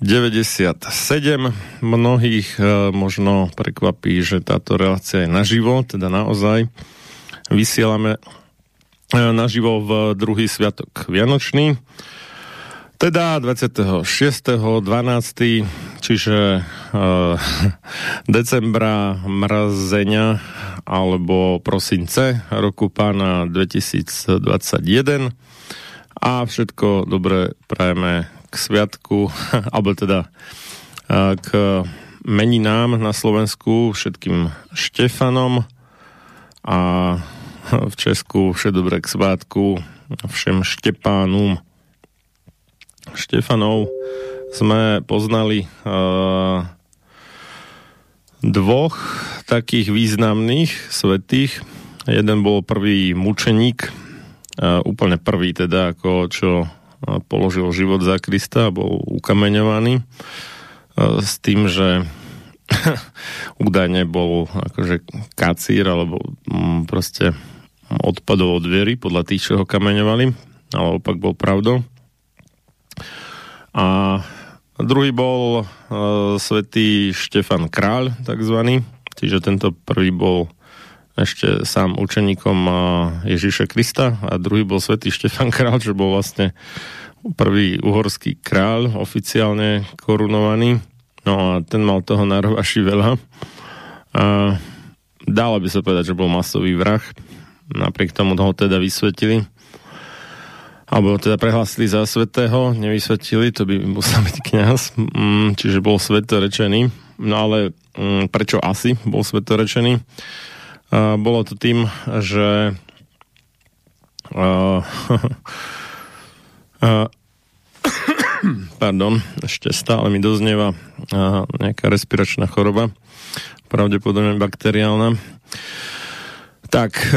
97. Mnohých e, možno prekvapí, že táto relácia je naživo, teda naozaj vysielame e, naživo v druhý sviatok Vianočný. Teda 26.12., čiže e, decembra mrazenia alebo prosince roku pána 2021 a všetko dobre prajeme sviatku, alebo teda k meninám na Slovensku všetkým Štefanom a v Česku vše dobré k svátku všem Štepánum. Štefanov sme poznali uh, dvoch takých významných svetých. Jeden bol prvý mučeník, uh, úplne prvý teda, ako čo položil život za Krista a bol ukameňovaný e, s tým, že údajne bol akože kacír alebo mm, proste odpadol od viery podľa tých, čo ho kameňovali, ale opak bol pravdou. A druhý bol uh, svätý Štefan Kráľ, takzvaný, čiže tento prvý bol ešte sám učeníkom Ježíša Krista a druhý bol svätý Štefan Král, čo bol vlastne prvý uhorský kráľ, oficiálne korunovaný. No a ten mal toho na rovaši veľa. A dalo by sa povedať, že bol masový vrah. Napriek tomu toho teda vysvetili. Alebo teda prehlásili za svetého, nevysvetili, to by musel byť kniaz, mm, čiže bol svetorečený. No ale mm, prečo asi bol svetorečený? Bolo to tým, že pardon, ešte stále mi doznieva nejaká respiračná choroba, pravdepodobne bakteriálna. Tak,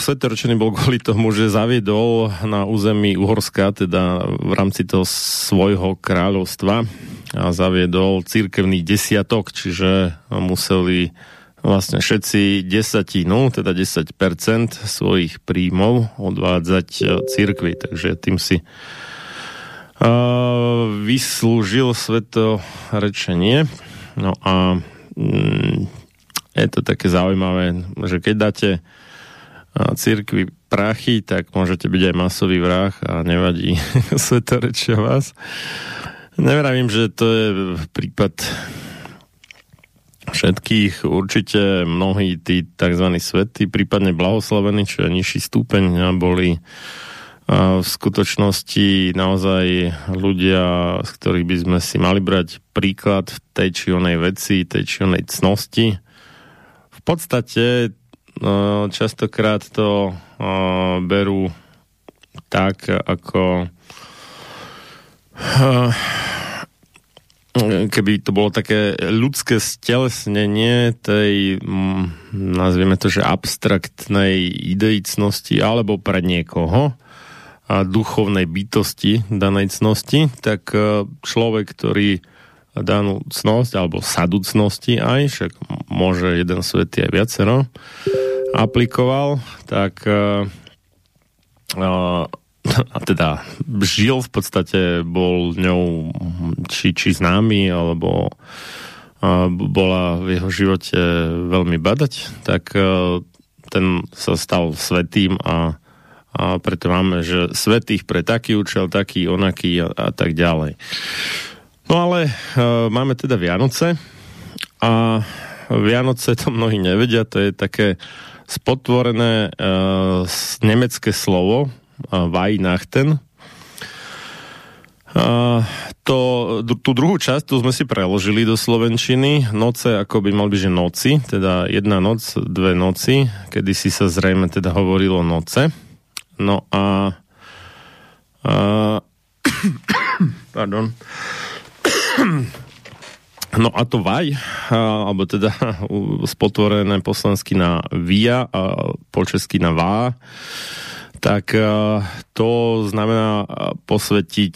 Svetorčený bol kvôli tomu, že zaviedol na území Uhorska, teda v rámci toho svojho kráľovstva, a zaviedol církevný desiatok, čiže museli vlastne všetci desatinu, teda 10% svojich príjmov odvádzať církvi, takže tým si uh, vyslúžil svetorečenie. No a mm, je to také zaujímavé, že keď dáte církvi prachy, tak môžete byť aj masový vrah a nevadí svetorečia vás. Nevravím, že to je prípad všetkých. Určite mnohí tí tzv. svety, prípadne blahoslavení, čo je nižší stupeň, boli v skutočnosti naozaj ľudia, z ktorých by sme si mali brať príklad v tej či onej veci, tej či onej cnosti. V podstate no, častokrát to berú tak, ako keby to bolo také ľudské stelesnenie tej, nazvieme to, že abstraktnej ideicnosti alebo pre niekoho a duchovnej bytosti danej cnosti, tak e, človek, ktorý danú cnosť alebo sadu cnosti aj, však môže jeden svet aj viacero, aplikoval, tak uh, a teda žil v podstate, bol ňou či, či známy, alebo bola v jeho živote veľmi badať, tak uh, ten sa stal svetým a, a preto máme, že svetých pre taký účel, taký, onaký a, a tak ďalej. No ale uh, máme teda Vianoce a Vianoce to mnohí nevedia, to je také spotvorené uh, nemecké slovo Weihnachten. Uh, to, tú druhú časť tu sme si preložili do Slovenčiny. Noce ako by mal byť, že noci, teda jedna noc, dve noci, kedy si sa zrejme teda hovorilo noce. No a uh, pardon No a to vaj, alebo teda spotvorené poslansky na via a po na vá, tak to znamená posvetiť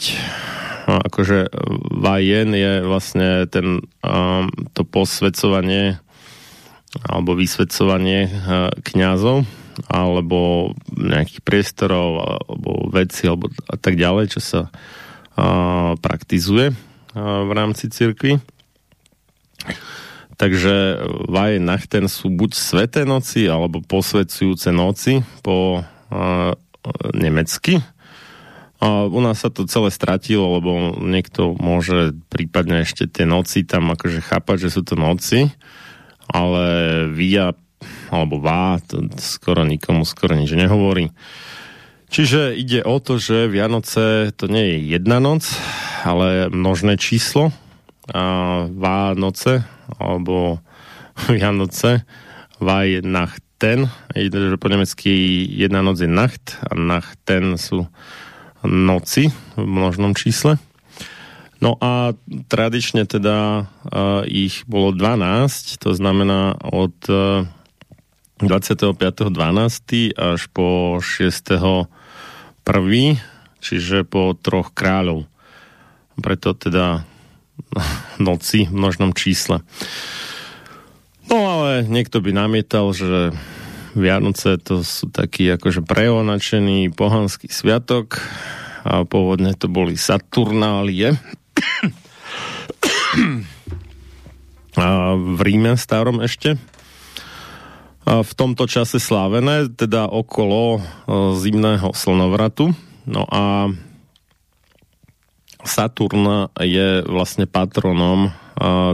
akože vajen je vlastne ten, to posvedcovanie alebo vysvedcovanie kňazov alebo nejakých priestorov alebo veci alebo a tak ďalej, čo sa praktizuje v rámci cirkvi. Takže Vaje Nachten sú buď sveté noci, alebo posvedcujúce noci po nemecky. A u nás sa to celé stratilo, lebo niekto môže prípadne ešte tie noci tam akože chápať, že sú to noci, ale via alebo vá, to skoro nikomu skoro nič nehovorí. Čiže ide o to, že Vianoce to nie je jedna noc, ale množné číslo, a Vánoce alebo Vianoce Weihnachten že po nemecky jedna noc je Nacht a Nachten sú noci v množnom čísle. No a tradične teda uh, ich bolo 12, to znamená od uh, 25.12. až po 6.1., čiže po troch kráľov. Preto teda noci v množnom čísle. No ale niekto by namietal, že Vianoce to sú taký akože preonačený pohanský sviatok a pôvodne to boli Saturnálie a v Ríme starom ešte a v tomto čase slávené, teda okolo e, zimného slnovratu. No a Saturn je vlastne patronom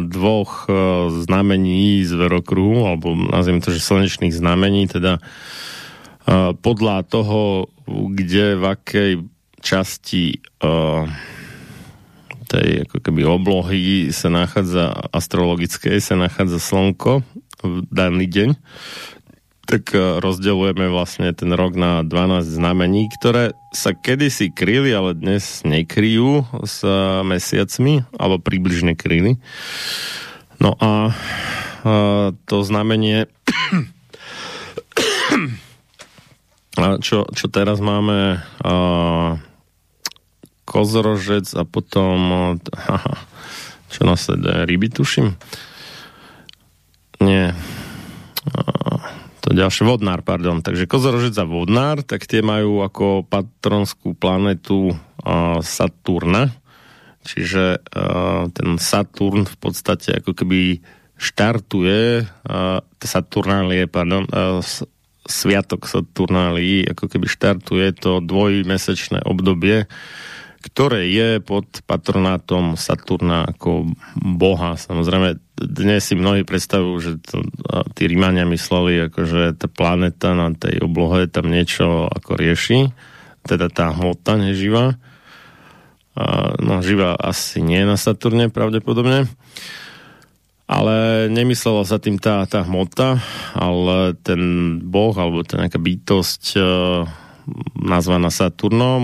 dvoch znamení z verokruhu, alebo nazviem to, že slnečných znamení, teda podľa toho, kde v akej časti tej ako keby oblohy sa nachádza astrologické, sa nachádza slnko v daný deň, tak e, rozdeľujeme vlastne ten rok na 12 znamení, ktoré sa kedysi kryli, ale dnes nekryjú s mesiacmi, alebo približne kryli. No a, a to znamenie čo, čo teraz máme a, kozorožec a potom aha, čo nasleduje, ryby tuším? Nie, to ďalšie, Vodnár, pardon. Takže Kozorožec a Vodnár, tak tie majú ako patronskú planetu uh, Saturna. Čiže uh, ten Saturn v podstate ako keby štartuje uh, Saturnálie, pardon, uh, sviatok Saturnálii, ako keby štartuje to dvojmesečné obdobie, ktoré je pod patronátom Saturna ako boha. Samozrejme, dnes si mnohí predstavujú, že to, tí Rímania mysleli, ako, že tá planeta na tej oblohe tam niečo ako rieši, teda tá hmota neživá. No, živá asi nie na Saturne pravdepodobne. Ale nemyslela sa tým tá, tá hmota, ale ten boh, alebo tá nejaká bytosť e, nazvaná Saturnom,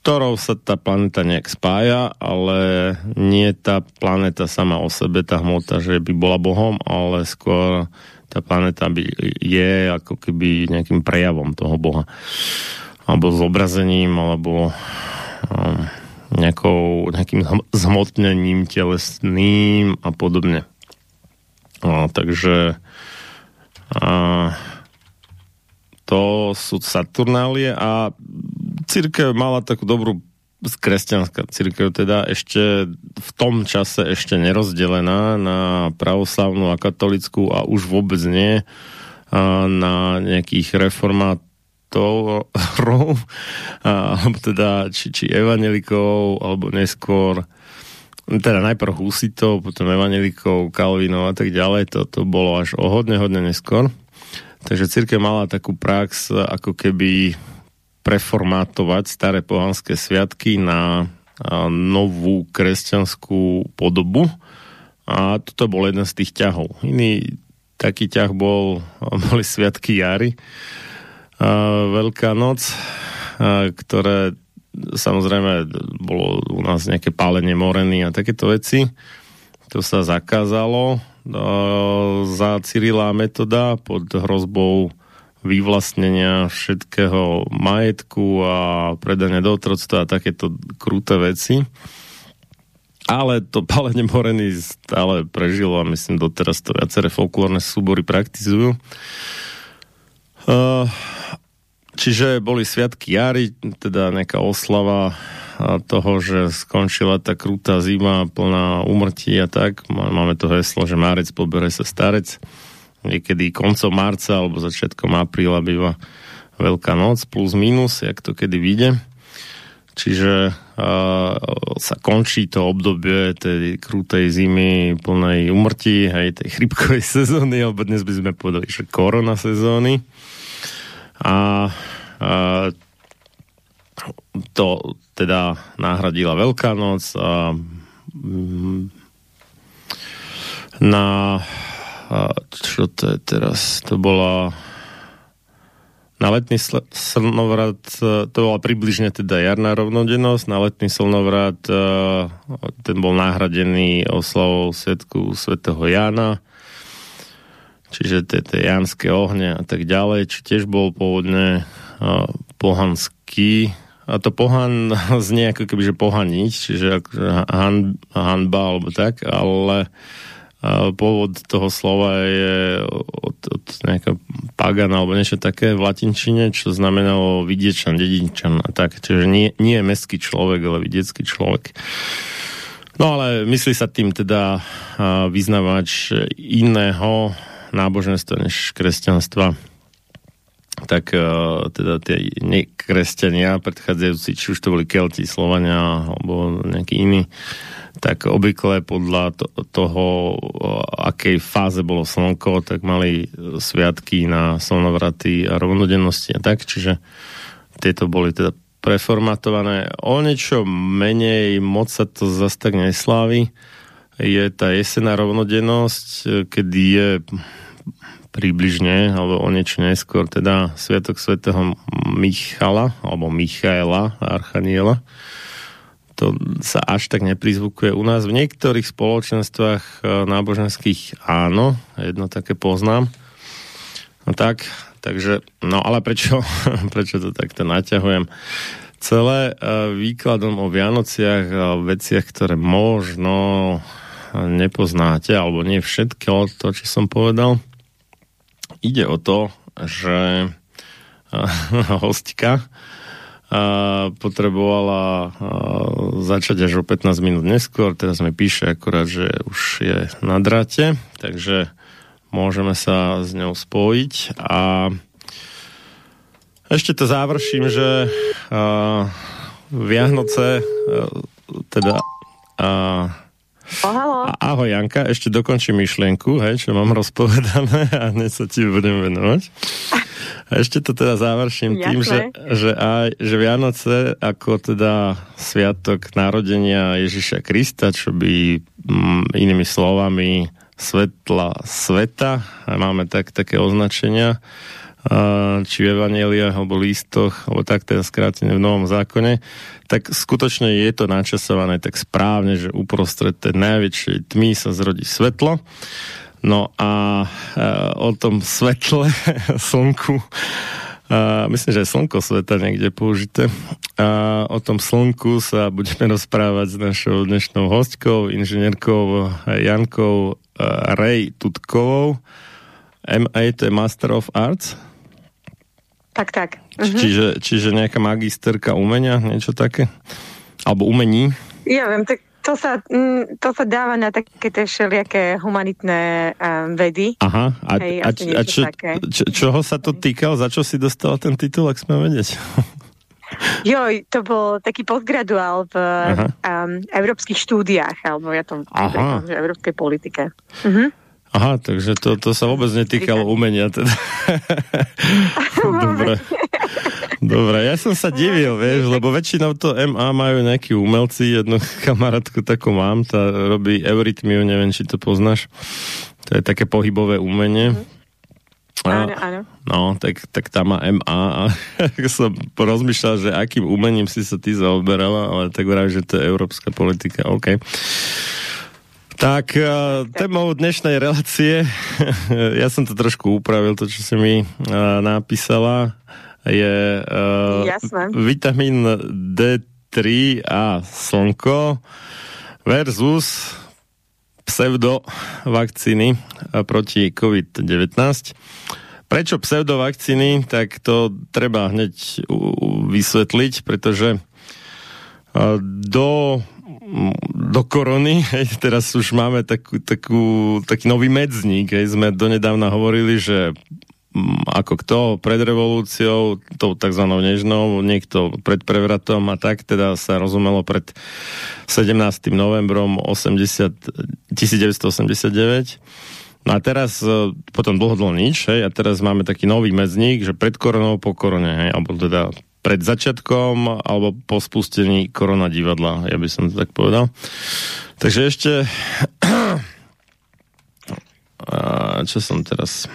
ktorou sa tá planeta nejak spája, ale nie tá planeta sama o sebe, tá hmota, že by bola Bohom, ale skôr tá planeta by je ako keby nejakým prejavom toho Boha. Alebo zobrazením, alebo um, nejakou, nejakým zhmotnením telesným a podobne. No, takže a, to sú Saturnálie a církev mala takú dobrú kresťanská církev teda ešte v tom čase ešte nerozdelená na pravoslavnú a katolickú a už vôbec nie na nejakých reformátov alebo teda či, či evanelikov alebo neskôr teda najprv husitov, potom evanelikov, kalvinov a tak ďalej, to, to bolo až o hodne, hodne neskôr. Takže církev mala takú prax, ako keby preformátovať staré pohanské sviatky na novú kresťanskú podobu. A toto bol jeden z tých ťahov. Iný taký ťah bol, boli sviatky jary, Veľká noc, ktoré samozrejme bolo u nás nejaké pálenie moreny a takéto veci. To sa zakázalo za Cyrila metoda pod hrozbou vyvlastnenia všetkého majetku a predania do otroctva a takéto kruté veci. Ale to palenie moreny stále prežilo a myslím doteraz to viaceré folklórne súbory praktizujú. Čiže boli sviatky jary, teda nejaká oslava toho, že skončila tá krutá zima plná umrtí a tak. Máme to heslo, že márec pobere sa starec niekedy koncom marca alebo začiatkom apríla býva Veľká noc plus minus, jak to kedy vyjde. Čiže uh, sa končí to obdobie tej krutej zimy plnej umrtí, aj tej chrypkovej sezóny, alebo dnes by sme povedali, že korona sezóny. A uh, to teda nahradila Veľká noc a mm, na a čo to je teraz? To bola na letný slnovrat, e, to bola približne teda jarná rovnodennosť, na letný slnovrat e, ten bol nahradený oslavou svetku svätého Jána, čiže tie, janské ohne a tak ďalej, či tiež bol pôvodne e, pohanský, a to pohan znie ako keby, že pohaniť, čiže han, hanba alebo tak, ale pôvod toho slova je od, od nejakého pagana alebo niečo také v latinčine, čo znamenalo vidiečan, dedinčan a tak. Čiže nie, nie je mestský človek, ale vidiecký človek. No ale myslí sa tým teda vyznavač iného náboženstva než kresťanstva tak teda tie nekresťania predchádzajúci, či už to boli Kelti, Slovania alebo nejakí iní, tak obvykle podľa to, toho, akej fáze bolo slnko, tak mali sviatky na slnovraty a rovnodennosti a tak, čiže tieto boli teda preformatované. O niečo menej, moc sa to zase tak neslávi, je tá jesená rovnodennosť, kedy je približne, alebo o niečo neskôr, teda Sviatok svätého Michala, alebo Michaela, Archaniela, to sa až tak neprizvukuje u nás. V niektorých spoločenstvách e, náboženských áno, jedno také poznám. No tak, takže, no ale prečo, prečo to takto naťahujem? Celé e, výkladom o Vianociach a veciach, ktoré možno nepoznáte, alebo nie všetko to, čo som povedal, ide o to, že hostka potrebovala začať až o 15 minút neskôr, teraz mi píše akorát, že už je na dráte, takže môžeme sa s ňou spojiť. A ešte to završím, že uh, Vianoce, uh, teda uh, Oh, Ahoj Janka, ešte dokončím myšlienku, hej, čo mám rozpovedané a dnes sa ti budem venovať. A ešte to teda završím Jasné. tým, že, že, aj, že Vianoce ako teda sviatok narodenia Ježiša Krista, čo by mm, inými slovami svetla sveta, máme tak, také označenia, či v Evangeliách alebo lístoch, alebo tak teda skrátene v Novom zákone, tak skutočne je to načasované tak správne, že uprostred tej najväčšej tmy sa zrodí svetlo. No a o tom svetle, slnku, a myslím, že aj slnko sveta niekde použité. A o tom slnku sa budeme rozprávať s našou dnešnou hostkou, inžinierkou Jankou Ray Tutkovou. MA to je Master of Arts tak, tak. Uh-huh. Čiže, čiže nejaká magisterka umenia, niečo také? Alebo umení? Ja viem, tak to sa, mm, to sa dáva na také tie všelijaké humanitné um, vedy. Aha, a, Hej, a, a čo, čo, čoho sa to týkalo? Za čo si dostala ten titul, ak sme vedieť? Joj, to bol taký postgraduál v um, európskych štúdiách, alebo ja to v európskej politike. Uh-huh. Aha, takže to, to sa vôbec netýkalo umenia teda. Dobre. Dobre, ja som sa divil, vieš, lebo väčšinou to MA majú nejakí umelci, jednu kamarátku takú mám, tá robí eurytmiu, neviem, či to poznáš. To je také pohybové umenie. A, áno, áno. No, tak, tak tam má MA a som porozmýšľal, že akým umením si sa ty zaoberala, ale tak vraj, že to je európska politika. OK. Tak, uh, témou dnešnej relácie, ja som to trošku upravil, to, čo si mi uh, napísala, je uh, vitamín D3 a slnko versus pseudovakcíny proti COVID-19. Prečo pseudovakcíny? Tak to treba hneď vysvetliť, pretože do do korony, hej, teraz už máme takú, takú, taký nový medzník, hej, sme donedávna hovorili, že mm, ako kto pred revolúciou, tou tzv. nežnou, niekto pred prevratom a tak, teda sa rozumelo pred 17. novembrom 80, 1989. No a teraz e, potom dlho, nič, hej, a teraz máme taký nový medzník, že pred koronou, po korone, hej, alebo teda pred začiatkom alebo po spustení korona divadla, ja by som to tak povedal. Takže ešte čo som teraz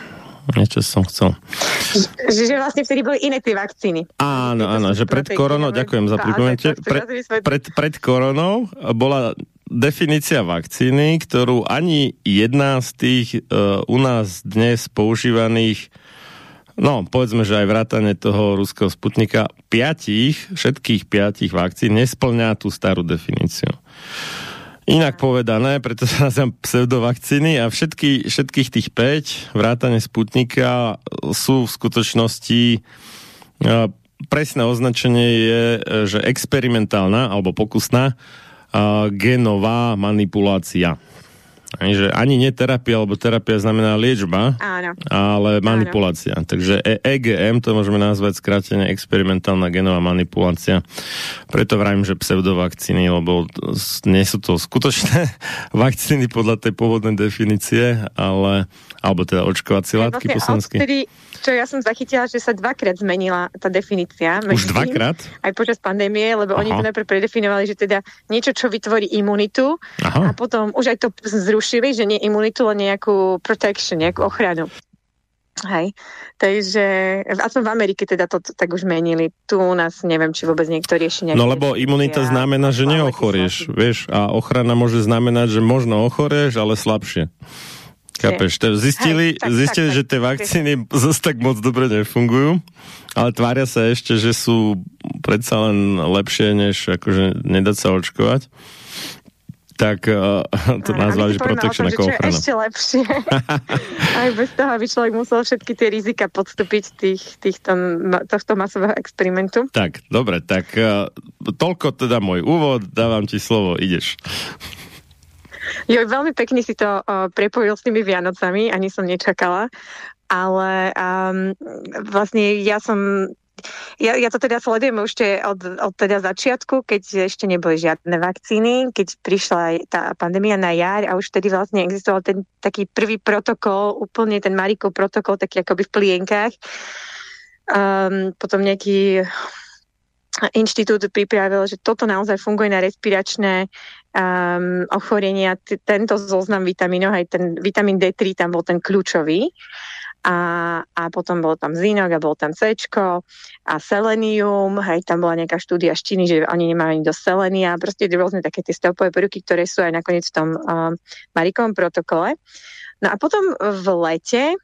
niečo som chcel. Že, že vlastne vtedy boli iné tie vakcíny. Áno, áno, že pred koronou, ďakujem za pripomenutie, pred, pred, pred koronou bola definícia vakcíny, ktorú ani jedna z tých uh, u nás dnes používaných No, povedzme, že aj vrátane toho ruského sputnika piatich, všetkých piatich vakcín nesplňá tú starú definíciu. Inak povedané, preto sa nazývam pseudovakcíny a všetky, všetkých tých 5 vrátane Sputnika sú v skutočnosti presné označenie je, že experimentálna alebo pokusná genová manipulácia. Že ani nie terapia, lebo terapia znamená liečba, Áno. ale manipulácia. Áno. Takže EGM to môžeme nazvať skrátene experimentálna genová manipulácia. Preto vravím, že pseudovakcíny, lebo nie sú to skutočné vakcíny podľa tej pôvodnej definície, ale alebo teda očkovacie látky poslanské. Čo ja som zachytila, že sa dvakrát zmenila tá definícia. Už dvakrát? Aj počas pandémie, lebo Aha. oni to najprv predefinovali, že teda niečo, čo vytvorí imunitu Aha. a potom už aj to zrušili, že nie imunitu, ale nejakú protection, nejakú ochranu. Hej, takže aspoň v Amerike teda to, to tak už menili. Tu u nás neviem, či vôbec niekto rieši No lebo imunita znamená, že neochorieš, vieš, a ochrana môže znamenať, že možno ochorieš, ale slabšie. Chápeš, zistili, Hej, tak, zistili tak, že tie vakcíny zase tak moc dobre nefungujú, ale tvária sa ešte, že sú predsa len lepšie, než akože nedať sa očkovať. tak uh, to nazvali, že protection ako ochrana. Ešte lepšie. Aj bez toho, aby človek musel všetky tie rizika podstúpiť tých, týchto, tohto masového experimentu. Tak, dobre, tak uh, toľko teda môj úvod, dávam ti slovo, ideš. Jo, veľmi pekne si to uh, prepojil s tými Vianocami, ani som nečakala, ale um, vlastne ja som ja, ja to teda sledujem už od, od teda začiatku, keď ešte neboli žiadne vakcíny, keď prišla tá pandémia na jar a už tedy vlastne existoval ten taký prvý protokol, úplne ten Marikov protokol, taký akoby v plienkách. Um, potom nejaký inštitút pripravil, že toto naozaj funguje na respiračné um, ochorenia. T- tento zoznam vitamínov, aj ten vitamín D3 tam bol ten kľúčový a, a potom bol tam zinok a bol tam C a selenium, hej, tam bola nejaká štúdia z že oni nemajú ani dosť selenia, proste rôzne také tie stopové prvky, ktoré sú aj nakoniec v tom um, Marikovom protokole. No a potom v lete,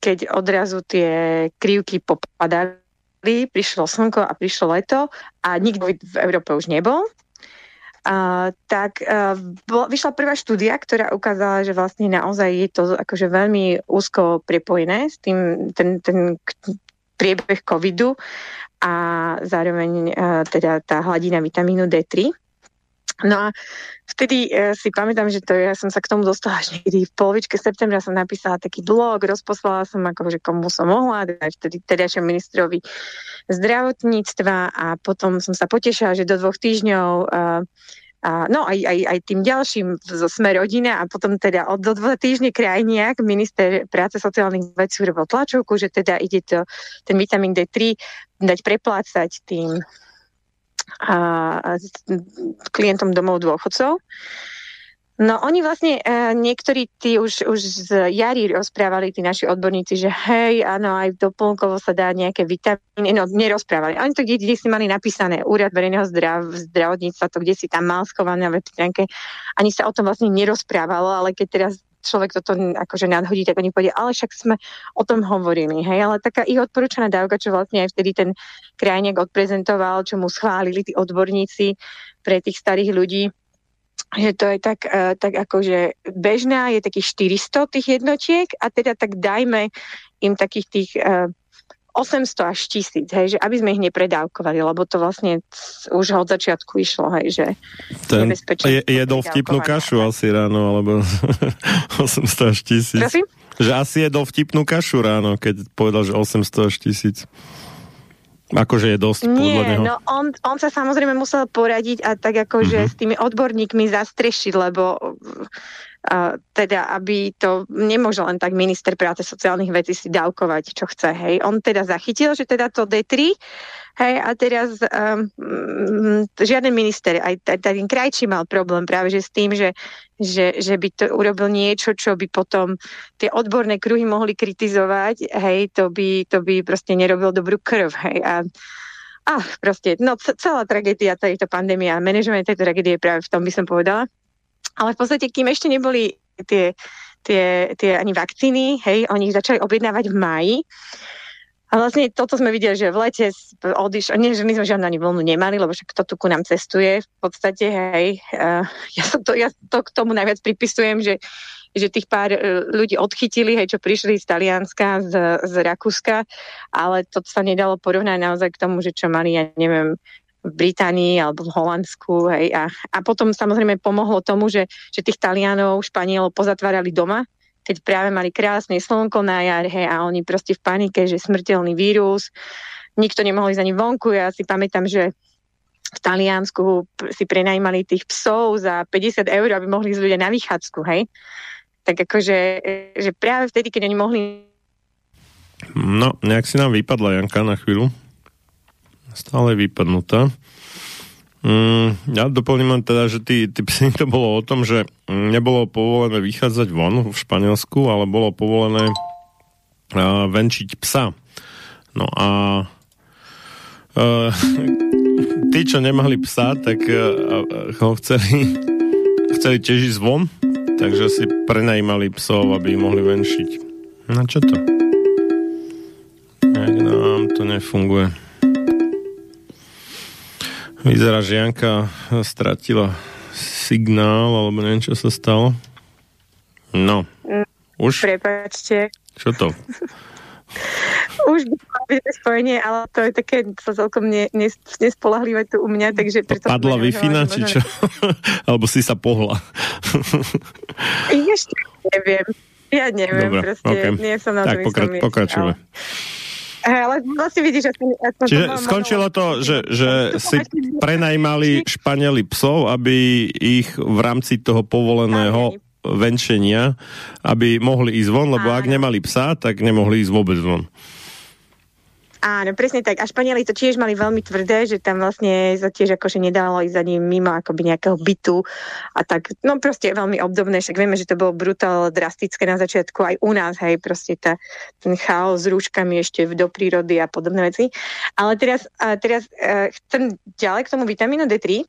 keď odrazu tie krivky popadali, prišlo slnko a prišlo leto a nikto v Európe už nebol, Tak uh, vyšla prvá štúdia, ktorá ukázala, že vlastne naozaj je to akože veľmi úzko prepojené s tým, ten, ten priebeh covidu a zároveň uh, teda tá hladina vitamínu D3. No a vtedy uh, si pamätám, že to ja som sa k tomu dostala až niekedy v polovičke septembra. Som napísala taký blog, rozposlala som akože komu som mohla, vtedy tedajšom ministrovi zdravotníctva. A potom som sa potešila, že do dvoch týždňov uh, a, no aj, aj, aj tým ďalším zo Sme rodina a potom teda od do dva týždne krajniak minister práce sociálnych vecí urobil tlačovku, že teda ide to, ten vitamín D3 dať preplácať tým a, a, klientom domov dôchodcov. No oni vlastne, e, niektorí tí už, už z jary rozprávali, tí naši odborníci, že hej, áno, aj doplnkovo sa dá nejaké vitamíny, no nerozprávali. Oni to kde, kde si mali napísané, úrad verejného zdrav, zdravotníctva, to kde si tam mal schované na web stránke, ani sa o tom vlastne nerozprávalo, ale keď teraz človek toto akože nadhodí, tak oni povedia, ale však sme o tom hovorili, hej, ale taká ich odporúčaná dávka, čo vlastne aj vtedy ten krajniak odprezentoval, čo mu schválili tí odborníci pre tých starých ľudí, že to je tak, uh, tak akože bežná, je takých 400 tých jednotiek a teda tak dajme im takých tých uh, 800 až 1000, hej, že aby sme ich nepredávkovali, lebo to vlastne už od začiatku išlo, hej, že Ten je, jedol vtipnú kašu asi ráno, alebo 800 až 1000. Prosím? Že asi jedol vtipnú kašu ráno, keď povedal, že 800 až 1000. Akože je dosť Nie, podľa neho. no on, on sa samozrejme musel poradiť a tak akože uh-huh. s tými odborníkmi zastrešiť, lebo uh, teda, aby to nemôže len tak minister práce sociálnych vecí si dávkovať, čo chce, hej. On teda zachytil, že teda to D3 Hej, a teraz um, žiaden minister, aj ten krajčí mal problém práve že s tým, že, že, že by to urobil niečo, čo by potom tie odborné kruhy mohli kritizovať, hej, to by, to by proste nerobil dobrú krv, hej. A, a proste, no celá tragédia tejto pandémie a manažovanie tejto tragédie práve v tom by som povedala. Ale v podstate, kým ešte neboli tie, tie, tie ani vakcíny, hej, oni ich začali objednávať v máji, a vlastne toto sme videli, že v lete odiš, nie, že my sme žiadnu ani vlnu nemali, lebo však to tu ku nám cestuje v podstate, hej. Uh, ja, to, ja to k tomu najviac pripisujem, že, že tých pár uh, ľudí odchytili, hej, čo prišli z Talianska, z, z Rakúska, ale to sa nedalo porovnať naozaj k tomu, že čo mali, ja neviem, v Británii alebo v Holandsku. Hej, a, a potom samozrejme pomohlo tomu, že, že tých Talianov, Španielov pozatvárali doma, keď práve mali krásne slnko na jar, a oni proste v panike, že smrteľný vírus, nikto nemohol ísť ani vonku. Ja si pamätám, že v Taliansku si prenajímali tých psov za 50 eur, aby mohli ísť ľudia na vychádzku, hej. Tak akože, že práve vtedy, keď oni mohli... No, nejak si nám vypadla Janka na chvíľu. Stále vypadnutá. Mm, ja doplním len teda, že tí, tí psi to bolo o tom, že nebolo povolené vychádzať von v Španielsku, ale bolo povolené uh, venčiť psa. No a uh, tí, čo nemali psa, tak uh, ho chceli, chceli tiež ísť von, takže si prenajímali psov, aby ich mohli venčiť. Na čo to? Jak nám to nefunguje. Vyzerá, že Janka stratila signál, alebo neviem, čo sa stalo. No. Mm, Už? Prepačte. Čo to? Už by to spojenie, ale to je také to celkom ne, ne, nespolahlivé tu u mňa, takže... Preto padla wi či čo? Alebo si sa pohla? Ešte neviem. Ja neviem, Dobre, proste okay. nie som na tak, pokra- pokračujeme. Ale... ale vlastne vidíš, aspoň, aspoň Čiže to skončilo to, že, že si prenajímali Španieli psov, aby ich v rámci toho povoleného venčenia, aby mohli ísť von, lebo ak nemali psa, tak nemohli ísť vôbec von. Áno, presne tak. A Španieli to tiež mali veľmi tvrdé, že tam vlastne sa tiež akože nedalo ísť za ním mimo akoby nejakého bytu a tak. No proste veľmi obdobné, však vieme, že to bolo brutál drastické na začiatku aj u nás, hej, proste tá, ten chaos s rúškami ešte do prírody a podobné veci. Ale teraz, teraz uh, chcem ďalej k tomu vitamínu D3,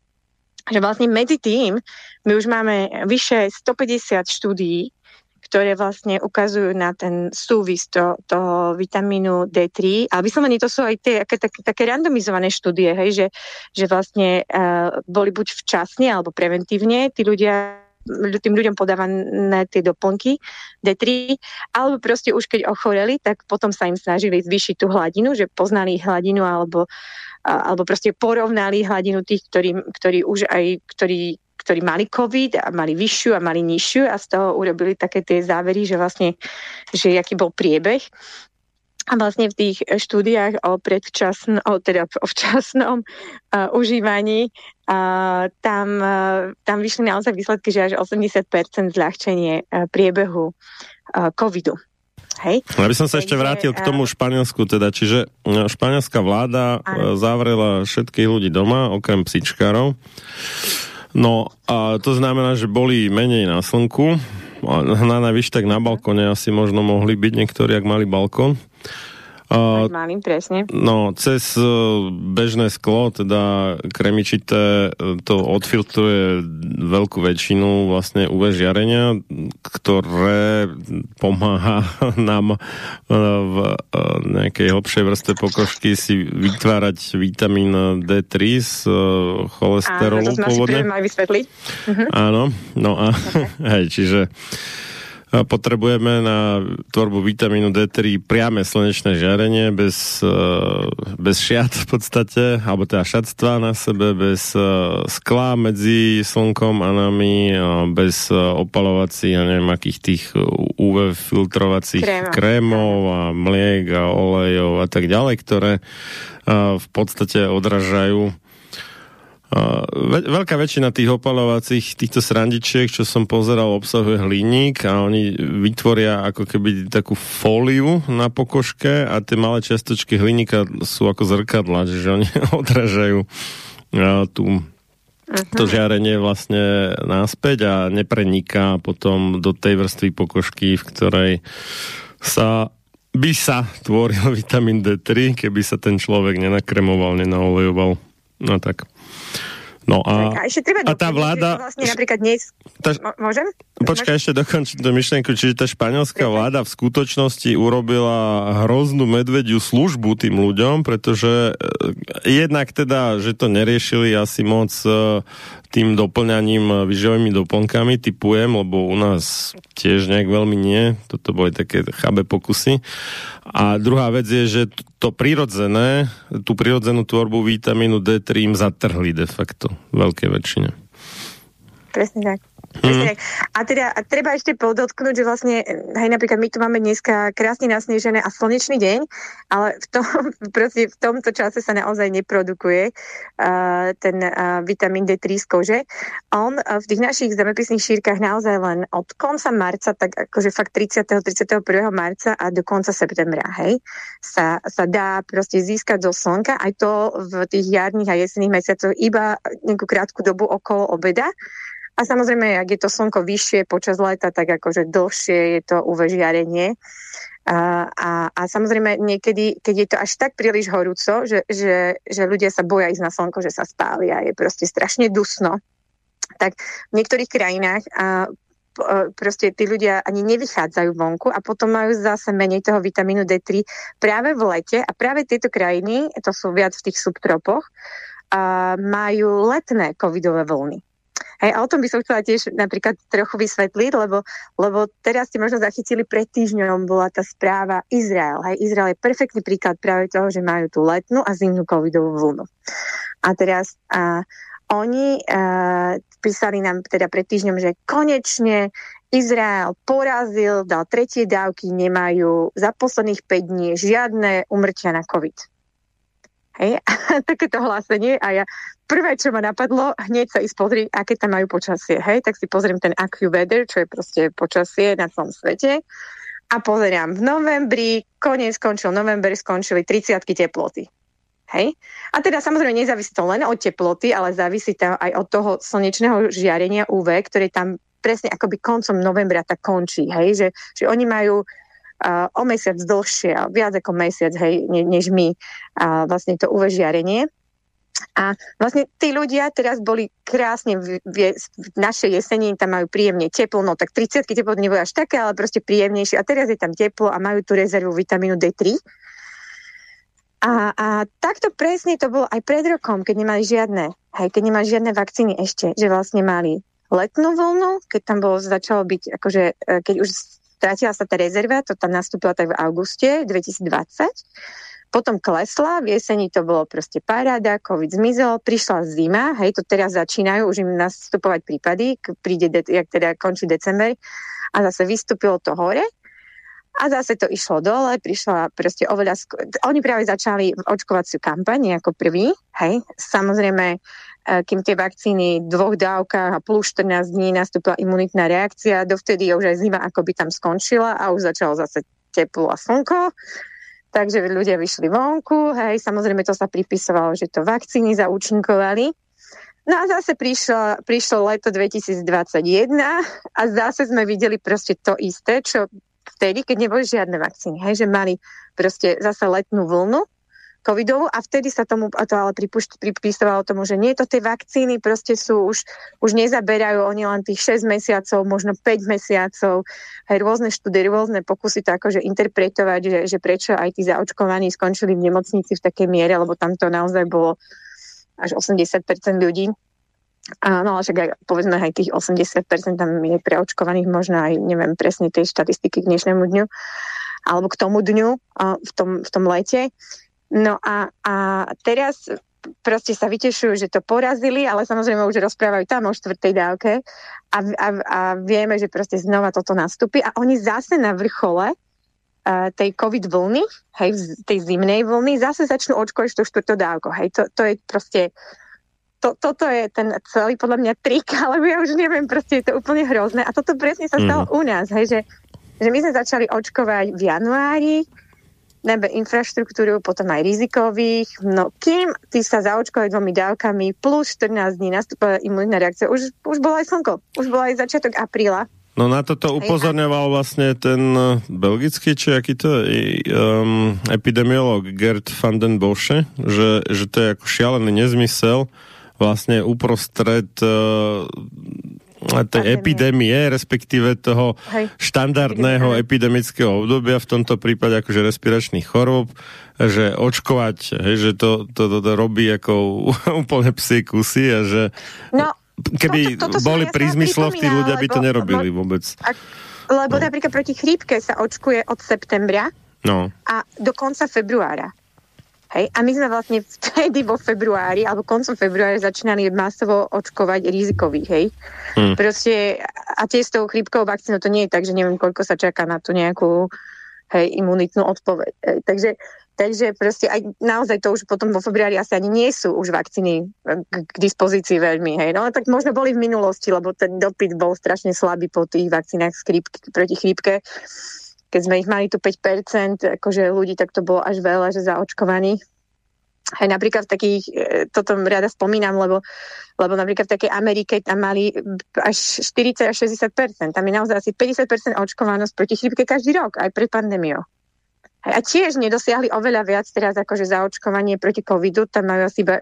že vlastne medzi tým my už máme vyše 150 štúdií, ktoré vlastne ukazujú na ten súvis to, toho vitamínu D3. A vyslovene to sú aj tie také, také, také randomizované štúdie, hej, že, že vlastne uh, boli buď včasne alebo preventívne tí ľudia tým ľuďom podávané tie doplnky D3, alebo proste už keď ochoreli, tak potom sa im snažili zvýšiť tú hladinu, že poznali hladinu alebo, alebo proste porovnali hladinu tých, ktorí, ktorí už aj, ktorí ktorí mali COVID a mali vyššiu a mali nižšiu a z toho urobili také tie závery, že vlastne, že aký bol priebeh. A vlastne v tých štúdiách o predčasnom, o, teda o včasnom uh, užívaní uh, tam, uh, tam vyšli naozaj výsledky, že až 80% zľahčenie uh, priebehu uh, covidu. Hej. Ja by som sa ešte vrátil k tomu Španielsku, teda, čiže španielská vláda ano. zavrela všetkých ľudí doma, okrem psičkárov. No a to znamená, že boli menej na slnku, na najvyššie tak na balkone asi možno mohli byť niektorí, ak mali balkón. Uh, malým, presne. No, cez uh, bežné sklo, teda kremičité, to odfiltruje veľkú väčšinu vlastne UV žiarenia, ktoré pomáha nám uh, v nejakej hlbšej vrste pokožky si vytvárať vitamín D3 z cholesterolu Áno, to pôvodne. Áno, no a okay. hej, čiže potrebujeme na tvorbu vitamínu D3 priame slnečné žiarenie bez, e, bez šiat v podstate, alebo teda šatstva na sebe, bez e, skla medzi slnkom a nami, bez e, opalovacích a neviem akých tých UV filtrovacích Kréma. krémov a mliek a olejov a tak ďalej, ktoré v podstate odražajú veľká väčšina tých opalovacích týchto srandičiek, čo som pozeral, obsahuje hliník a oni vytvoria ako keby takú fóliu na pokožke a tie malé čiastočky hliníka sú ako zrkadla, že oni odražajú tú to žiarenie vlastne náspäť a nepreniká potom do tej vrstvy pokožky, v ktorej sa by sa tvoril vitamín D3, keby sa ten človek nenakremoval, nenaolejoval. No tak. No a, tak, a, ešte treba a tá vláda... Vlastne napríklad dnes... Tá, môžem? Počkaj, ešte dokončiť tú myšlienku. Čiže tá španielská vláda v skutočnosti urobila hroznú medvediu službu tým ľuďom, pretože eh, jednak teda, že to neriešili asi moc eh, tým doplňaním eh, výživovými doplnkami typujem, lebo u nás tiež nejak veľmi nie. Toto boli také chabe pokusy. A druhá vec je, že to prirodzené, tú prirodzenú tvorbu vitamínu D3 im zatrhli de facto. Veľké väčšine. Presne tak. Mm. A teda a treba ešte podotknúť, že vlastne, hej, napríklad my tu máme dneska krásne nasnežené a slnečný deň, ale v, tom, proste v tomto čase sa naozaj neprodukuje uh, ten uh, vitamín D3 z kože. On uh, v tých našich zemepisných šírkach naozaj len od konca marca, tak akože fakt 30. 31. marca a do konca septembra, hej, sa, sa dá proste získať zo slnka, aj to v tých jarných a jesenných mesiacoch iba nejakú krátku dobu okolo obeda, a samozrejme, ak je to slnko vyššie počas leta, tak akože dlhšie je to UV žiarenie. A, a, a samozrejme niekedy, keď je to až tak príliš horúco, že, že, že ľudia sa boja ísť na slnko, že sa spália, je proste strašne dusno, tak v niektorých krajinách a, proste tí ľudia ani nevychádzajú vonku a potom majú zase menej toho vitamínu D3 práve v lete a práve tieto krajiny, to sú viac v tých subtropoch, a majú letné covidové vlny. Hej, a o tom by som chcela tiež napríklad trochu vysvetliť, lebo, lebo teraz ste možno zachytili pred týždňom bola tá správa Izrael. Hej, Izrael je perfektný príklad práve toho, že majú tú letnú a zimnú covidovú vlnu. A teraz a, oni a, písali nám teda pred týždňom, že konečne Izrael porazil, dal tretie dávky, nemajú za posledných 5 dní žiadne umrtia na COVID. Hej, takéto hlásenie a ja prvé, čo ma napadlo, hneď sa ísť pozrieť, aké tam majú počasie. Hej, tak si pozriem ten AccuWeather, čo je proste počasie na celom svete a pozerám v novembri, koniec skončil november, skončili 30 teploty. Hej? A teda samozrejme nezávisí to len od teploty, ale závisí to aj od toho slnečného žiarenia UV, ktoré tam presne akoby koncom novembra tak končí. Hej? Že, že oni majú o mesiac dlhšie, viac ako mesiac, hej, ne, než my, uh, vlastne to UV žiarenie. A vlastne tí ľudia teraz boli krásne v, v, v našej jeseni, tam majú príjemne teplo, no tak 30 teplo nebolo až také, ale proste príjemnejšie. A teraz je tam teplo a majú tu rezervu vitamínu D3. A, a takto presne to bolo aj pred rokom, keď nemali žiadne, hej, keď nemali žiadne vakcíny ešte, že vlastne mali letnú vlnu, keď tam bolo, začalo byť, akože, e, keď už Strátila sa tá rezerva, to tam nastúpila tak v auguste 2020. Potom klesla, v jeseni to bolo proste paráda, COVID zmizol, prišla zima, hej, to teraz začínajú už im nastupovať prípady, príde, de- jak teda končí december a zase vystúpilo to hore a zase to išlo dole, prišla proste oveľa... Sk- Oni práve začali očkovaciu kampaň ako prvý, hej, samozrejme E, kým tie vakcíny v dvoch dávkach a plus 14 dní nastúpila imunitná reakcia, dovtedy už aj zima akoby tam skončila a už začalo zase teplo a slnko. Takže ľudia vyšli vonku, hej, samozrejme to sa pripisovalo, že to vakcíny zaúčinkovali. No a zase prišlo, prišlo leto 2021 a zase sme videli proste to isté, čo vtedy, keď neboli žiadne vakcíny, hej, že mali proste zase letnú vlnu covidovú a vtedy sa tomu to ale pripísovalo tomu, že nie to tie vakcíny proste sú už, už nezaberajú oni len tých 6 mesiacov, možno 5 mesiacov, aj rôzne štúdie, rôzne pokusy to akože interpretovať, že, že prečo aj tí zaočkovaní skončili v nemocnici v takej miere, lebo tam to naozaj bolo až 80% ľudí. A, no ale však aj, povedzme aj tých 80% tam je preočkovaných, možno aj neviem presne tej štatistiky k dnešnému dňu alebo k tomu dňu v tom, v tom lete. No a, a teraz proste sa vytešujú, že to porazili, ale samozrejme už rozprávajú tam o štvrtej dávke a, a, a vieme, že proste znova toto nastúpi a oni zase na vrchole uh, tej COVID vlny, hej, tej zimnej vlny, zase začnú očkovať tú štvrtú dávku. Hej, to, to je proste to, toto je ten celý podľa mňa trik, ale ja už neviem, proste je to úplne hrozné. A toto presne sa stalo mm. u nás, hej, že, že my sme začali očkovať v januári, najmä infraštruktúru, potom aj rizikových. No kým ty sa zaočkovali dvomi dávkami plus 14 dní nastúpila imunitná reakcia, už, už bolo aj slnko, už bolo aj začiatok apríla. No na toto upozorňoval vlastne ten eh, belgický, či aký to um, epidemiolog Gerd van den Bosche, že, že to je ako šialený nezmysel vlastne uprostred uh, tej epidémie, respektíve toho Hej. štandardného epidemického obdobia, v tomto prípade akože respiračných chorób, že očkovať, hej, že to, to, to, to robí ako úplne psi kusy a že no, keby toto, toto boli pri zmysloch, tí ľudia by to nerobili vôbec. A, lebo no. napríklad proti chrípke sa očkuje od septembra no. a do konca februára. Hej? A my sme vlastne vtedy vo februári alebo koncom februára začínali masovo očkovať rizikových. Hej? Hmm. Proste, a tie s tou chrípkovou vakcínou to nie je tak, že neviem, koľko sa čaká na tú nejakú hej, imunitnú odpoveď. Hej? Takže, takže proste aj naozaj to už potom vo februári asi ani nie sú už vakcíny k, k dispozícii veľmi. Hej? No tak možno boli v minulosti, lebo ten dopyt bol strašne slabý po tých vakcínach proti chrípke keď sme ich mali tu 5%, akože ľudí, tak to bolo až veľa, že zaočkovaní. Aj napríklad v takých, e, toto rada spomínam, lebo, lebo napríklad v takej Amerike tam mali až 40 až 60%. Tam je naozaj asi 50% očkovanosť proti chrípke každý rok, aj pred pandémiou. A tiež nedosiahli oveľa viac teraz akože zaočkovanie proti covidu, tam majú asi iba,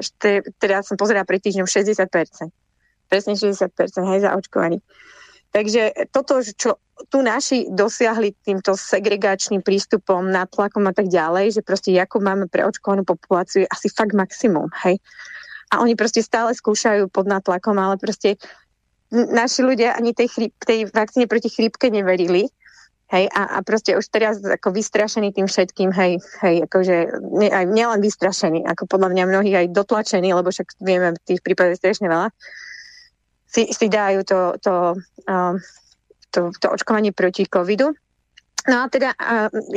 teraz som pozerala pred týždňom 60%. Presne 60%, hej, zaočkovaní. Takže toto, čo tu naši dosiahli týmto segregačným prístupom, natlakom a tak ďalej, že proste ako máme preočkovanú populáciu, je asi fakt maximum, hej. A oni proste stále skúšajú pod natlakom, ale proste naši ľudia ani tej, chríp, tej vakcíne proti chrípke neverili. Hej, a, a proste už teraz ako vystrašený tým všetkým, hej, hej, akože nie, aj nielen vystrašený, ako podľa mňa mnohí aj dotlačení, lebo však vieme, tých prípadov strašne veľa, si, si dajú to, to, uh, to, to očkovanie proti covidu. No a teda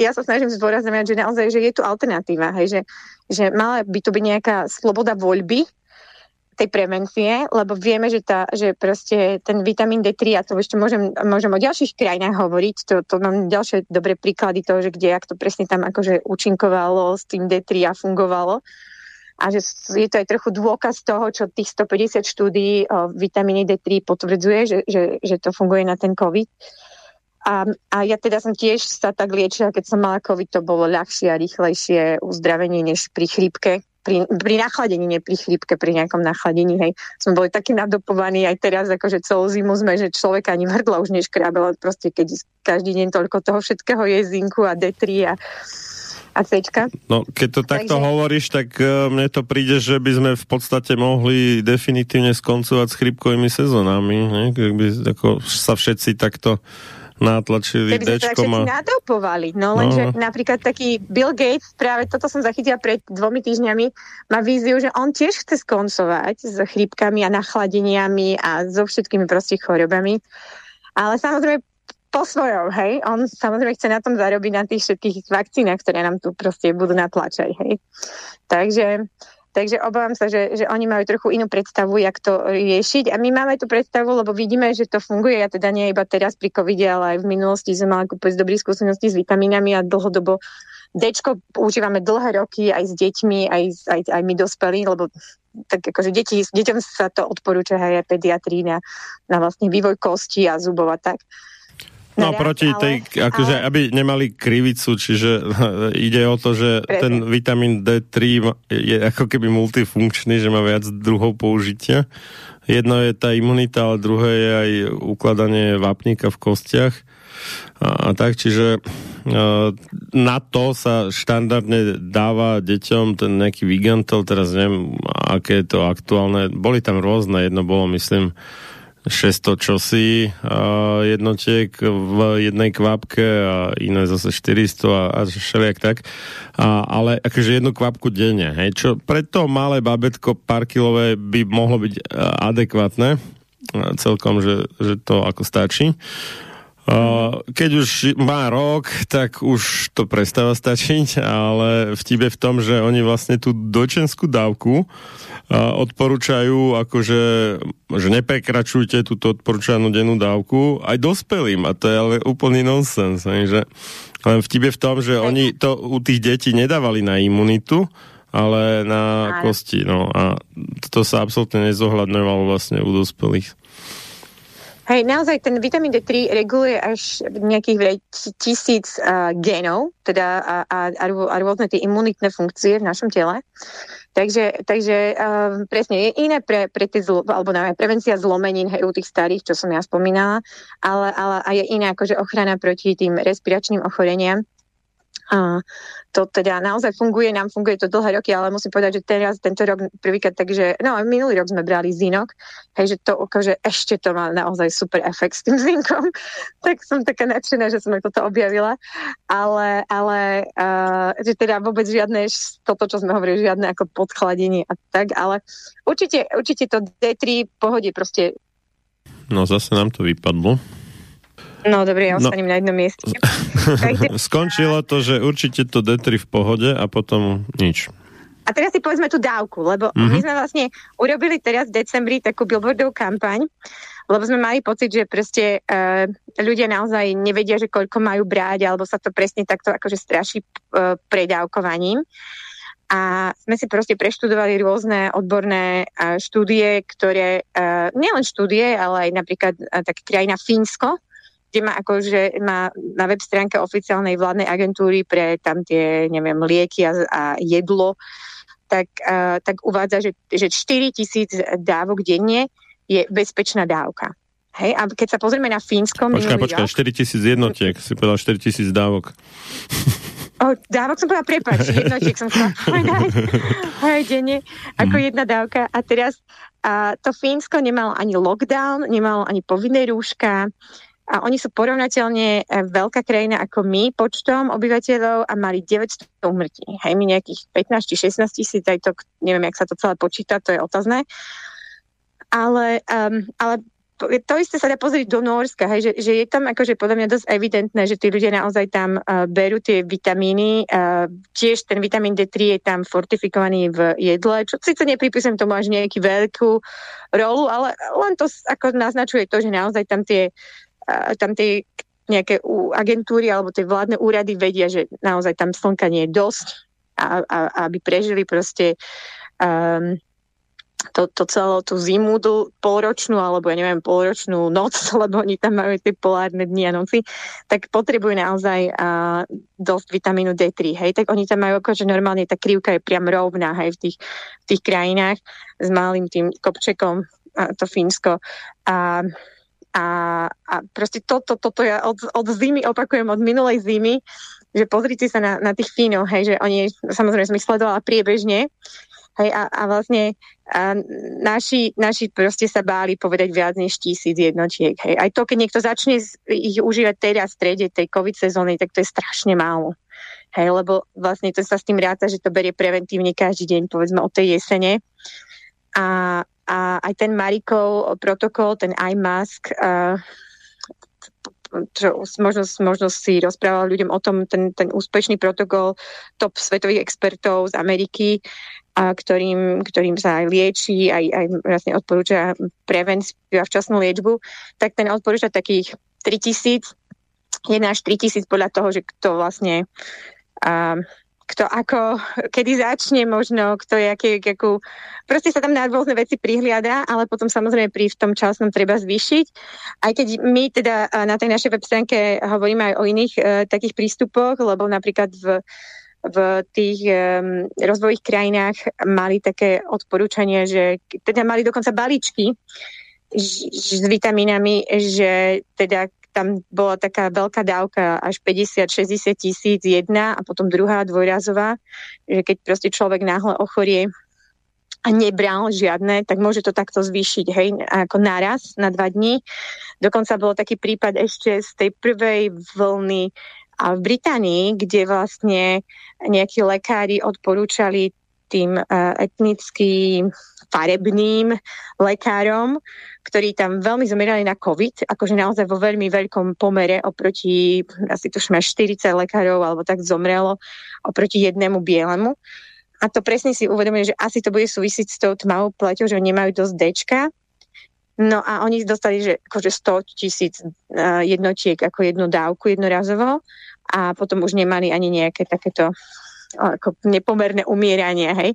ja sa snažím zdôrazňovať, že naozaj, že je tu alternatíva, hej, že, že mala by tu byť nejaká sloboda voľby, tej prevencie, lebo vieme, že, tá, že proste ten vitamín D3, a to ešte môžem, môžem o ďalších krajinách hovoriť, to, to mám ďalšie dobré príklady toho, že kde, ak to presne tam akože účinkovalo s tým D3 a fungovalo. A že je to aj trochu dôkaz toho, čo tých 150 štúdií o vitamíne D3 potvrdzuje, že, že, že to funguje na ten COVID. A, a ja teda som tiež sa tak liečila, keď som mala COVID, to bolo ľahšie a rýchlejšie uzdravenie než pri chrípke, pri, pri nachladení, nie pri chrípke, pri nejakom nachladení, hej, sme boli takí nadopovaní aj teraz, akože celú zimu sme, že človek ani hrdla už neškrábe, ale proste keď každý deň toľko toho všetkého je zinku a D3 a a Cčka. No, keď to takto Takže... hovoríš, tak uh, mne to príde, že by sme v podstate mohli definitívne skoncovať s chrypkovými sezónami, ne? Keby ako sa všetci takto nátlačili Keby Dčkom. a... nadopovali. No lenže no. napríklad taký Bill Gates, práve toto som zachytila pred dvomi týždňami, má víziu, že on tiež chce skoncovať s chrípkami a nachladeniami a so všetkými proste chorobami. Ale samozrejme po svojom, hej. On samozrejme chce na tom zarobiť na tých všetkých vakcínach, ktoré nám tu proste budú natlačať, hej. Takže Takže obávam sa, že, že oni majú trochu inú predstavu, jak to riešiť. A my máme tú predstavu, lebo vidíme, že to funguje. Ja teda nie iba teraz pri covide, ale aj v minulosti sme mali kúpať dobré skúsenosti s vitamínami a dlhodobo Dčko používame dlhé roky aj s deťmi, aj, aj, aj my dospelí, lebo tak akože deti, deťom sa to odporúča aj pediatrí na, na vlastne vývoj kosti a zubov a tak. No proti ale, tej, akože ale... aby nemali krivicu, čiže ide o to, že Presne. ten vitamín D3 je ako keby multifunkčný, že má viac druhov použitia. Jedno je tá imunita, ale druhé je aj ukladanie vápnika v kostiach. A, a tak, čiže na to sa štandardne dáva deťom ten nejaký Vigantel, teraz neviem, aké je to aktuálne. Boli tam rôzne, jedno bolo, myslím, 600 čosi jednotiek v jednej kvapke a iné zase 400 a, a všelijak tak. A, ale akože jednu kvapku denne, hej, čo pre to malé babetko pár kilové by mohlo byť adekvátne celkom, že, že to ako stačí. Keď už má rok, tak už to prestáva stačiť, ale vtibe v tom, že oni vlastne tú dočenskú dávku odporúčajú, akože, že neprekračujte túto odporúčanú dennú dávku aj dospelým a to je ale úplný nonsens. Že, len vtibe v tom, že oni to u tých detí nedávali na imunitu, ale na kosti. No, a to sa absolútne nezohľadňovalo vlastne u dospelých. Hej, naozaj ten vitamín D3 reguluje až nejakých tisíc uh, genov, teda a, a, a, rôzne tie imunitné funkcie v našom tele. Takže, takže uh, presne je iné pre, pre tie zlo, alebo na prevencia zlomenín hej, u tých starých, čo som ja spomínala, ale, ale a je iné akože ochrana proti tým respiračným ochoreniam. A to teda naozaj funguje, nám funguje to dlhé roky, ale musím povedať, že teraz tento rok prvýkrát, takže, no minulý rok sme brali zinok, hej, že to že ešte to má naozaj super efekt s tým zinkom, tak som taká nadšená, že som aj toto objavila, ale, ale uh, že teda vôbec žiadne, toto, čo sme hovorili, žiadne ako podchladenie a tak, ale určite, určite to D3 pohode proste. No zase nám to vypadlo. No dobre, ja no. ostanem no. na jednom mieste. Skončilo to, že určite to D3 v pohode a potom nič. A teraz si povedzme tú dávku, lebo mm-hmm. my sme vlastne urobili teraz v decembri takú billboardovú kampaň, lebo sme mali pocit, že proste uh, ľudia naozaj nevedia, že koľko majú brať, alebo sa to presne takto akože straší uh, predávkovaním. A sme si proste preštudovali rôzne odborné uh, štúdie, ktoré, uh, nielen štúdie, ale aj napríklad uh, také krajina Fínsko, kde má akože má na web stránke oficiálnej vládnej agentúry pre tam tie, neviem, lieky a, a jedlo, tak, uh, tak uvádza, že, že 4 tisíc dávok denne je bezpečná dávka. Hej, a keď sa pozrieme na Fínsko... Počkaj, počkaj, 4 tisíc jednotiek, si povedal 4 tisíc dávok. O, dávok som povedala, prepáč, jednotiek som chcela povedať. Hej, denne, ako mm. jedna dávka. A teraz a to Fínsko nemalo ani lockdown, nemalo ani povinné rúška a oni sú porovnateľne e, veľká krajina ako my počtom obyvateľov a mali 900 umrtí. Hej, my nejakých 15 či 16 tisíc, aj to, neviem, jak sa to celé počíta, to je otázne. Ale, um, ale to isté sa dá pozrieť do Norska, hej, že, že je tam akože podľa mňa dosť evidentné, že tí ľudia naozaj tam uh, berú tie vitamíny. Uh, tiež ten vitamín D3 je tam fortifikovaný v jedle, čo síce nepripisujem tomu až nejakú veľkú rolu, ale len to ako naznačuje to, že naozaj tam tie, tam tie nejaké agentúry alebo tie vládne úrady vedia, že naozaj tam slnka nie je dosť a, a, aby prežili proste um, to, to celé tú zimu dl, polročnú, alebo ja neviem, polročnú noc, lebo oni tam majú tie polárne dni a noci, tak potrebujú naozaj uh, dosť vitamínu D3, hej, tak oni tam majú akože normálne tá krivka je priam rovná, hej, v tých, v tých krajinách s malým tým kopčekom, uh, to Fínsko. A, a, a proste toto, to, toto ja od, od zimy opakujem, od minulej zimy, že pozrite sa na, na tých Fínov, hej, že oni, samozrejme som ich sledovala priebežne, Hej, a, a vlastne a naši, naši proste sa báli povedať viac než tisíc jednotiek. Hej. Aj to, keď niekto začne ich užívať teraz v strede tej COVID sezóny, tak to je strašne málo. Hej, lebo vlastne to sa s tým ráta, že to berie preventívne každý deň, povedzme od tej jesene. A, a aj ten Marikov protokol, ten iMask, uh, čo možno, možno si rozprával ľuďom o tom, ten, ten úspešný protokol top svetových expertov z Ameriky, a ktorým, ktorým sa aj lieči, aj, aj vlastne odporúča prevenciu a včasnú liečbu, tak ten odporúča takých 3000, 1 až 3000 podľa toho, že kto vlastne a, kto ako, kedy začne možno, kto je aký, akú, proste sa tam na rôzne veci prihliada, ale potom samozrejme pri v tom časnom treba zvýšiť. Aj keď my teda na tej našej web stránke hovoríme aj o iných uh, takých prístupoch, lebo napríklad v v tých um, rozvojových krajinách mali také odporúčania, že teda mali dokonca balíčky s vitamínami, že teda tam bola taká veľká dávka až 50-60 tisíc jedna a potom druhá dvojrazová, že keď proste človek náhle ochorie a nebral žiadne, tak môže to takto zvýšiť, hej, ako naraz na dva dní. Dokonca bol taký prípad ešte z tej prvej vlny a v Británii, kde vlastne nejakí lekári odporúčali tým uh, etnicky farebným lekárom, ktorí tam veľmi zomierali na COVID, akože naozaj vo veľmi veľkom pomere oproti, asi tuším až 40 lekárov alebo tak zomrelo oproti jednému bielemu. A to presne si uvedomuje, že asi to bude súvisieť s tou tmavou pleťou, že nemajú dosť Dčka. No a oni dostali, že akože 100 tisíc uh, jednotiek ako jednu dávku jednorazovo a potom už nemali ani nejaké takéto ako nepomerné umieranie, hej.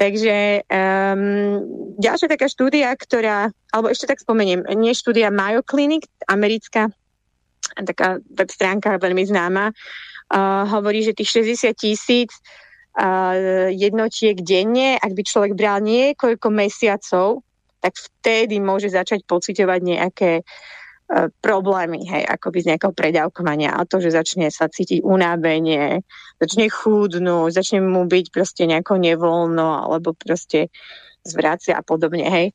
Takže um, ďalšia taká štúdia, ktorá, alebo ešte tak spomeniem, nie štúdia Mayo Clinic, americká taká web stránka veľmi známa, uh, hovorí, že tých 60 tisíc uh, jednotiek denne, ak by človek bral niekoľko mesiacov, tak vtedy môže začať pocitovať nejaké uh, problémy, hej, akoby z nejakého predávkovania a to, že začne sa cítiť unábenie, začne chudnúť, začne mu byť proste nejako nevoľno alebo proste zvracia a podobne, hej.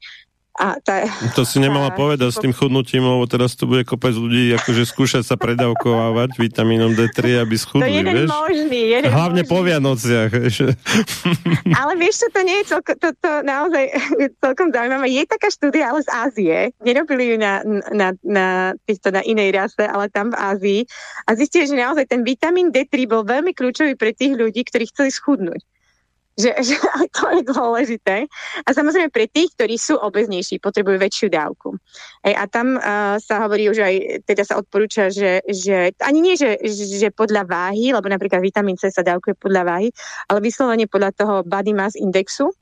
A tá, to si nemala tá, povedať s tým chudnutím, lebo teraz tu bude kopec ľudí akože skúšať sa predávkovávať vitamínom D3, aby schudli, to jeden vieš? Možný, jeden Hlavne možný. po Vianociach. Vieš. Ale vieš čo, to nie je celko, to, to naozaj celkom zaujímavé. Je taká štúdia, ale z Ázie. Nerobili ju na, na, na, týchto, na inej rase, ale tam v Ázii. A zistili, že naozaj ten vitamín D3 bol veľmi kľúčový pre tých ľudí, ktorí chceli schudnúť že, že to je dôležité. A samozrejme pre tých, ktorí sú obeznejší, potrebujú väčšiu dávku. Ej, a tam uh, sa hovorí už aj, teda sa odporúča, že, že ani nie, že, že podľa váhy, lebo napríklad vitamín C sa dávkuje podľa váhy, ale vyslovene podľa toho body mass indexu,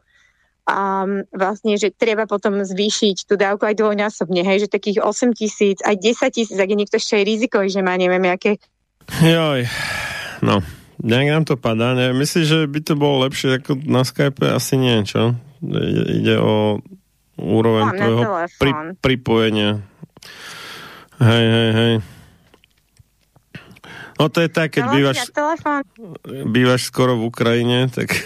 a um, vlastne, že treba potom zvýšiť tú dávku aj dvojnásobne, hej, že takých 8 tisíc, aj 10 tisíc, ak je niekto ešte aj rizikový, že má neviem, aké... Joj, no, Nejak nám to padá. Ne? Myslíš, že by to bolo lepšie ako na Skype? Asi nie, čo? Ide o úroveň Mám tvojho pri, pripojenia. Hej, hej, hej. No to je tak, keď bývaš, bývaš skoro v Ukrajine, tak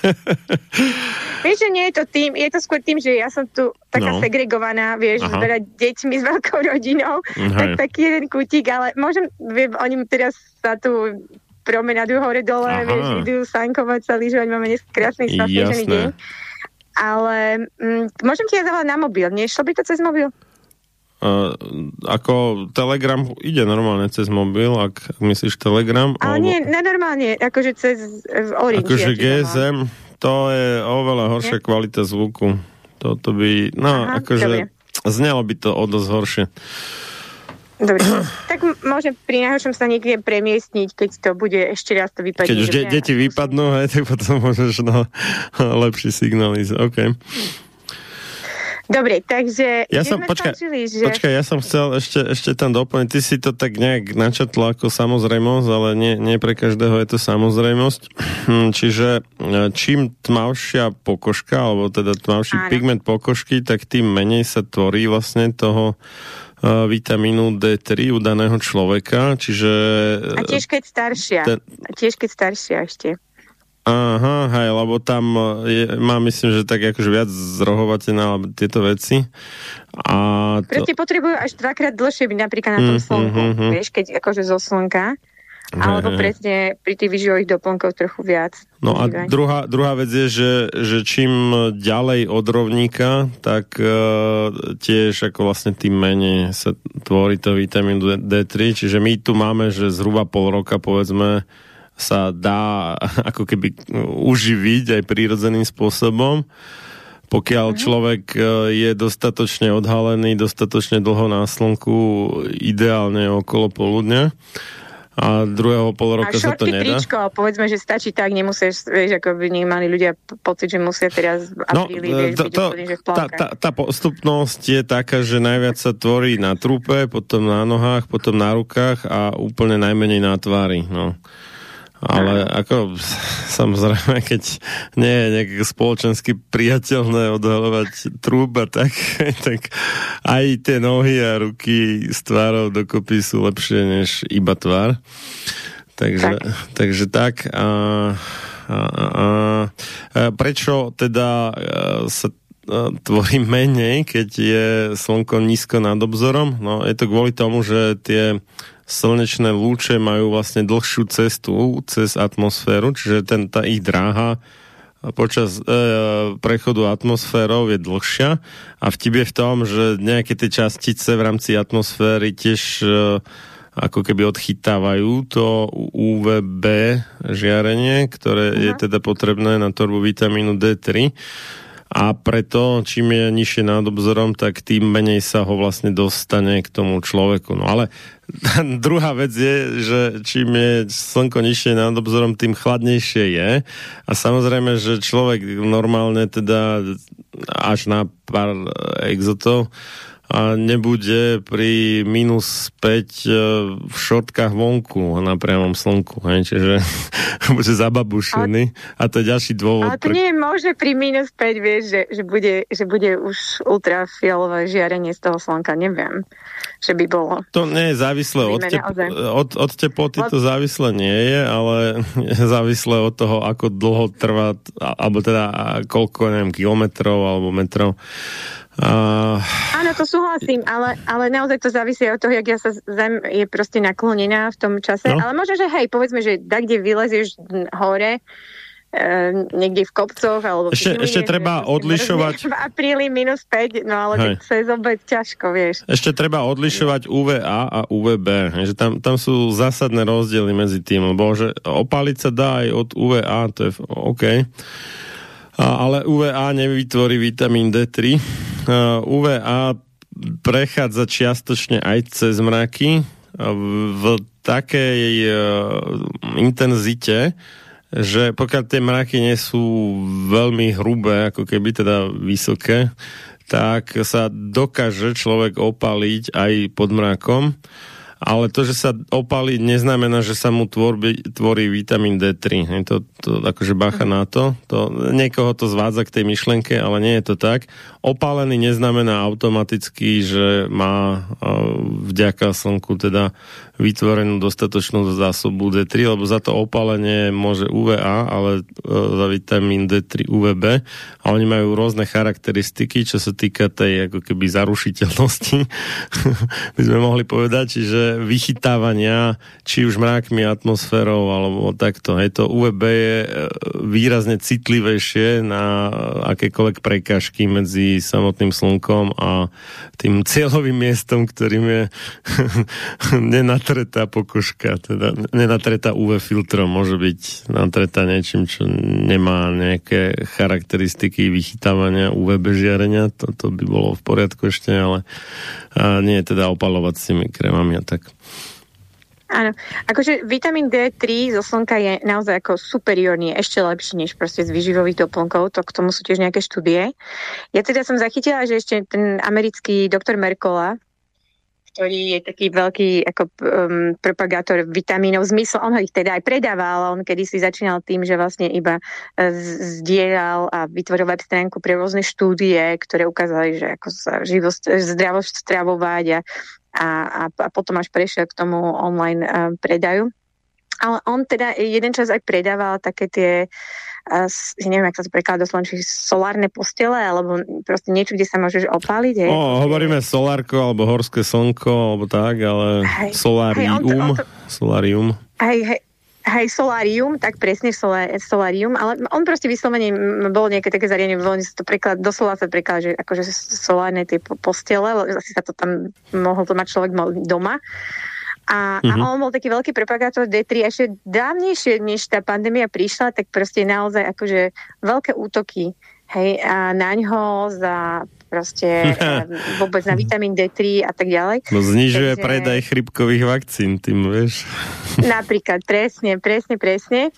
Vieš, že nie je to tým, je to skôr tým, že ja som tu taká no. segregovaná, vieš, Aha. s veľa deťmi, s veľkou rodinou, Hej. tak taký jeden kútik, ale môžem, viem, oni teraz sa tu promenadujú hore dole, Aha. vieš, idú sankovať sa, lyžovať, máme dnes krásny svastežený deň. Ale mm, môžem ti ja zavolať na mobil, nešlo by to cez mobil? Uh, ako Telegram ide normálne cez mobil, ak, myslíš Telegram. Ale alebo... nie, nenormálne, akože cez Orange. Akože GSM, to je oveľa horšia nie? kvalita zvuku. Toto by, no, Aha, akože znelo by to o dosť horšie. Dobre, tak môžem pri najhoršom sa niekde premiestniť, keď to bude ešte raz to vypadne. Keď už de- deti vypadnú, hej, tak potom môžeš no, lepší signál ísť. OK. Dobre, takže... Ja som, počkaj, skončili, že... počkaj, ja som chcel ešte, ešte tam doplniť. Ty si to tak nejak načetla ako samozrejmosť, ale nie, nie pre každého je to samozrejmosť. Hm, čiže e, čím tmavšia pokožka, alebo teda tmavší Áno. pigment pokožky, tak tým menej sa tvorí vlastne toho vitamínu D3 u daného človeka, čiže... A tiež keď staršia. Ten... Tiež keď staršia ešte. Aha, hej, lebo tam je, má myslím, že tak akože viac zrohovateľná alebo tieto veci. A to... Proste potrebujú až dvakrát dlhšie byť napríklad na tom mm, slnku, mm, mm, vieš, keď akože zo slnka. Alebo presne pri tých vyživových doplnkoch trochu viac. No a druhá, druhá vec je, že, že čím ďalej od rovníka, tak uh, tiež ako vlastne tým menej sa tvorí to vitamín D3, čiže my tu máme, že zhruba pol roka povedzme sa dá ako keby uživiť aj prírodzeným spôsobom. Pokiaľ uh-huh. človek e, je dostatočne odhalený, dostatočne dlho na slnku, ideálne okolo poludňa a druhého pol roka sa to nedá. tričko, povedzme, že stačí tak, nemusíš, vieš, ako by mali ľudia pocit, že musia teraz v no, apríli, no, vieš, to, byť to, úplne, že v tá, tá, tá postupnosť je taká, že najviac sa tvorí na trupe, potom na nohách, potom na rukách a úplne najmenej na tvári. No. Ale ako samozrejme, keď nie je nejak spoločensky priateľné odhalovať trúba, tak, tak aj tie nohy a ruky s tvárou dokopy sú lepšie než iba tvár. Takže tak. Takže tak a, a, a, a prečo teda e, sa e, tvorí menej, keď je slnko nízko nad obzorom? No, je to kvôli tomu, že tie slnečné lúče majú vlastne dlhšiu cestu cez atmosféru, čiže ten, tá ich dráha počas e, prechodu atmosférou je dlhšia a vtip je v tom, že nejaké tie častice v rámci atmosféry tiež e, ako keby odchytávajú to UVB žiarenie, ktoré uh-huh. je teda potrebné na tvorbu vitamínu D3 a preto čím je nižšie nad obzorom, tak tým menej sa ho vlastne dostane k tomu človeku. No ale druhá vec je, že čím je slnko nižšie nad obzorom, tým chladnejšie je. A samozrejme, že človek normálne teda až na pár exotov a nebude pri minus 5 e, v šortkách vonku na priamom slnku. Hej? Čiže bude zababušený. A to je ďalší dôvod. Ale to pre... nie je môže pri minus 5, vieš, že, že, bude, že bude už ultrafialové žiarenie z toho slnka. Neviem, že by bolo. To nie je závislé od, tep- od, od teploty, od... to závislé nie je, ale je závislé od toho, ako dlho trvá, alebo teda koľko, neviem, kilometrov alebo metrov Uh... Áno, to súhlasím, ale, ale naozaj to závisí od toho, jak ja sa zem je proste naklonená v tom čase. No. Ale možno, že hej, povedzme, že tak, kde vylezieš hore, e, niekde v kopcoch alebo ešte, v ešte treba odlišovať v apríli minus 5, no ale Hej. tak cez ťažko, vieš. Ešte treba odlišovať UVA a UVB, že tam, tam sú zásadné rozdiely medzi tým, lebo že opáliť sa dá aj od UVA, to je OK ale UVA nevytvorí vitamín D3. UVA prechádza čiastočne aj cez mraky v takej e, intenzite, že pokiaľ tie mraky nie sú veľmi hrubé, ako keby teda vysoké, tak sa dokáže človek opaliť aj pod mrakom ale to, že sa opálí, neznamená, že sa mu tvorí, tvorí vitamín D3. Je to, to akože bacha na to. to. Niekoho to zvádza k tej myšlenke, ale nie je to tak. Opálený neznamená automaticky, že má vďaka slnku teda vytvorenú dostatočnú zásobu D3, lebo za to opálenie môže UVA, ale e, za vitamín D3 UVB a oni majú rôzne charakteristiky, čo sa týka tej ako keby zarušiteľnosti, by sme mohli povedať, čiže vychytávania, či už mrákmi, atmosférou, alebo takto. Hej, to UVB je e, výrazne citlivejšie na akékoľvek prekažky medzi samotným slnkom a tým cieľovým miestom, ktorým je nenatretá pokožka, teda nenatretá UV filtrom, môže byť natretá niečím, čo nemá nejaké charakteristiky vychytávania UVB žiarenia, to, to by bolo v poriadku ešte, ale a nie teda opalovacími krémami a tak. Áno, akože vitamín D3 zo slnka je naozaj ako superiórny, ešte lepší než proste z výživových doplnkov, to k tomu sú tiež nejaké štúdie. Ja teda som zachytila, že ešte ten americký doktor Merkola, ktorý je taký veľký ako, um, propagátor vitamínov. Zmysel, on ho ich teda aj predával, on kedy si začínal tým, že vlastne iba uh, zdieľal a vytvoril web stránku pre rôzne štúdie, ktoré ukázali, že ako sa živost, zdravo stravovať a a, a, potom až prešiel k tomu online uh, predaju. Ale on teda jeden čas aj predával také tie, uh, neviem, ak sa to prekladá do či solárne postele, alebo proste niečo, kde sa môžeš opáliť. Je, o, hovoríme solárko, alebo horské slnko, alebo tak, ale hej, solárium. Hej, on to, on to, solárium. Hej, hej, Hej, solárium, tak presne solárium, ale on proste vyslovene bol nejaké také zariadenie, veľmi sa to preklad, doslova sa preklad, že akože solárne tie postele, asi sa to tam mohol to mať človek doma. A, mm-hmm. a mhm. on bol taký veľký propagátor D3 ešte dávnejšie, než tá pandémia prišla, tak proste naozaj akože veľké útoky hej, a na ňo za proste vôbec na vitamín D3 a tak ďalej. No znižuje Takže... predaj chrypkových vakcín, tým vieš. Napríklad, presne, presne, presne.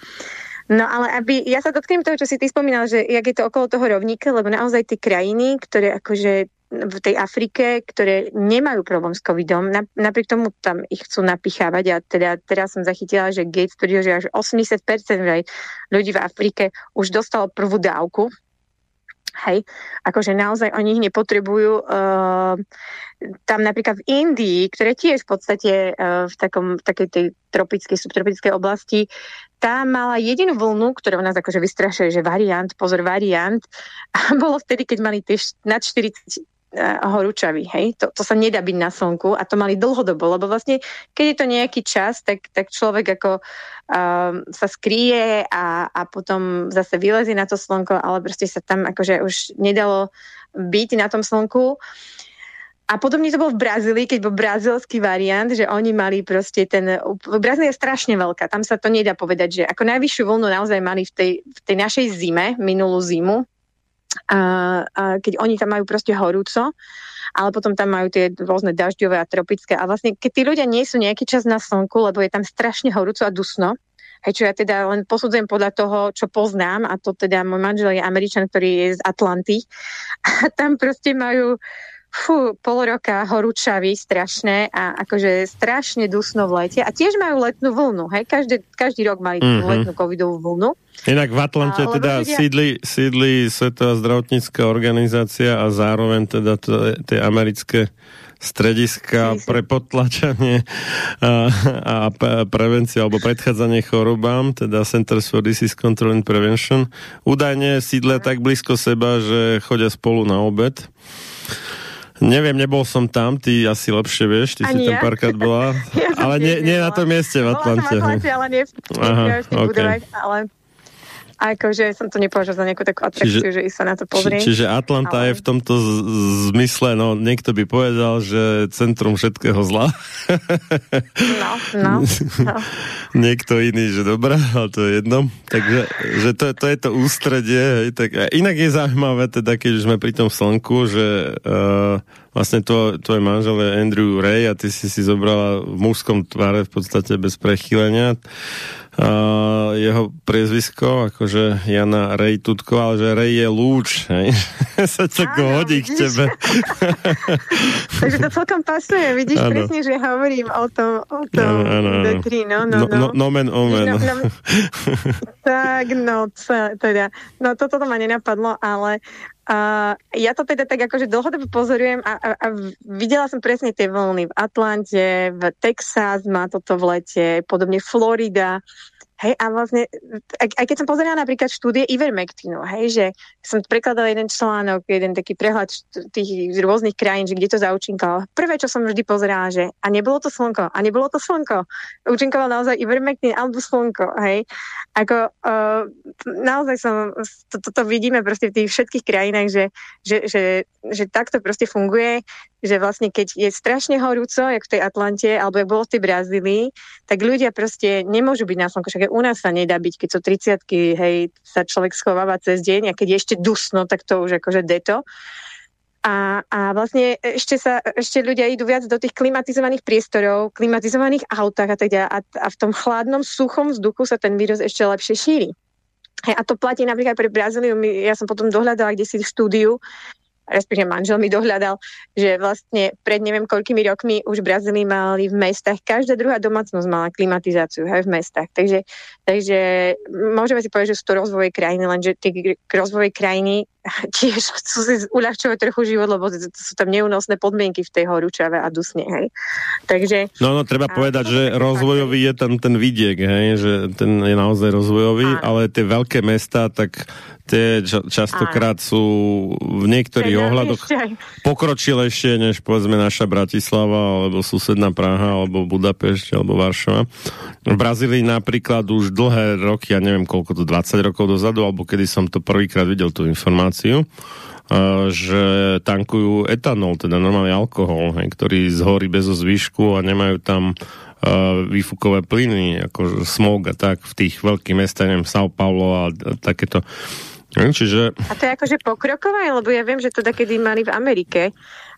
No ale aby, ja sa dotknem toho, čo si ty spomínal, že jak je to okolo toho rovníka, lebo naozaj tie krajiny, ktoré akože v tej Afrike, ktoré nemajú problém s covidom, napriek tomu tam ich chcú napichávať a teda teraz som zachytila, že Gates tvrdil, že až 80% ľudí v Afrike už dostalo prvú dávku Hej, akože naozaj oni ich nepotrebujú. Uh, tam napríklad v Indii, ktoré tiež v podstate uh, v, takom, v takej tej tropickej, subtropickej oblasti, tá mala jedinú vlnu, ktorá nás akože vystrašuje, že variant, pozor, variant. A bolo vtedy, keď mali tie nad 40 Eh, horúčavý, hej, to, to sa nedá byť na slnku a to mali dlhodobo, lebo vlastne, keď je to nejaký čas, tak, tak človek ako um, sa skrie a, a potom zase vylezie na to slnko, ale proste sa tam akože už nedalo byť na tom slnku. A podobne to bolo v Brazílii, keď bol brazilský variant, že oni mali proste ten... Brazília je strašne veľká, tam sa to nedá povedať, že ako najvyššiu vlnu naozaj mali v tej, v tej našej zime, minulú zimu, a, a keď oni tam majú proste horúco, ale potom tam majú tie rôzne dažďové a tropické. A vlastne, keď tí ľudia nie sú nejaký čas na slnku, lebo je tam strašne horúco a dusno, hej, čo ja teda len posudzujem podľa toho, čo poznám, a to teda môj manžel je Američan, ktorý je z Atlanty, a tam proste majú fú, pol roka horúčavy strašné a akože strašne dusno v lete a tiež majú letnú vlnu, hej, každý, každý rok mali mm-hmm. letnú covidovú vlnu. Inak v Atlante a, teda ľudia... sídli, sídli Svetová zdravotnícká organizácia a zároveň teda tie americké strediska pre potlačanie a, a prevenciu alebo predchádzanie chorobám, teda Centers for Disease Control and Prevention. Údajne sídlia tak blízko seba, že chodia spolu na obed. Neviem, nebol som tam, ty asi lepšie vieš, ty Ani si ja. tam párkrát bola. ja ale nie, nie na tom mieste v Atlante. Bola som v Atlante, ale nie v, Aha, okay. budovať, ale akože som to nepovažoval za nejakú takú atrakciu, čiže, že sa na to pozrieť. Či, čiže Atlanta ale... je v tomto zmysle, no niekto by povedal, že centrum všetkého zla. no, no, no. niekto iný, že dobrá, ale to je jedno. Takže že to, to je to ústredie. Hej, tak, inak je zaujímavé, teda, keď sme pri tom slnku, že uh, vlastne to, tvoj manžel je Andrew Ray a ty si si zobrala v mužskom tvare v podstate bez prechýlenia uh, jeho priezvisko, akože Jana Rej Tutko, ale že Rej je lúč, hej? sa tak hodí k tebe. Takže to celkom pasuje, vidíš ano. presne, že hovorím o tom, o tom ano, ano, ano. Detri, no, no, no. no, nomen omen. No, no, tak, no, teda, no toto to ma nenapadlo, ale a ja to teda tak akože dlhodobo pozorujem a, a, a videla som presne tie vlny v Atlante, v Texas má toto v lete, podobne Florida. Hej, a vlastne, aj, keď som pozerala napríklad štúdie Ivermectinu, hej, že som prekladala jeden článok, jeden taký prehľad tých rôznych krajín, že kde to zaučinkalo. Prvé, čo som vždy pozerala, že a nebolo to slnko, a nebolo to slnko. Účinkoval naozaj Ivermectin alebo slnko, hej. Ako, uh, naozaj som, toto to, to vidíme proste v tých všetkých krajinách, že, že, že, že takto proste funguje že vlastne keď je strašne horúco, jak v tej Atlante, alebo jak bolo v tej Brazílii, tak ľudia proste nemôžu byť na slnku. Však u nás sa nedá byť, keď sú 30 hej, sa človek schováva cez deň a keď je ešte dusno, tak to už akože deto. A, a vlastne ešte sa, ešte ľudia idú viac do tých klimatizovaných priestorov, klimatizovaných autách a tak ďalej. A, a v tom chladnom, suchom vzduchu sa ten vírus ešte lepšie šíri. Hej, a to platí napríklad pre Brazíliu. Ja som potom dohľadala kde si štúdiu, respektíve manžel mi dohľadal, že vlastne pred neviem koľkými rokmi už v Brazílii mali v mestách, každá druhá domácnosť mala klimatizáciu aj v mestách. Takže, takže môžeme si povedať, že sú to rozvoje krajiny, lenže tie rozvoje krajiny tiež chcú si uľahčovať trochu život, lebo sú tam neúnosné podmienky v tej horúčave a dusne, hej. Takže... No, no, treba povedať, že rozvojový je tam ten vidiek, hej, že ten je naozaj rozvojový, Áno. ale tie veľké mesta, tak tie častokrát sú v niektorých ohľadoch pokročilejšie, než povedzme naša Bratislava, alebo susedná Praha, alebo Budapešť, alebo Varšava. V Brazílii napríklad už dlhé roky, ja neviem koľko to, 20 rokov dozadu, alebo kedy som to prvýkrát videl tú informáciu, informáciu, že tankujú etanol, teda normálny alkohol, hej, ktorý zhorí bez zvyšku a nemajú tam uh, výfukové plyny, ako smog a tak v tých veľkých mestách, neviem, São Paulo a, a takéto. Čiže... A to je akože pokrokové, lebo ja viem, že to takedy mali v Amerike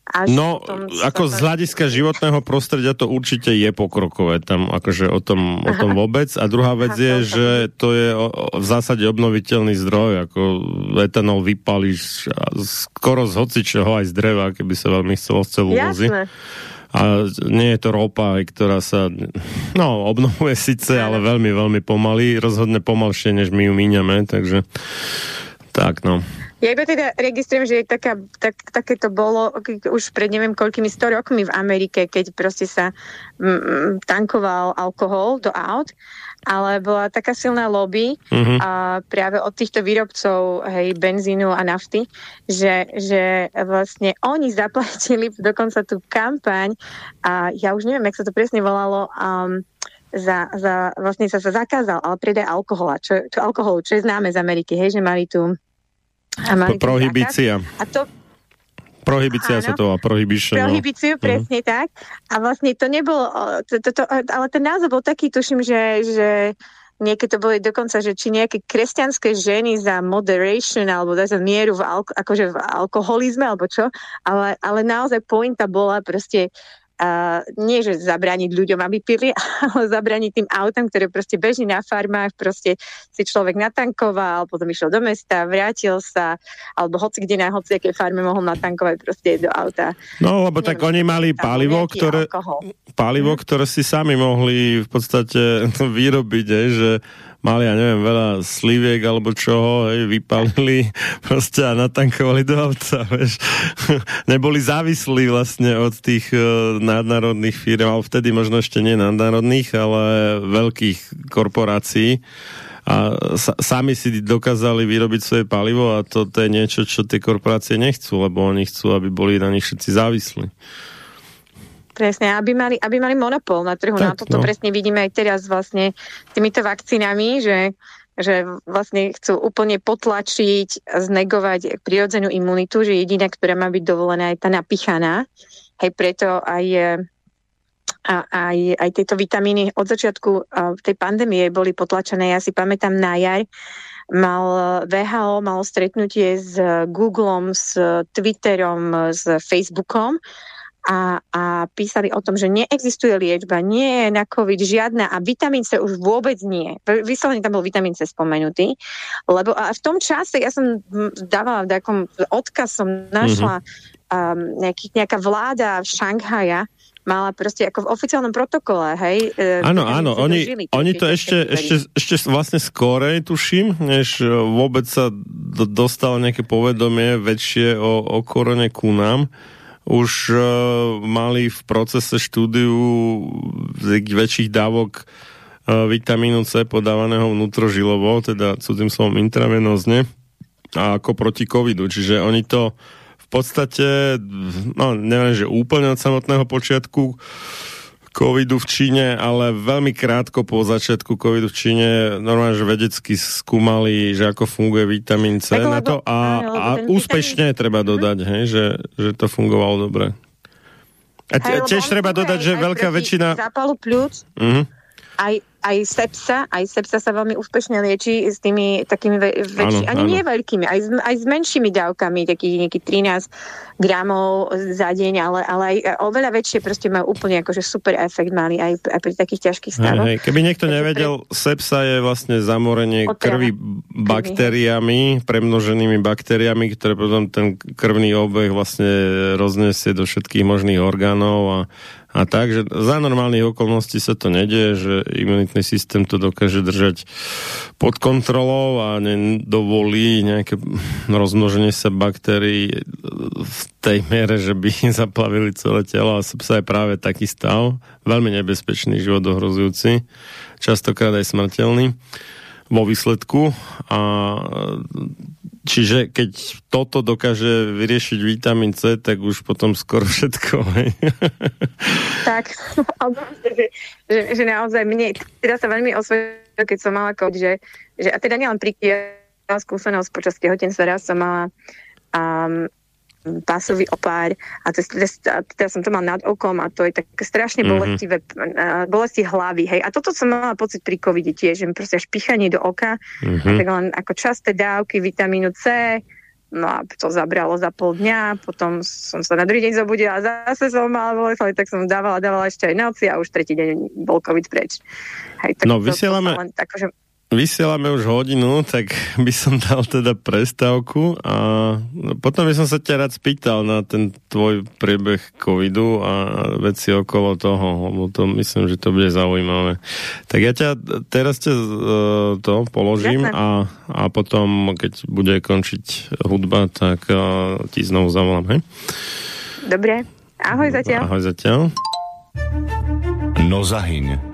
až no, ako z hľadiska životného prostredia to určite je pokrokové, tam akože o tom, o tom vôbec. A druhá vec je, že to je o, o, v zásade obnoviteľný zdroj, ako etanol vypališ skoro z hocičoho aj z dreva, keby sa veľmi chcelo z celulózy. A nie je to ropa, ktorá sa no, obnovuje síce, ale veľmi, veľmi pomaly, rozhodne pomalšie, než my ju míňame, takže tak no. Ja iba teda registrujem, že taká, tak, také to bolo už pred neviem koľkými 100 rokmi v Amerike, keď proste sa mm, tankoval alkohol do aut, ale bola taká silná lobby uh-huh. a práve od týchto výrobcov hej, benzínu a nafty, že, že vlastne oni zaplatili dokonca tú kampaň a ja už neviem, jak sa to presne volalo, um, za, za, vlastne sa, sa zakázal, ale predaj alkohola, čo, čo, alkoholu, čo je známe z Ameriky, hej, že mali tu Prohibícia. A to, Prohibícia sa to a prohibition. No. Prohibíciu, no. presne uh-huh. tak. A vlastne to nebolo, to, to, to, ale ten názov bol taký, tuším, že, že niekedy to boli dokonca, že či nejaké kresťanské ženy za moderation alebo za mieru v, alko, akože v alkoholizme alebo čo, ale, ale naozaj pointa bola proste uh, nie, že zabrániť ľuďom, aby pili, ale zabrániť tým autám, ktoré proste beží na farmách, proste si človek natankoval, potom išiel do mesta, vrátil sa, alebo hoci kde na hoci aké farme mohol natankovať proste do auta. No, lebo Neviem, tak oni mali palivo, ktoré, palivo, hmm. ktoré si sami mohli v podstate vyrobiť, že mali, ja neviem, veľa sliviek alebo čoho, hej, vypalili proste a natankovali do auta, vieš. Neboli závislí vlastne od tých uh, nadnárodných firm, ale vtedy možno ešte nie nadnárodných, ale veľkých korporácií a sa, sami si dokázali vyrobiť svoje palivo a to, to je niečo, čo tie korporácie nechcú, lebo oni chcú, aby boli na nich všetci závislí. Presne, aby mali, aby mali monopol na trhu. Tak, na toto no. presne vidíme aj teraz vlastne týmito vakcínami, že že vlastne chcú úplne potlačiť, znegovať prirodzenú imunitu, že jediná, ktorá má byť dovolená, je tá napichaná. Hej, preto aj, a, aj, aj tieto vitamíny od začiatku tej pandémie boli potlačené. Ja si pamätám na jar, mal VHO malo stretnutie s Googlom, s Twitterom, s Facebookom a, a písali o tom, že neexistuje liečba, nie je na COVID žiadna a vitamín C už vôbec nie. Vyslovene tam bol vitamín C spomenutý, lebo a v tom čase ja som dávala v takom odkaz som našla mm-hmm. um, nejaký, nejaká vláda v Šanghaja, mala proste ako v oficiálnom protokole, hej? E, áno, áno, oni, žili, oni to ešte, ešte, ešte vlastne skorej, tuším, než e, vôbec sa do, dostalo nejaké povedomie väčšie o, o korone ku nám. Už uh, mali v procese štúdiu väčších dávok uh, vitamínu C podávaného vnútrožilovo, teda cudzým slovom intravenózne, a ako proti covidu. Čiže oni to podstate, no neviem, že úplne od samotného počiatku covidu v Číne, ale veľmi krátko po začiatku covidu v Číne normálne, že vedecky skúmali, že ako funguje vitamín C tak, na to a, a úspešne vitamín... treba dodať, hej, že, že to fungovalo dobre. A tiež treba dodať, že veľká väčšina... Zápalu pľúc, uh-huh. aj aj sepsa, aj sepsa sa veľmi úspešne lieči s tými takými ve- väčšími, ani áno. nie veľkými, aj s, aj s menšími dávkami, takých nejakých 13 gramov za deň, ale, ale aj oveľa väčšie proste majú úplne akože super efekt mali aj, aj pri takých ťažkých stavoch. Hej, hej. Keby niekto nevedel, sepsa je vlastne zamorenie krvi baktériami, premnoženými baktériami, ktoré potom ten krvný obeh vlastne roznesie do všetkých možných orgánov a a tak, za normálnych okolností sa to nedieje, že imunitný systém to dokáže držať pod kontrolou a nedovolí nejaké rozmnoženie sa baktérií v tej miere, že by zaplavili celé telo. A sa je práve taký stav, veľmi nebezpečný, život ohrozujúci, častokrát aj smrteľný. Vo výsledku. A čiže keď toto dokáže vyriešiť vitamín C, tak už potom skoro všetko. Hej. Tak, že, že, že naozaj mne, teda sa veľmi osvedčilo, keď som mala COVID, že, že a teda nielen pri skúsenosť počas tehotenstva, raz som mala um, pásový opár a teda som to mal nad okom a to je také strašne mhm. bolestivé, mm-hmm. bolesti hlavy, hej. A toto som mala pocit pri covide tiež, že proste až pichanie do oka, mm-hmm. tak len ako časté dávky vitamínu C, no a to zabralo za pol dňa, potom som sa na druhý deň zobudila a zase som mala bolesť, tak som dávala, dávala ešte aj noci a už tretí deň bol covid preč. Hej, tak no to, vysielame... To len tak, že Vysielame už hodinu, tak by som dal teda prestávku a potom by som sa ťa rád spýtal na ten tvoj priebeh covidu a veci okolo toho, lebo to myslím, že to bude zaujímavé. Tak ja ťa teraz ťa e, to položím a, a potom, keď bude končiť hudba, tak e, ti znovu zavolám, hej? Dobre, ahoj zatiaľ. Ahoj zatiaľ. No zahyň,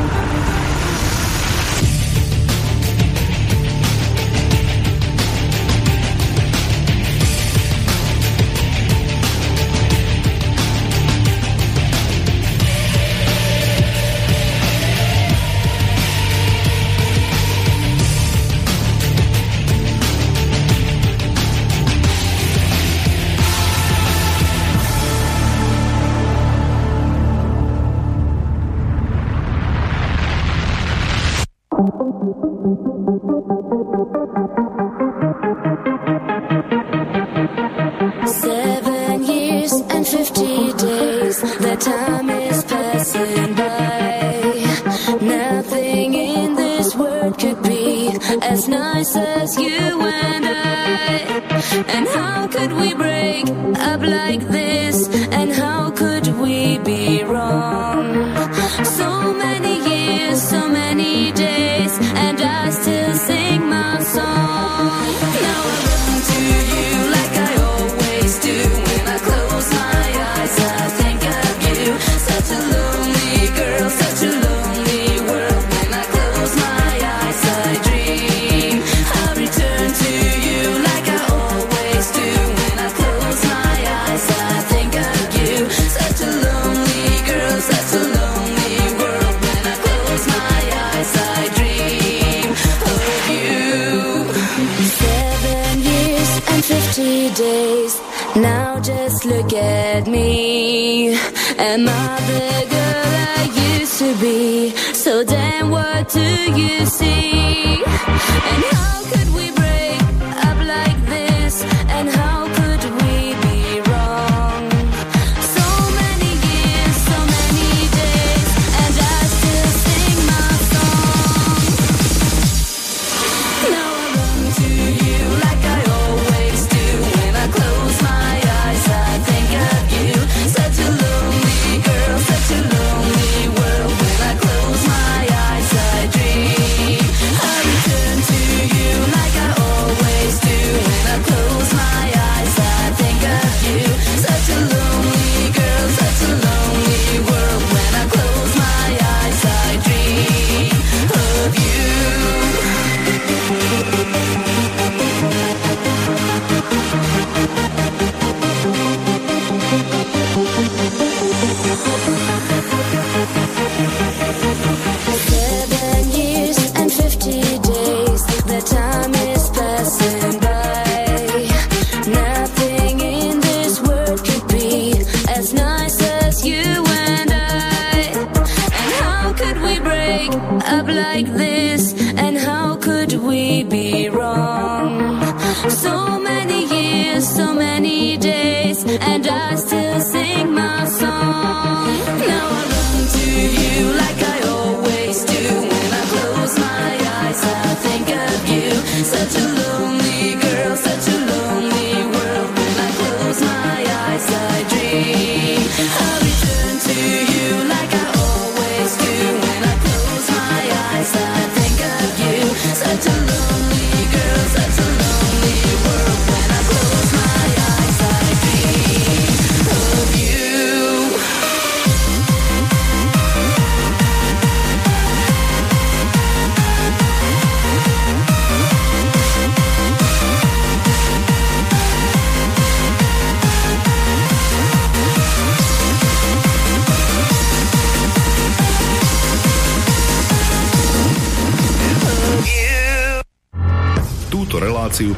and how could we break up like this? Am I the girl I used to be? So then what do you see?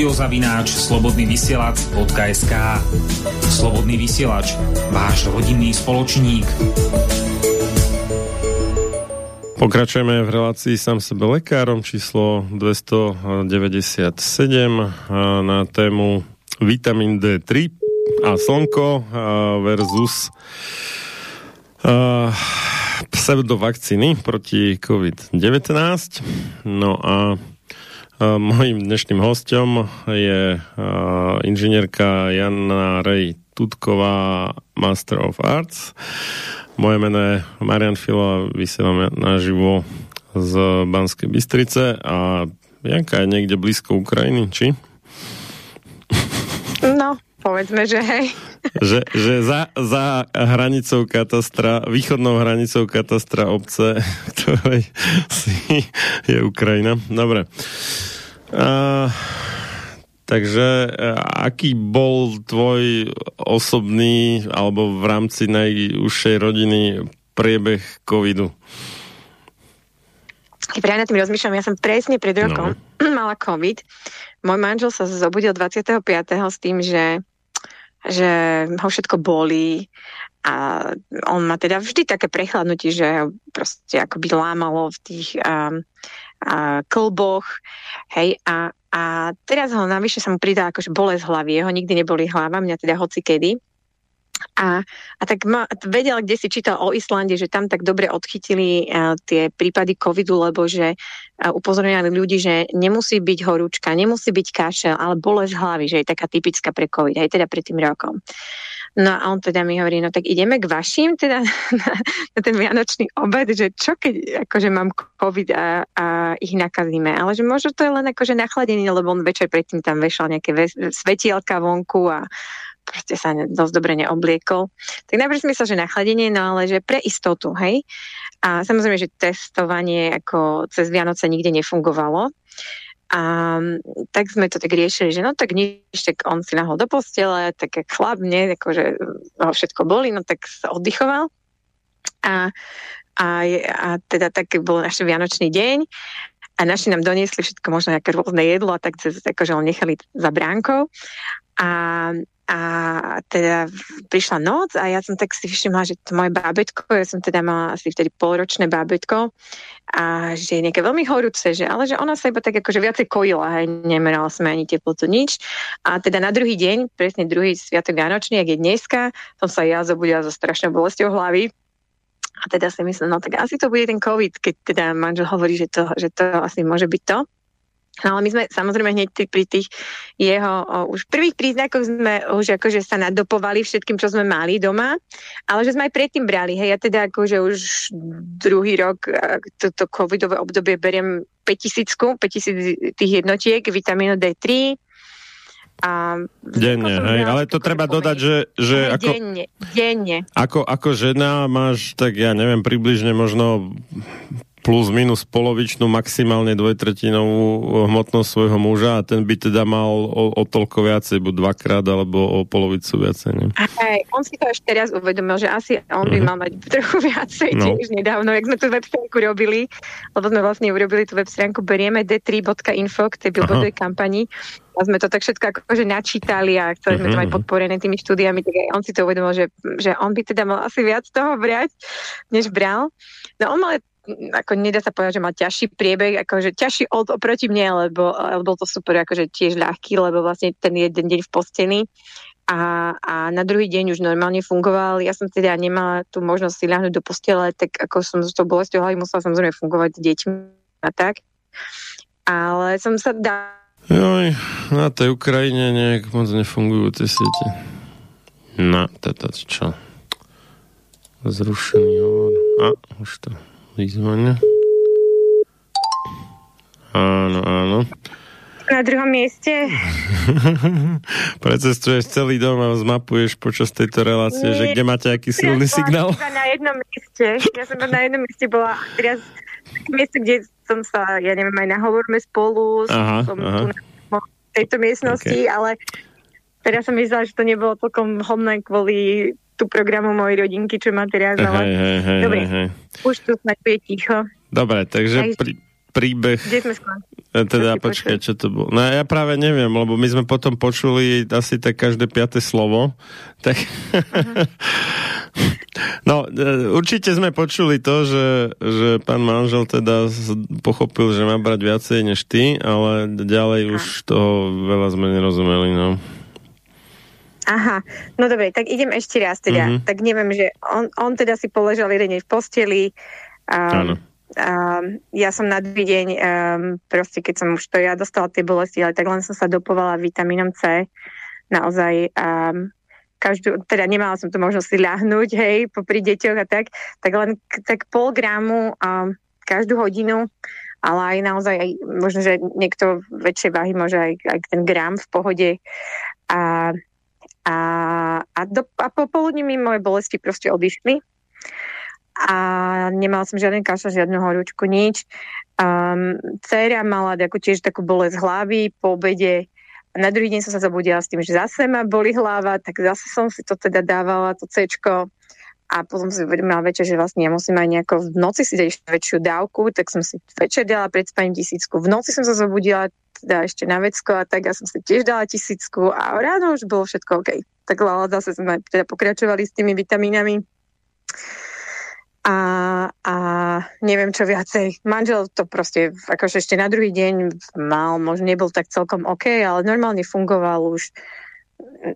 Studiozavináč slobodnyvysielac.sk Slobodný vysielač, váš rodinný spoločník. Pokračujeme v relácii sám sebe lekárom číslo 297 na tému vitamin D3 a slnko versus pseudovakcíny proti COVID-19. No a Mojím dnešným hostom je inžinierka Jana Rej Tutková, Master of Arts. Moje meno je Marian Filo vysielam naživo z Banskej Bystrice a Janka je niekde blízko Ukrajiny, či? No, povedzme, že hej že, že za, za hranicou katastra, východnou hranicou katastra obce, ktorej si je Ukrajina. Dobre. A, takže aký bol tvoj osobný alebo v rámci najúžšej rodiny priebeh covidu? Keď práve na tým rozmýšľam, ja som presne pred rokom no. mala COVID. Môj manžel sa zobudil 25. s tým, že že ho všetko bolí a on má teda vždy také prechladnutie, že proste akoby lámalo v tých um, uh, klboch, hej, a, a teraz ho navyše sa mu pridá akože bolesť hlavy, jeho nikdy neboli hlava, mňa teda hoci kedy, a, a tak ma, vedel, kde si čítal o Islande, že tam tak dobre odchytili uh, tie prípady covidu, lebo že uh, upozorňovali ľudí, že nemusí byť horúčka, nemusí byť kašel, ale bolesť hlavy, že je taká typická pre covid, aj teda pred tým rokom. No a on teda mi hovorí, no tak ideme k vašim, teda na, na ten vianočný obed, že čo keď akože mám covid a, a ich nakazíme, ale že možno to je len akože nachladenie, lebo on večer predtým tam vešal nejaké svetielka vonku a proste sa dosť dobre neobliekol. Tak najprv myslel, že nachladenie, no ale že pre istotu, hej. A samozrejme, že testovanie ako cez Vianoce nikde nefungovalo. A tak sme to tak riešili, že no tak nič, tak on si nahol do postele, tak jak chlap, nie, akože ho všetko boli, no tak sa oddychoval. A, a, a teda tak bol náš vianočný deň a naši nám doniesli všetko možno nejaké rôzne jedlo a tak akože ho nechali za bránkou. A, a teda prišla noc a ja som tak si všimla, že to moje bábetko, ja som teda mala asi vtedy polročné bábetko a že je nejaké veľmi horúce, že, ale že ona sa iba tak akože viacej kojila, hej, nemerala sme ani teplotu, nič. A teda na druhý deň, presne druhý sviatok Vianočný, ak je dneska, som sa ja zobudila so strašnou bolestou hlavy, a teda si myslím, no tak asi to bude ten COVID, keď teda manžel hovorí, že to, že to asi môže byť to. No ale my sme samozrejme hneď pri tých jeho o, už prvých príznakoch sme už akože sa nadopovali všetkým, čo sme mali doma, ale že sme aj predtým brali. Hej, ja teda akože už druhý rok toto covidové obdobie beriem 5000, 5000 tých jednotiek vitamínu D3, a denne, hej, ale to treba dodať, že, že ako, denne, denne. Ako, ako žena máš, tak ja neviem, približne možno plus minus polovičnú, maximálne dvojtretinovú hmotnosť svojho muža a ten by teda mal o, o toľko viacej, buď dvakrát alebo o polovicu viacej. Ne? Aj, on si to až teraz uvedomil, že asi on by uh-huh. mal mať trochu viacej no. tiež nedávno, jak sme tú web stránku robili, lebo sme vlastne urobili tú web stránku berieme d3.info k tej billboardovej kampani a sme to tak všetko akože načítali a chceli sme to mať mhm, mhm. podporené tými štúdiami, tak on si to uvedomil, že, že on by teda mal asi viac toho brať, než bral. No on mal ako nedá sa povedať, že má ťažší priebeh, akože ťažší od oproti mne, lebo, lebo bol to super, akože tiež ľahký, lebo vlastne ten jeden deň v posteli a, a na druhý deň už normálne fungoval. Ja som teda nemala tú možnosť si ľahnuť do postele, tak ako som s tou bolestou hlavy musela samozrejme fungovať s deťmi a tak. Ale som sa dá... Joj, na tej Ukrajine nejak moc nefungujú tie siete. Na, teda čo? Zrušený hovor. A, už to Výzvania. Áno, áno. Na druhom mieste. Precestuješ celý dom a zmapuješ počas tejto relácie, Nie, že kde máte aký silný ja signál? Ja na jednom mieste. Ja som na jednom mieste bola teraz miesto, kde som sa, ja neviem, aj nahovorme spolu, aha, som aha. tu na tejto miestnosti, okay. ale teraz som myslela, že to nebolo celkom hodné kvôli tú programu mojej rodinky, čo má teraz, ale... Hej, hej, Dobre, hej, hej. už tu snad je ticho. Dobre, takže pri, príbeh... Kde sme e, Teda, čo počkaj, čo to bolo? No ja práve neviem, lebo my sme potom počuli asi tak každé piaté slovo. Tak... Uh-huh. no, e, určite sme počuli to, že, že pán manžel teda pochopil, že má brať viacej než ty, ale ďalej už toho veľa sme nerozumeli, no. Aha, no dobre, tak idem ešte raz teda. Mm-hmm. Tak neviem, že on, on teda si položil jeden v posteli. Um, Áno Um, ja som na druhý deň, um, proste keď som už to ja dostala tie bolesti, ale tak len som sa dopovala vitamínom C. Naozaj um, každú, teda nemala som to možnosť si ľahnúť, hej, popri deťoch a tak, tak len tak pol gramu um, každú hodinu, ale aj naozaj, aj, možno, že niekto väčšej váhy môže aj, aj ten gram v pohode. A, a, a, do, a po poludní mi moje bolesti proste odišli a nemala som žiaden kašel, žiadnu horúčku, nič. Um, Cera mala ako tiež takú bolesť hlavy po obede. Na druhý deň som sa zabudila s tým, že zase ma boli hlava, tak zase som si to teda dávala, to C. A potom si uvedomila večer, že vlastne ja musím aj nejako v noci si dať väčšiu dávku, tak som si večer dala pred spaním tisícku. V noci som sa zabudila teda ešte na vecko a tak ja som si tiež dala tisícku a ráno už bolo všetko OK. Tak zase sme teda pokračovali s tými vitamínami a, a neviem čo viacej. Manžel to proste akože ešte na druhý deň mal, možno nebol tak celkom OK, ale normálne fungoval už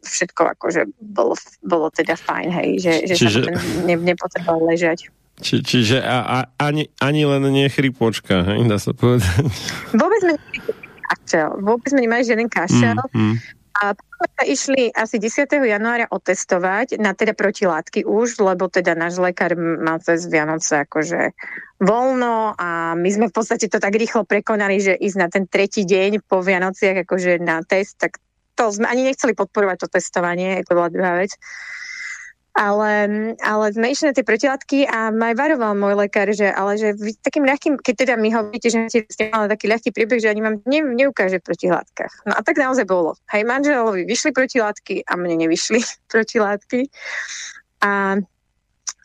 všetko akože bolo, bolo teda fajn, hej, že, že Čiže... sa ne, nepotreboval ležať. Či, čiže a, a, ani, ani len nie chrypočka, hej, dá sa povedať. Vôbec sme kašel, vôbec sme nemali žiaden kašel. Mm, mm. A potom sa išli asi 10. januára otestovať na teda protilátky už, lebo teda náš lekár mal cez Vianoce akože voľno a my sme v podstate to tak rýchlo prekonali, že ísť na ten tretí deň po Vianociach akože na test, tak to sme ani nechceli podporovať to testovanie, to bola druhá vec. Ale, ale sme išli na tie protilátky a ma aj varoval môj lekár, že ale že takým ľahkým, keď teda mi hovoríte, že ste mali taký ľahký príbeh, že ani vám ne, neukáže v protilátkach. No a tak naozaj bolo. Hej, manželovi vyšli protilátky a mne nevyšli protilátky. A,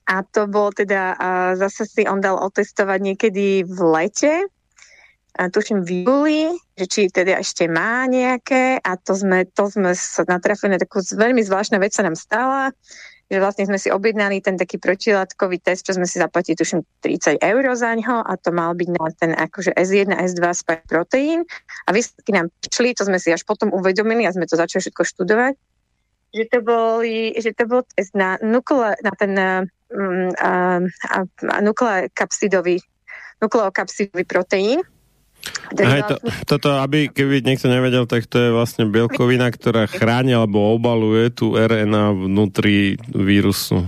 a to bolo teda, a zase si on dal otestovať niekedy v lete, a tuším v júli, že či teda ešte má nejaké a to sme, to sme sa natrafili na takú veľmi zvláštna vec sa nám stala, že vlastne sme si objednali ten taký protilátkový test, čo sme si zaplatili, tuším, 30 eur za ňo a to mal byť na ten akože S1, S2 spike proteín. A výsledky nám prišli, to sme si až potom uvedomili a sme to začali všetko študovať, že to, boli, že to bol test na, nukle, na ten um, uh, uh, nukleokapsidový nukleokapsidový proteín, Hej, to, toto, aby keby niekto nevedel, tak to je vlastne bielkovina, ktorá chráni alebo obaluje tú RNA vnútri vírusu.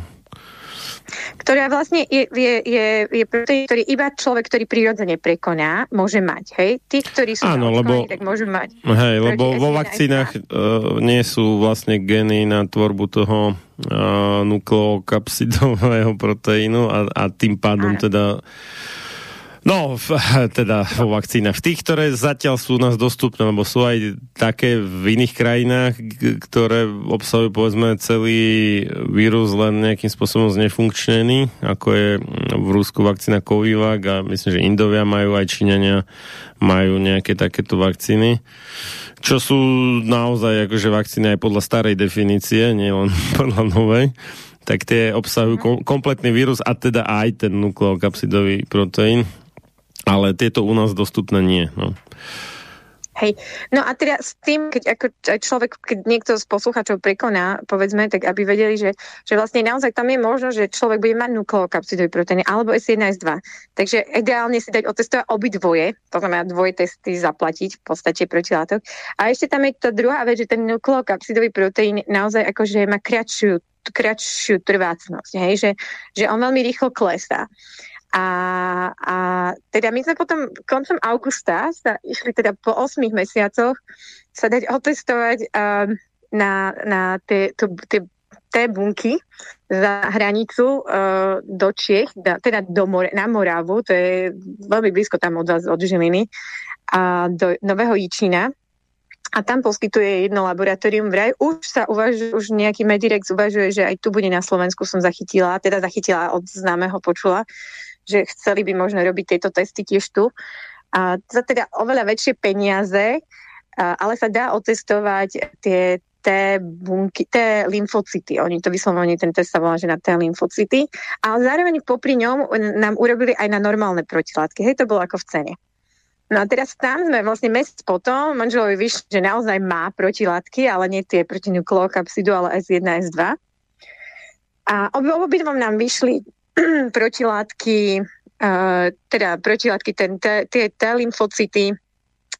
Ktorá vlastne je, je, je, je proteín, ktorý iba človek, ktorý prirodzene prekoná, môže mať. Hej? Tí, ktorí sú Áno, lebo, tak môžu mať. Hej, lebo vo vakcínach uh, nie sú vlastne geny na tvorbu toho uh, nukleokapsidového proteínu a, a tým pádom Áno. teda No, teda vo vakcínach. V tých, ktoré zatiaľ sú u nás dostupné, lebo sú aj také v iných krajinách, ktoré obsahujú povedzme celý vírus len nejakým spôsobom znefunkčnený, ako je v Rusku vakcína Covivac a myslím, že Indovia majú aj Číňania majú nejaké takéto vakcíny čo sú naozaj akože vakcíny aj podľa starej definície, nie len podľa novej tak tie obsahujú kom, kompletný vírus a teda aj ten nukleokapsidový proteín ale tieto u nás dostupné nie. No. Hej, no a teda s tým, keď ako človek, keď niekto z posluchačov prekoná, povedzme, tak aby vedeli, že, že vlastne naozaj tam je možno, že človek bude mať nukleokapsidový proteíny alebo S1, S2. Takže ideálne si dať otestovať obidvoje, to znamená dvoje testy zaplatiť v podstate protilátok. A ešte tam je tá druhá vec, že ten nukleokapsidový proteín naozaj akože má kratšiu, kratšiu trvácnosť, hej? Že, že on veľmi rýchlo klesá. A, a teda my sme potom koncom augusta sa išli teda po 8 mesiacoch sa dať otestovať um, na, na tie, tie té bunky za hranicu uh, do Čiech, da, teda do more, na Moravu, to je veľmi blízko tam od vás, od Žiliny, a do Nového Jičína. A tam poskytuje jedno laboratórium vraj. Už sa uvažuje, už nejaký Medirex uvažuje, že aj tu bude na Slovensku som zachytila, teda zachytila od známeho počula, že chceli by možno robiť tieto testy tiež tu. A za teda oveľa väčšie peniaze, ale sa dá otestovať tie T bunky, T lymfocyty. Oni to vyslovene, ten test sa volá, že na T lymfocyty. A zároveň popri ňom nám urobili aj na normálne protilátky. Hej, to bolo ako v cene. No a teraz tam sme vlastne mesiac potom, manželovi vyšli, že naozaj má protilátky, ale nie tie proti nukleokapsidu, ale S1, S2. A obidvom nám vyšli protilátky, teda protilátky, ten, tie T lymfocyty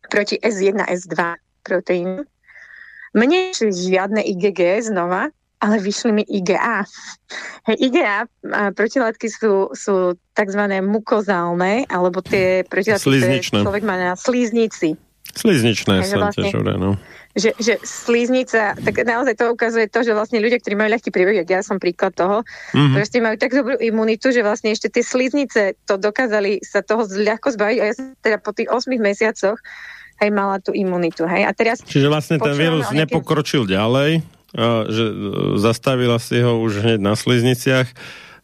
proti S1, S2 proteínu. Mne žiadne IgG znova, ale vyšli mi IgA. Hej, IgA protilátky sú, sú tzv. mukozálne, alebo tie protilátky, ktoré človek má na slíznici. Slizničné sa vlastne, težore, no. Že, že slíznica, tak naozaj to ukazuje to, že vlastne ľudia, ktorí majú ľahký priebeh, ja som príklad toho, mm-hmm. proste majú tak dobrú imunitu, že vlastne ešte tie slíznice to dokázali sa toho ľahko zbaviť a ja som teda po tých 8 mesiacoch aj mala tú imunitu. Hej. A teraz Čiže vlastne ten vírus nejaké... nepokročil ďalej, že e, zastavila si ho už hneď na slizniciach,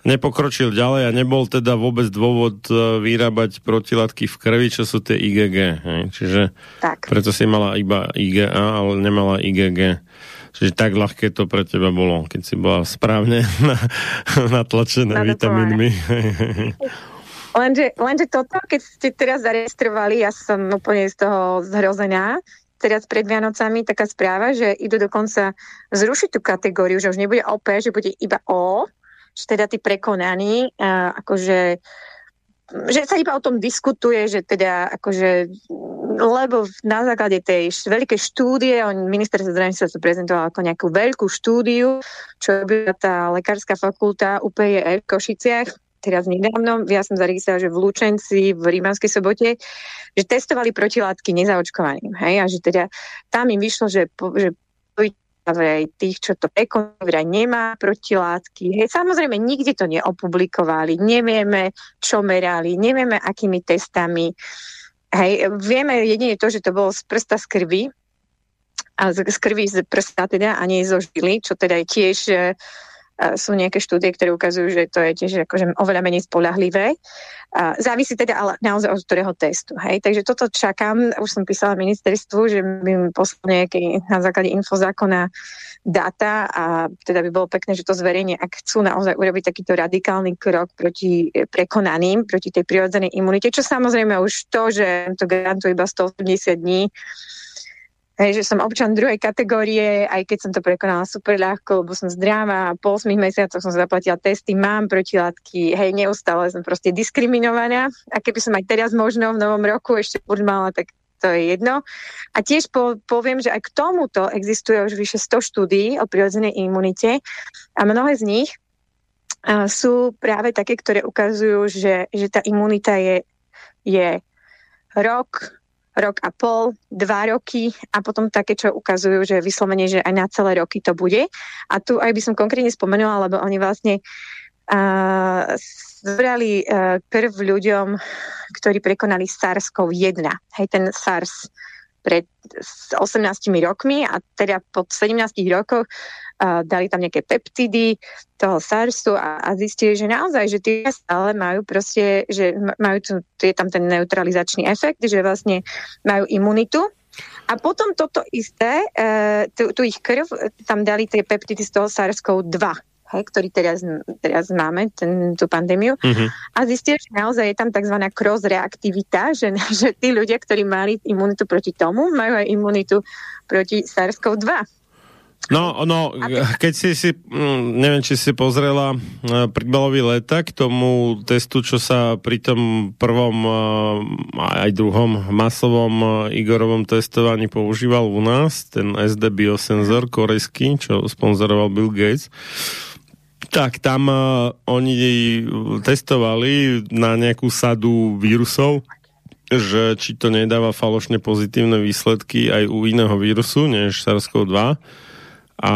nepokročil ďalej a nebol teda vôbec dôvod e, vyrábať protilátky v krvi, čo sú tie IgG. Hej. Čiže tak. preto si mala iba IgA, ale nemala IgG. Čiže tak ľahké to pre teba bolo, keď si bola správne natlačená vitamínmi. Lenže, lenže toto, keď ste teraz zaregistrovali, ja som úplne z toho zhrozená, teraz pred Vianocami taká správa, že idú dokonca zrušiť tú kategóriu, že už nebude OP, že bude iba O, teda tí prekonaní, a akože že sa iba o tom diskutuje, že teda akože, lebo na základe tej veľkej štúdie, on, minister zdravotníctva sa prezentoval ako nejakú veľkú štúdiu, čo by tá lekárska fakulta UPE v Košiciach, teraz nedávno, ja som zaregistrovala, že v Lučenci, v Rímanskej sobote, že testovali protilátky nezaočkovaným. Hej? A že teda tam im vyšlo, že, že tých, čo to vraj nemá protilátky. Hej, samozrejme, nikde to neopublikovali, nevieme, čo merali, nevieme, akými testami. Hej, vieme jedine to, že to bolo z prsta z krvi, a z, z krvi z prsta teda a nie zo žily, čo teda je tiež sú nejaké štúdie, ktoré ukazujú, že to je tiež akože oveľa menej spolahlivé. Závisí teda ale naozaj od ktorého testu. Hej? Takže toto čakám, už som písala ministerstvu, že by mi poslal nejaký na základe infozákona data a teda by bolo pekné, že to zverejne, ak chcú naozaj urobiť takýto radikálny krok proti prekonaným, proti tej prirodzenej imunite, čo samozrejme už to, že to garantuje iba 180 dní, Hej, že som občan druhej kategórie, aj keď som to prekonala super ľahko, lebo som zdravá, po 8 mesiacoch som zaplatila testy, mám protilátky, hej, neustále som proste diskriminovaná a keby som aj teraz možno v novom roku ešte furt mala, tak to je jedno. A tiež po, poviem, že aj k tomuto existuje už vyše 100 štúdií o prirodzenej imunite a mnohé z nich a, sú práve také, ktoré ukazujú, že, že tá imunita je, je rok, rok a pol, dva roky a potom také, čo ukazujú, že vyslovene, že aj na celé roky to bude. A tu aj by som konkrétne spomenula, lebo oni vlastne uh, zbrali uh, krv ľuďom, ktorí prekonali SARS-CoV-1. Hej, ten SARS pred 18 rokmi a teda po 17 rokoch dali tam nejaké peptidy toho SARSu a, a zistili, že naozaj, že tie stále majú proste, že majú tu, je tam ten neutralizačný efekt, že vlastne majú imunitu a potom toto isté, uh, tu, tu ich krv, tam dali tie peptidy z toho SARS-CoV-2 hej, ktorý teraz, teraz máme, ten, tú pandémiu. Uh-huh. A zistili, že naozaj je tam tzv. cross-reaktivita, že, že tí ľudia, ktorí mali imunitu proti tomu, majú aj imunitu proti SARS-CoV-2. No, no, keď si si, mm, neviem, či si pozrela e, príbalový leták k tomu testu, čo sa pri tom prvom e, aj druhom masovom e, Igorovom testovaní používal u nás, ten SD biosenzor korejský, čo sponzoroval Bill Gates. Tak tam oni testovali na nejakú sadu vírusov, že či to nedáva falošne pozitívne výsledky aj u iného vírusu, než SARS-CoV-2. A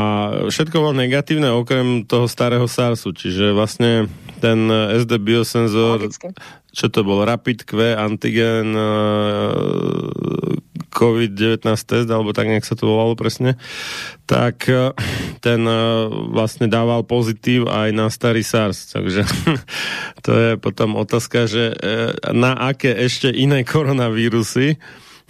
všetko bolo negatívne okrem toho starého SARSu, čiže vlastne ten SD biosenzor, čo to bol, Rapid Q, antigen, COVID-19 test, alebo tak nejak sa to volalo presne, tak e, ten e, vlastne dával pozitív aj na starý SARS. Takže to je potom otázka, že na aké ešte iné koronavírusy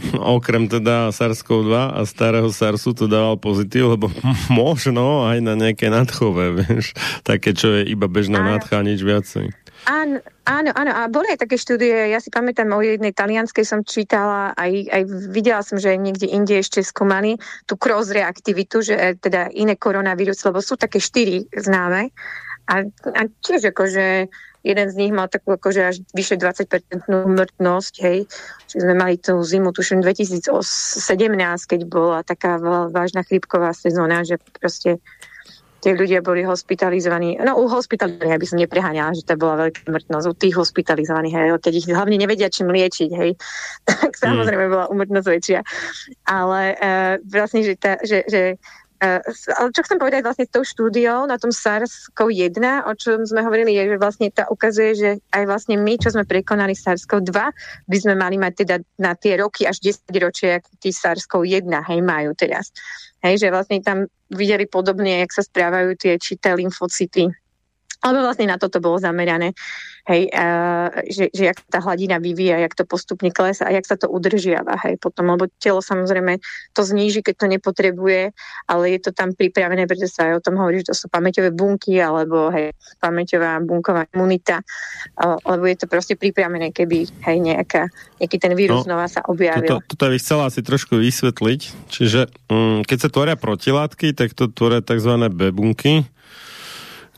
okrem teda SARS-CoV-2 a starého SARSu to dával pozitív, lebo možno aj na nejaké nadchové, vieš, také, čo je iba bežná nadcha, nič viacej. Áno, áno, áno. A boli aj také štúdie, ja si pamätám o jednej talianskej som čítala, aj, aj videla som, že niekde inde ešte skúmali tú cross-reaktivitu, že e, teda iné koronavírus, lebo sú také štyri známe. A, a tiež akože jeden z nich mal takú akože až vyše 20% mŕtnosť, hej. Čiže sme mali tú zimu, tuším 2017, keď bola taká vážna chrypková sezóna, že proste tie ľudia boli hospitalizovaní. No u hospitalizovaných, aby som nepreháňala, že to bola veľká smrtnosť. U tých hospitalizovaných, hej, keď ich hlavne nevedia, čím liečiť, hej, tak samozrejme bola umrtnosť väčšia. Ale uh, vlastne, že, tá, že, že ale čo chcem povedať vlastne s tou štúdiou na tom SARS-CoV-1, o čom sme hovorili, je, že vlastne tá ukazuje, že aj vlastne my, čo sme prekonali SARS-CoV-2, by sme mali mať teda na tie roky až 10 ročia, aký tí SARS-CoV-1 hej, majú teraz. Hej, že vlastne tam videli podobne, jak sa správajú tie čité lymfocyty alebo vlastne na toto bolo zamerané, hej, uh, že, že jak tá hladina vyvíja, jak to postupne klesá a jak sa to udržiava, hej, potom, lebo telo samozrejme to zníži, keď to nepotrebuje, ale je to tam pripravené, pretože sa aj o tom hovorí, že to sú pamäťové bunky, alebo hej, pamäťová bunková imunita, lebo je to proste pripravené, keby hej, nejaká, nejaký ten vírus no, znova sa objavil. Toto, toto by chcela asi trošku vysvetliť, čiže um, keď sa tvoria protilátky, tak to tvoria tzv. B bunky,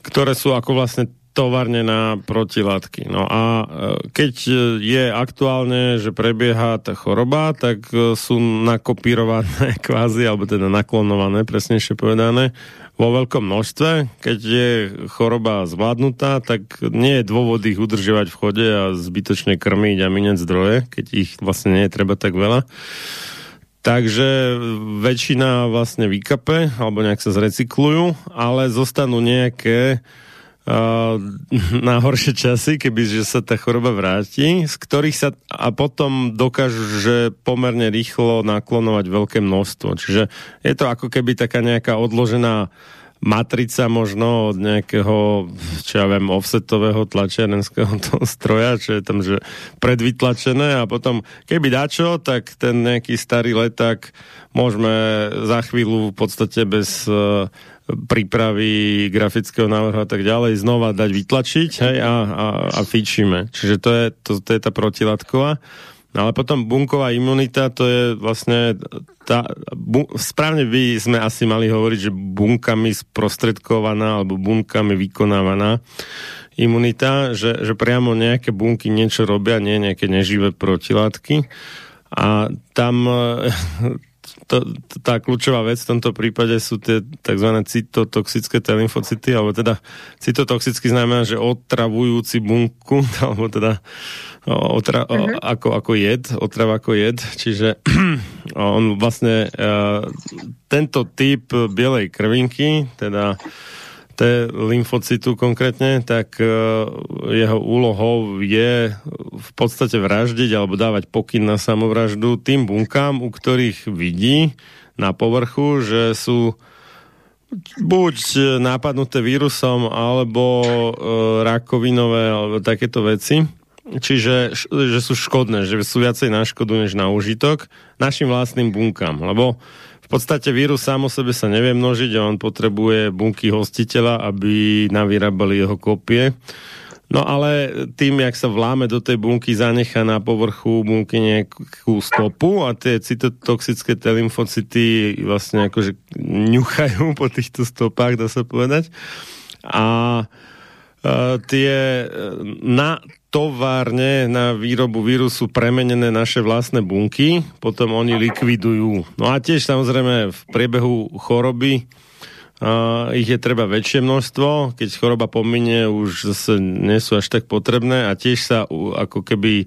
ktoré sú ako vlastne továrne na protilátky. No a e, keď je aktuálne, že prebieha tá choroba, tak e, sú nakopírované kvázi, alebo teda naklonované, presnejšie povedané, vo veľkom množstve. Keď je choroba zvládnutá, tak nie je dôvod ich udržovať v chode a zbytočne krmiť a mineť zdroje, keď ich vlastne nie je treba tak veľa. Takže väčšina vlastne vykape, alebo nejak sa zrecyklujú, ale zostanú nejaké na horšie časy, keby že sa tá choroba vráti, z ktorých sa a potom dokážu, že pomerne rýchlo naklonovať veľké množstvo. Čiže je to ako keby taká nejaká odložená matrica možno od nejakého, čo ja viem, offsetového tlačiarenského toho stroja, čo je tam, že predvytlačené a potom, keby dačo, tak ten nejaký starý leták môžeme za chvíľu v podstate bez uh, prípravy grafického návrhu a tak ďalej znova dať vytlačiť hej, a, a, a fičíme. Čiže to je, to, to je tá protilátková. No ale potom bunková imunita, to je vlastne tá, bu, správne by sme asi mali hovoriť, že bunkami sprostredkovaná alebo bunkami vykonávaná imunita, že, že priamo nejaké bunky niečo robia, nie nejaké neživé protilátky. A tam to, tá kľúčová vec v tomto prípade sú tie tzv. cytotoxické T lymfocyty, alebo teda cytotoxicky znamená, že otravujúci bunku, alebo teda otra, uh-huh. ako, ako jed, otrav ako jed, čiže on vlastne uh, tento typ bielej krvinky, teda T lymfocytu konkrétne, tak uh, jeho úlohou je v podstate vraždiť alebo dávať pokyn na samovraždu tým bunkám, u ktorých vidí na povrchu, že sú buď nápadnuté vírusom alebo uh, rakovinové alebo takéto veci. Čiže že sú škodné, že sú viacej na škodu než na užitok našim vlastným bunkám. Lebo podstate vírus sám o sebe sa nevie množiť a on potrebuje bunky hostiteľa, aby navyrábali jeho kopie. No ale tým, jak sa vláme do tej bunky, zanechá na povrchu bunky nejakú stopu a tie cytotoxické T lymfocyty vlastne akože ňuchajú po týchto stopách, dá sa povedať. A tie na továrne na výrobu vírusu premenené naše vlastné bunky, potom oni likvidujú. No a tiež samozrejme v priebehu choroby uh, ich je treba väčšie množstvo, keď choroba pominie, už zase nie sú až tak potrebné a tiež sa uh, ako keby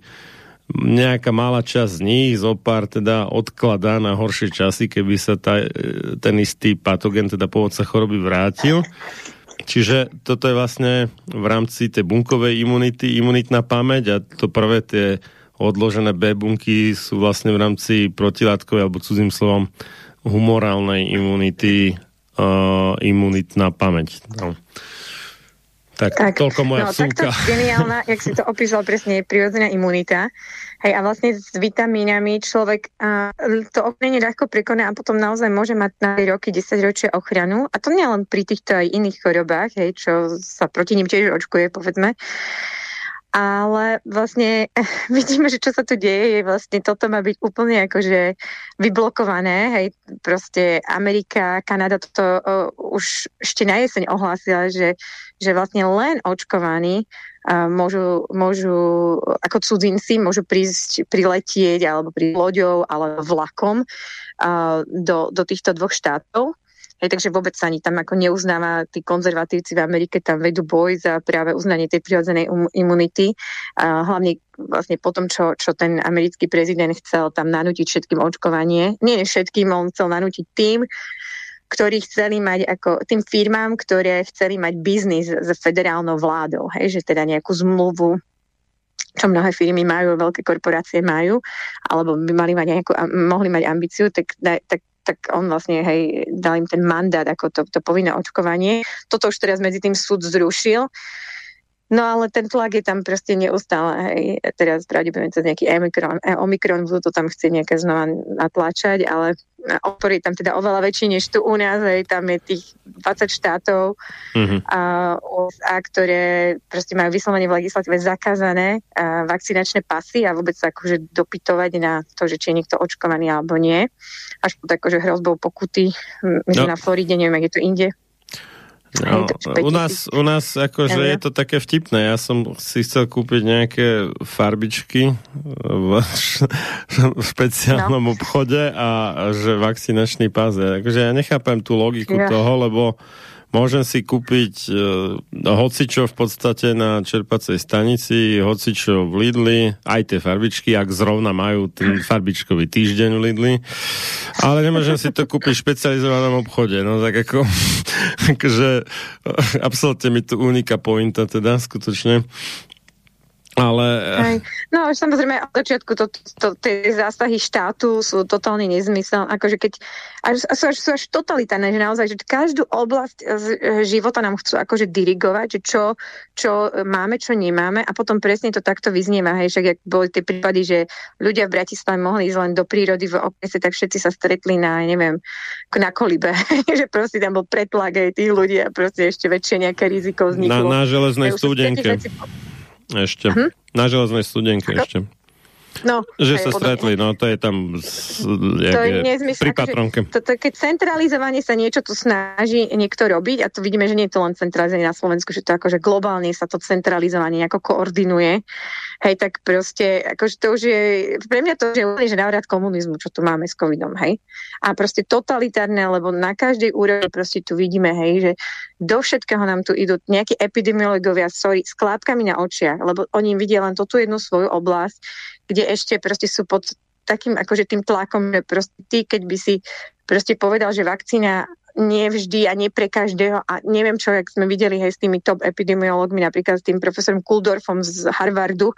nejaká malá časť z nich, zo pár teda odkladá na horšie časy, keby sa tá, ten istý patogen, teda pôvodca choroby vrátil. Čiže toto je vlastne v rámci tej bunkovej imunity, imunitná pamäť a to prvé tie odložené B bunky sú vlastne v rámci protilátkovej alebo cudzím slovom humorálnej imunity uh, imunitná pamäť. No. Tak, tak toľko moja no, súka. Takto geniálna, jak si to opísal presne, je prirodzená imunita. Hej, a vlastne s vitamínami človek a, to ochorenie ľahko prekoná a potom naozaj môže mať na roky, 10 ročia ochranu. A to nie len pri týchto aj iných chorobách, hej, čo sa proti ním tiež očkuje, povedzme ale vlastne vidíme, že čo sa tu deje, je vlastne toto má byť úplne akože vyblokované, hej, proste Amerika, Kanada toto uh, už ešte na jeseň ohlásila, že, že vlastne len očkovaní môžu, môžu ako cudzinci môžu prísť, priletieť alebo pri loďou alebo vlakom do, do týchto dvoch štátov Hej, takže vôbec sa ani tam ako neuznáva, tí konzervatívci v Amerike tam vedú boj za práve uznanie tej prirodzenej um, imunity. A hlavne vlastne po tom, čo, čo ten americký prezident chcel tam nanútiť všetkým očkovanie. Nie všetkým, on chcel nanútiť tým, ktorí chceli mať ako tým firmám, ktoré chceli mať biznis s federálnou vládou, hej, že teda nejakú zmluvu čo mnohé firmy majú, veľké korporácie majú, alebo by mali mať nejakú, mohli mať ambíciu, tak, tak tak on vlastne hej, dal im ten mandát ako to, to povinné očkovanie. Toto už teraz medzi tým súd zrušil. No ale ten tlak je tam proste neustále. Hej. Teraz pravdepodobne cez nejaký Omikron, e, Omikron budú to tam chcieť nejaké znova natlačať, ale odpor je tam teda oveľa väčší než tu u nás. Hej. Tam je tých 20 štátov mm-hmm. a USA, ktoré proste majú vyslovene v legislatíve zakázané a, vakcinačné pasy a vôbec sa akože dopytovať na to, že či je niekto očkovaný alebo nie. Až pod akože hrozbou pokuty, myslím no. na Floride, neviem, ak je to inde, No, u nás, u nás akože je to také vtipné. Ja som si chcel kúpiť nejaké farbičky v špeciálnom no. obchode a že vakcinačný pás. Takže ja nechápem tú logiku ja. toho, lebo môžem si kúpiť uh, hocičo v podstate na čerpacej stanici, hocičo v Lidli, aj tie farbičky, ak zrovna majú ten farbičkový týždeň v Lidli, ale nemôžem si to kúpiť v špecializovanom obchode, no tak ako akože absolútne mi tu unika pointa teda, skutočne. Ale... Aj. No samozrejme od začiatku to, to, tie zásahy štátu sú totálny nezmysel. Akože keď, až, sú, až, sú až totalitárne, že naozaj, že každú oblasť života nám chcú akože dirigovať, že čo, čo máme, čo nemáme a potom presne to takto vyznieva. Hej, však ak boli tie prípady, že ľudia v Bratislave mohli ísť len do prírody v okrese, tak všetci sa stretli na, neviem, na kolibe. že proste tam bol pretlak aj tých ľudí a proste ešte väčšie nejaké riziko vzniklo. Na, na železnej studenke. Ešte. Hm? Na železnej studenke Ako? ešte. No, že sa stretli, no to je tam z, to je nezmysl, pri akože patronke. To, to, keď centralizovanie sa niečo tu snaží niekto robiť, a to vidíme, že nie je to len centralizovanie na Slovensku, že to akože globálne sa to centralizovanie nejako koordinuje, hej, tak proste, akože to už je, pre mňa to je úplne, že návrat komunizmu, čo tu máme s covidom, hej. A proste totalitárne, lebo na každej úrovni proste tu vidíme, hej, že do všetkého nám tu idú nejakí epidemiológovia, sorry, s klápkami na očiach, lebo oni vidia len tú jednu svoju oblasť, kde ešte proste sú pod takým akože tým tlakom, že proste ty, keď by si proste povedal, že vakcína nie vždy a nie pre každého a neviem čo, jak sme videli hej s tými top epidemiológmi, napríklad s tým profesorom Kuldorfom z Harvardu,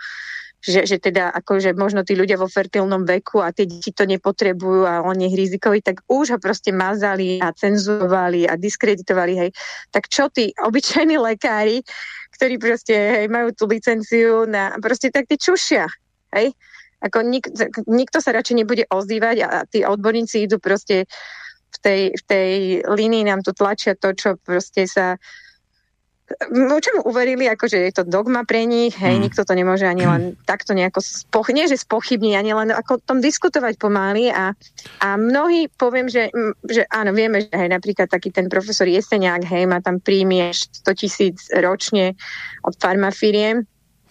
že, že teda akože možno tí ľudia vo fertilnom veku a tie deti to nepotrebujú a on je rizikový, tak už ho proste mazali a cenzurovali a diskreditovali, hej. Tak čo tí obyčajní lekári, ktorí proste hej, majú tú licenciu na proste tak tí čušia, hej. Ako nik, nikto sa radšej nebude ozývať a tí odborníci idú proste v tej, v tej línii nám tu tlačia to, čo proste sa No, čomu uverili, akože je to dogma pre nich, hej, mm. nikto to nemôže ani len takto nejako, spoch, nie že spochybniť, ani len ako o tom diskutovať pomaly a, a mnohí poviem, že, že áno, vieme, že hej, napríklad taký ten profesor Jeseniak, hej, má tam príjmy 100 tisíc ročne od farmafiriem,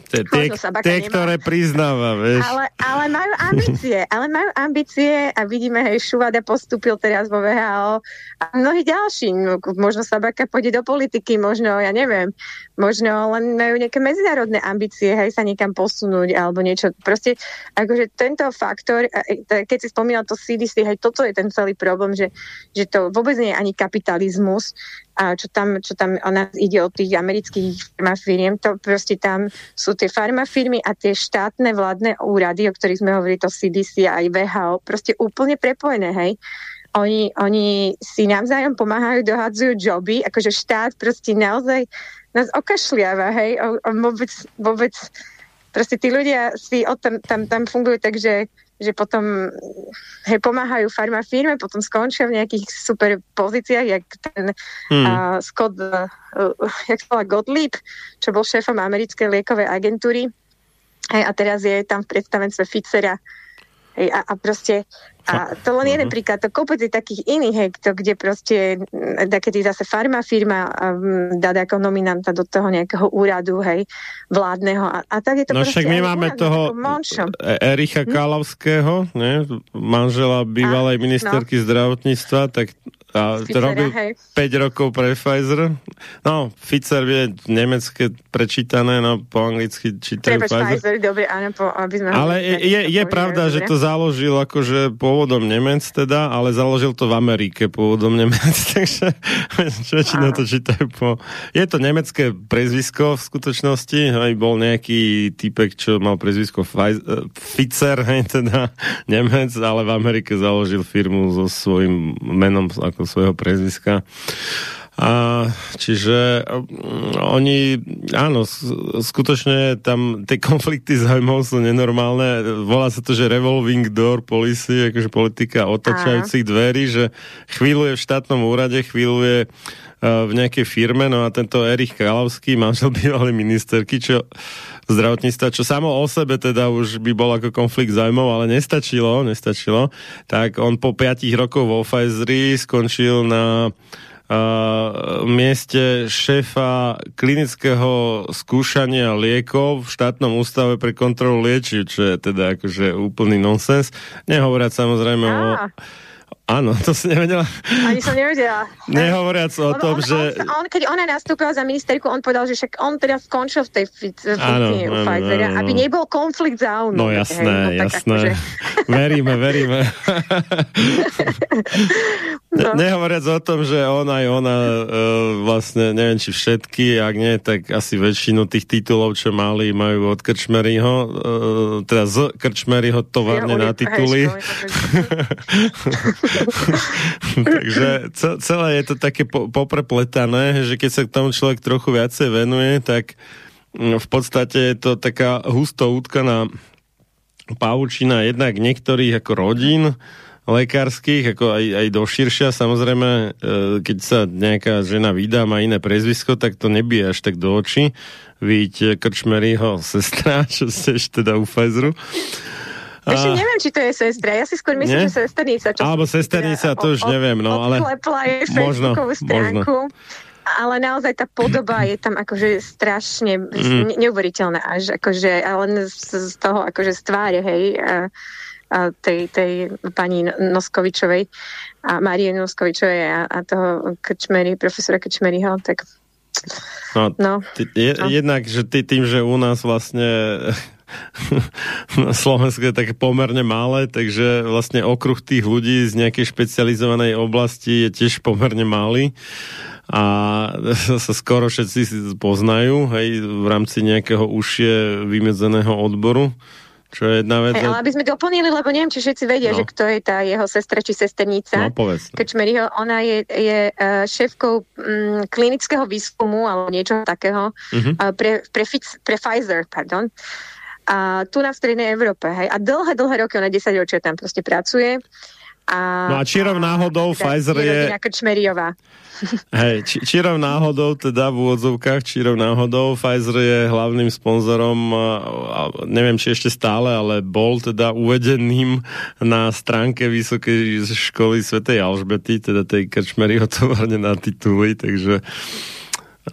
Tie, tie, tie ktoré priznáva, vieš. Ale, ale majú ambície, ale majú ambície a vidíme, hej, Šuvada postúpil teraz vo VHO a mnohí ďalší, no, možno Sabaka pôjde do politiky, možno, ja neviem, možno len majú nejaké medzinárodné ambície, hej, sa niekam posunúť alebo niečo. Proste, akože tento faktor, e, keď si spomínal to CDC, hej, toto je ten celý problém, že, že to vôbec nie je ani kapitalizmus, a čo tam, čo tam o nás ide od tých amerických firiem, to proste tam sú tie farmafirmy a tie štátne vládne úrady, o ktorých sme hovorili, to CDC a aj VHO, proste úplne prepojené, hej. Oni, oni si navzájom pomáhajú, dohadzujú joby, akože štát proste naozaj nás okašliava, hej, o, o vôbec, vôbec proste tí ľudia si o tam, tam, tam fungujú tak, že že potom hej, pomáhajú farma firme, potom skončia v nejakých super pozíciách, jak ten hmm. uh, Scott, uh, jak sa Gottlieb, čo bol šéfom americkej liekovej agentúry. Hej, a teraz je tam v predstavenstve Fitzera Hej, a, a proste, a to len jeden mhm. príklad, to kopec je takých iných, hej, to, kde proste, keď zase farma firma um, dá ako nominanta do toho nejakého úradu, hej, vládneho. A, a tak je to no však my máme úrad, toho e- Ericha hm? Kalavského, ne, manžela bývalej a, ministerky no. zdravotníctva, tak a to robil hej. 5 rokov pre Pfizer. No, Pfizer je nemecké prečítané, no po anglicky čítajú Pfizer. Pfizer. dobre, áno, po, aby sme... Ale je, je, je pravda, že to založil akože pôvodom Nemec teda, ale založil to v Amerike pôvodom Nemec, takže väčšinou to čítajú po... Je to nemecké prezvisko v skutočnosti, aj bol nejaký typek, čo mal prezvisko Pfizer, hej, teda Nemec, ale v Amerike založil firmu so svojím menom ako svojho prezviska. A, čiže um, oni, áno, skutočne tam tie konflikty zájmov sú nenormálne. Volá sa to, že revolving door policy, akože politika otačajúcich dverí, že chvíľu je v štátnom úrade, chvíľu je uh, v nejakej firme, no a tento Erich Královský, manžel bývalý ministerky, čo zdravotníctva, čo samo o sebe teda už by bol ako konflikt zájmov, ale nestačilo, nestačilo, tak on po 5 rokov vo Pfizeri skončil na Uh, mieste šéfa klinického skúšania liekov v štátnom ústave pre kontrolu liečiv, čo je teda akože úplný nonsens. Nehovoriac samozrejme ah. o Áno, to si nevedela. Ani som nevedela. Nehovoriac o on, tom, on, že... On, on, keď ona nastúpila za ministerku, on povedal, že však on teda skončil v tej funkcii u Pfizera, aby nebol konflikt záujmu. No jasné, hej, no, jasné. Akože... veríme, veríme. no. Nehovoriac o tom, že ona aj ona uh, vlastne, neviem či všetky, ak nie, tak asi väčšinu tých titulov, čo mali, majú od Krčmeryho, uh, teda z Krčmeryho továrne na tituly. Takže celé je to také po, poprepletané, že keď sa k tomu človek trochu viacej venuje, tak mm, v podstate je to taká husto utkaná paučina jednak niektorých ako rodín, lekárskych, ako aj, aj do širšia. Samozrejme, e, keď sa nejaká žena vydá, má iné prezvisko, tak to nebije až tak do očí. Víte Krčmeryho sestra, čo ste ešte teda u Pfizeru. Ešte neviem, či to je sestra. Ja si skôr myslím, Nie? že sesternica. Čo Alebo sesternica, to už neviem. No, ale jej možno, stránku. Možno. Ale naozaj tá podoba je tam akože strašne mm. neuveriteľná až akože, ale z, z toho akože z tváre, hej, a, a tej, tej pani Noskovičovej a Marie Noskovičovej a, a toho Krčmery, profesora Krčmeryho, tak No, no. Je, no. Jednak, že ty tým, že u nás vlastne na Slovensku je také pomerne malé, takže vlastne okruh tých ľudí z nejakej špecializovanej oblasti je tiež pomerne malý a sa skoro všetci poznajú hej, v rámci nejakého užšie vymedzeného odboru. Čo je jedna vec. Hey, ale aby sme doplnili, lebo neviem, či všetci vedia, no. že kto je tá jeho sestra či sesternica. No, povedz. Kečmeriho, ona je, je uh, šéfkou um, klinického výskumu alebo niečo takého uh-huh. uh, pre, pre, pre Pfizer, pardon. Uh, a tu na strednej Európe. Hej. A dlhé, dlhé roky, ona 10 ročia tam proste pracuje. A, no a čirov náhodou teda Pfizer je... Krčmeriová. Hej, či, čirov náhodou, teda v úvodzovkách, čirov náhodou, Pfizer je hlavným sponzorom, a, neviem, či ešte stále, ale bol teda uvedeným na stránke Vysokej školy Svetej Alžbety, teda tej Krčmeryho továrne na tituly, takže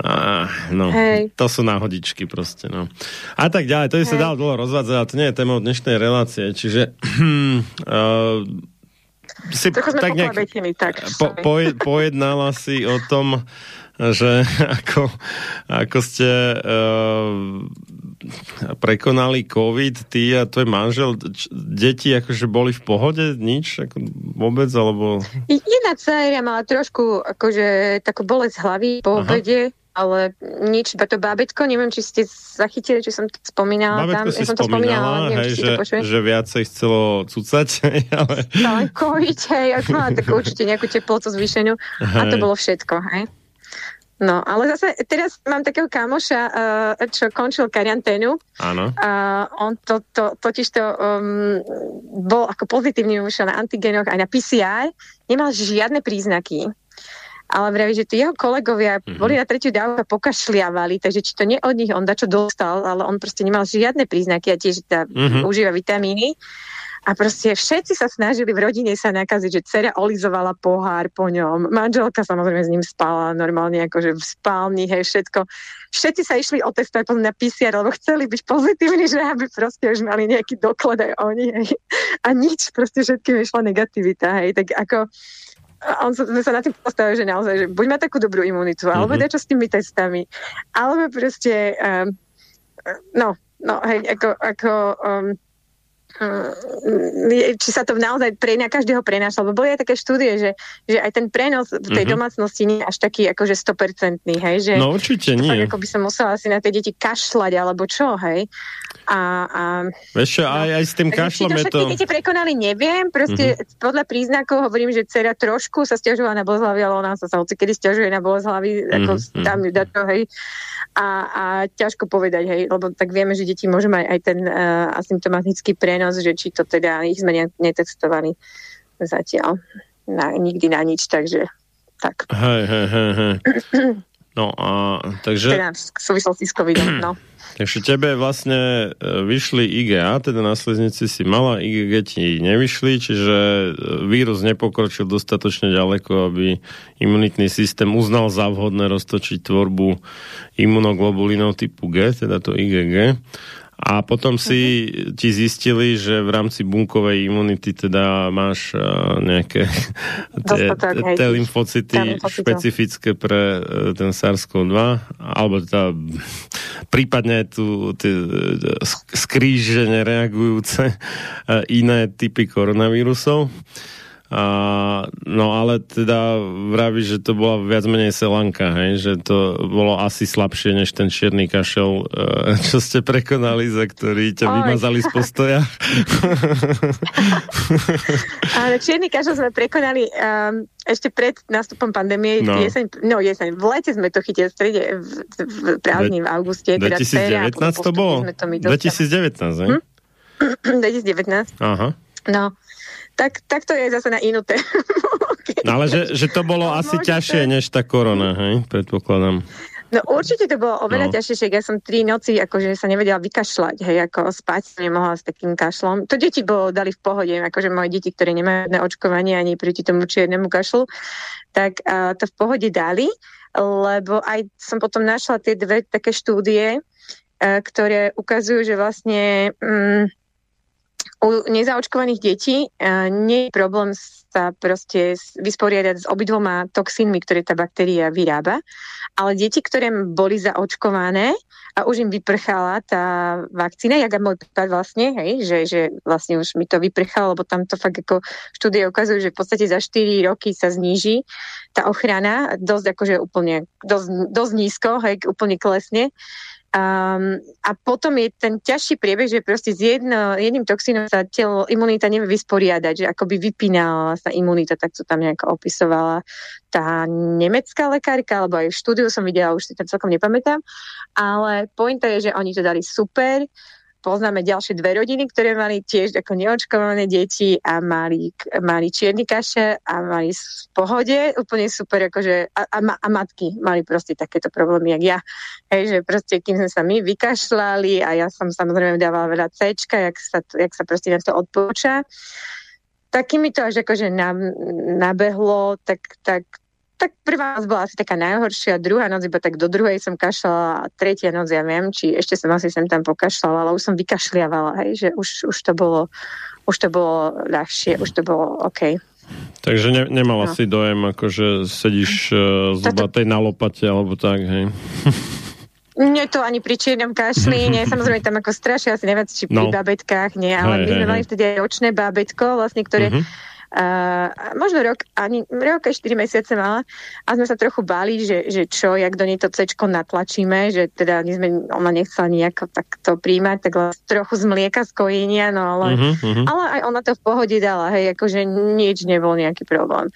a, no, Hej. to sú náhodičky proste, no. A tak ďalej, to by sa dalo dlho rozvádzať, ale to nie je téma dnešnej relácie, čiže uh, si tak nejak tak, po, po, pojednala si o tom, že ako, ako ste uh, prekonali COVID, ty a tvoj manžel, č- deti akože boli v pohode, nič ako vôbec, alebo... Jedna dcera mala trošku akože takú bolesť hlavy po Aha. obede, ale nič, to bábetko, neviem, či ste zachytili, či som to spomínala bábetko tam. Si ja som to spomínala, neviem, hej, že, že viacej chcelo cucať, ale... Ale kojiť, hej, som mala takú určite nejakú teplotu zvýšenú a to bolo všetko, hej. No, ale zase teraz mám takého kamoša, uh, čo končil karanténu. Áno. Uh, on to, to, totiž to um, bol ako pozitívny, vyšiel na antigenoch aj na PCR, nemal žiadne príznaky ale vraví, že tí jeho kolegovia mm-hmm. boli na tretiu dávku a pokašliavali, takže či to nie od nich on dačo dostal, ale on proste nemal žiadne príznaky a tiež tá, mm-hmm. užíva vitamíny. A proste všetci sa snažili v rodine sa nakaziť, že dcera olizovala pohár po ňom. Manželka samozrejme s ním spala normálne akože v spálni, hej, všetko. Všetci sa išli otestovať na PCR, lebo chceli byť pozitívni, že aby proste už mali nejaký doklad aj oni, hej. A nič, proste všetkým išla negativita, hej. Tak ako on sa, sme sa na tým postavili, že naozaj, že buď má takú dobrú imunitu, alebo mm-hmm. čo s tými testami, alebo proste, um, no, no, hej, ako, ako um, či sa to naozaj pre, na každého prenáša, lebo boli aj také štúdie, že, že aj ten prenos v tej mm-hmm. domácnosti nie je až taký akože 100%, hej, že no určite nie. Tak, ako by som musela si na tie deti kašľať, alebo čo, hej. A, a, Vieš čo, no, aj, aj s tým kašlom je to... deti prekonali, neviem, proste mm-hmm. podľa príznakov hovorím, že dcera trošku sa stiažovala na bolesť hlavy, ale ona sa, sa hoci kedy stiažuje na bolesť hlavy, mm-hmm. ako mhm. tam ju dá to, hej. A, a ťažko povedať, hej, lebo tak vieme, že deti môžu mať aj ten uh, asymptomatický prenos prenos, že či to teda ich sme netestovali zatiaľ na, nikdy na nič, takže tak. Hej, hej, hej, hej. No a takže... Teda v súvislosti s covidom, no. Takže tebe vlastne e, vyšli IgA, teda na sliznici si mala, IgG ti nevyšli, čiže e, vírus nepokročil dostatočne ďaleko, aby imunitný systém uznal za vhodné roztočiť tvorbu imunoglobulinov typu G, teda to IgG a potom si uh-huh. ti zistili, že v rámci bunkovej imunity teda máš uh, nejaké tie lymfocyty špecifické pre uh, ten SARS-CoV-2, alebo teda prípadne tu tie uh, skrížene reagujúce iné typy koronavírusov. A, no ale teda vraví, že to bola viac menej selanka, hej? že to bolo asi slabšie než ten čierny kašel, e, čo ste prekonali, za ktorý ťa Oj. vymazali z postoja. ale čierny kašel sme prekonali um, ešte pred nástupom pandémie, no. jeseň, no jeseň, v lete sme to chytili v strede, v, v prázdni v auguste. 2019 teda to bolo? 2019, hm? 2019. Aha. No, tak, tak to je zase na inú tému. no ale že, že to bolo no, asi ťažšie než tá korona, hej? Predpokladám. No určite to bolo oveľa no. ťažšie, ja som tri noci akože sa nevedela vykašľať, hej, ako spať som nemohla s takým kašlom. To deti bolo dali v pohode, akože moje deti, ktoré nemajú na očkovanie ani proti tomu čiernemu kašlu, tak uh, to v pohode dali, lebo aj som potom našla tie dve také štúdie, uh, ktoré ukazujú, že vlastne um, u nezaočkovaných detí uh, nie je problém sa proste vysporiadať s obidvoma toxínmi, ktoré tá baktéria vyrába, ale deti, ktoré boli zaočkované a už im vyprchala tá vakcína, jak môj prípad vlastne, hej, že, že vlastne už mi to vyprchalo, lebo tam to fakt ako štúdie ukazujú, že v podstate za 4 roky sa zníži tá ochrana dosť akože úplne, dosť, dosť nízko, hej, úplne klesne. Um, a potom je ten ťažší priebeh, že proste s jedno, jedným toxínom sa telo, imunita nevie vysporiadať, že akoby vypínala sa imunita, tak to tam nejako opisovala tá nemecká lekárka, alebo aj v štúdiu som videla, už si to celkom nepamätám, ale pointa je, že oni to dali super, poznáme ďalšie dve rodiny, ktoré mali tiež ako neočkované deti a mali, mali čierny kaše a mali v pohode, úplne super, akože a, a, a matky mali proste takéto problémy, jak ja. Hej, že proste, kým sme sa my vykašľali a ja som samozrejme dávala veľa C, jak sa, jak sa proste na to odporúča, takými to až akože nabehlo, tak, tak tak prvá noc bola asi taká najhoršia, druhá noc iba tak do druhej som kašľala a tretia noc ja viem, či ešte som asi sem tam pokašľala, ale už som vykašliavala, hej, že už, už to bolo už to bolo ľahšie, už to bolo OK. Takže ne, nemala no. si dojem, akože sedíš uh, zubatej na lopate, alebo tak, hej? Nie to ani pri čiernom kašli, nie, samozrejme tam ako strašne, asi neviem, či pri no. babetkách, nie, ale hej, my sme hej, mali vtedy aj očné babetko, vlastne, ktoré uh-huh možno rok, ani rok a 4 mesiace mala a sme sa trochu báli, že, že čo, jak do nej to C natlačíme, že teda sme, ona nechcela nejako takto príjmať, tak trochu z mlieka z kojenia, no ale, uh-huh. ale aj ona to v pohode dala, hej, akože nič nebol nejaký problém.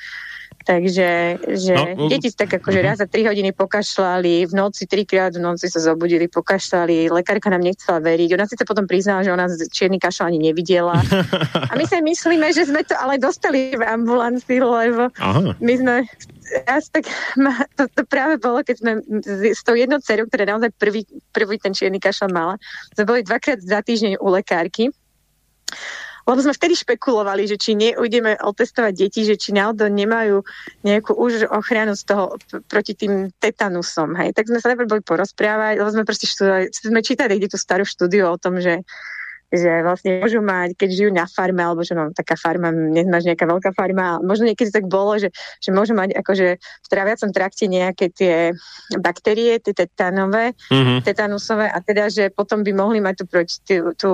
Takže že no, deti tak akože raz za 3 hodiny pokašľali, v noci trikrát v noci sa zobudili, pokašľali, lekárka nám nechcela veriť. Ona si to potom priznala, že ona čierny kašľ ani nevidela. A my sa myslíme, že sme to ale dostali v ambulancii, lebo Aha. my sme raz tak ma, to, to práve bolo, keď sme s tou jednou dcerou, ktorá naozaj prvý, prvý ten čierny kašľ mala, sme boli dvakrát za týždeň u lekárky lebo sme vtedy špekulovali, že či neudeme otestovať deti, že či náhodou nemajú nejakú už ochranu z toho proti tým tetanusom. Hej. Tak sme sa najprv boli porozprávať, lebo sme proste študovali, sme čítali kde tú starú štúdiu o tom, že že vlastne môžu mať, keď žijú na farme, alebo že no, taká farma, nemáš nejaká veľká farma, možno niekedy tak bolo, že, že môžu mať akože v tráviacom trakte nejaké tie baktérie, tie tetanové, mm-hmm. tetanusové a teda, že potom by mohli mať tú, tú, tú,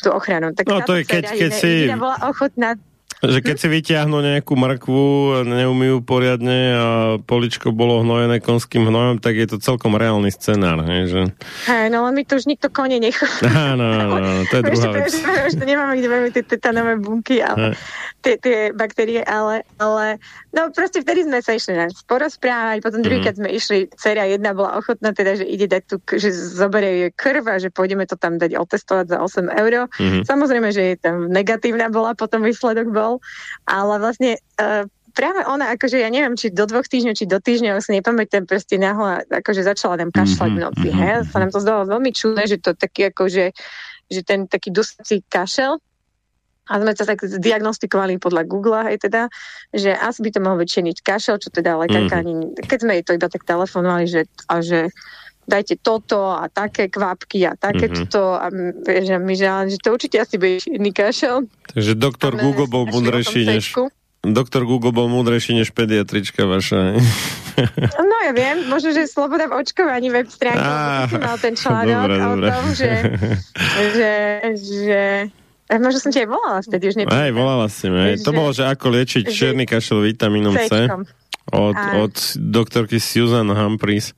tú ochranu. Tak no to je, keď, keď si... bola ochotná že keď si vyťahnú nejakú mrkvu, neumýjú poriadne a poličko bolo hnojené konským hnojom, tak je to celkom reálny scenár. Hej, že... Hej, no ale my to už nikto kone nechá. Áno, áno, áno, to je druhá vec. To nemáme kde máme tie tetanové bunky, ale tie, tie baktérie, ale, ale no proste vtedy sme sa išli na porozprávať, potom druhýkrát mm. sme išli, dcera jedna bola ochotná teda, že ide dať tu, že zoberie jej krv a že pôjdeme to tam dať otestovať za 8 eur. Mm. Samozrejme, že je tam negatívna bola, potom výsledok bol ale vlastne uh, práve ona, akože ja neviem, či do dvoch týždňov, či do týždňa, si nepamätám, proste náhle, akože začala nám kašľať v noci, mm-hmm. hej, sa nám to zdalo veľmi čudné, že to taký akože, že ten taký dusací kašel, a sme sa tak zdiagnostikovali podľa Google, hej teda, že asi by to mohol byť kašel, čo teda lekárka mm. keď sme jej to iba tak telefonovali, že, a že dajte toto a také kvapky a také mm-hmm. toto a že my že, že to určite asi bude iný kašel. Takže doktor a Google bol múdrejší než... Doktor Google bol múdrejší než pediatrička vaša. No ja viem, možno, že Sloboda v očkovaní web stránky, ah, mal ten článok dobre, o dobre. tom, že, že, že Možno som ti aj volala vtedy, už nepamätám. Aj, volala si mi. To bolo, že ako liečiť černý kašel vitamínom C. Od, od doktorky Susan Humphries.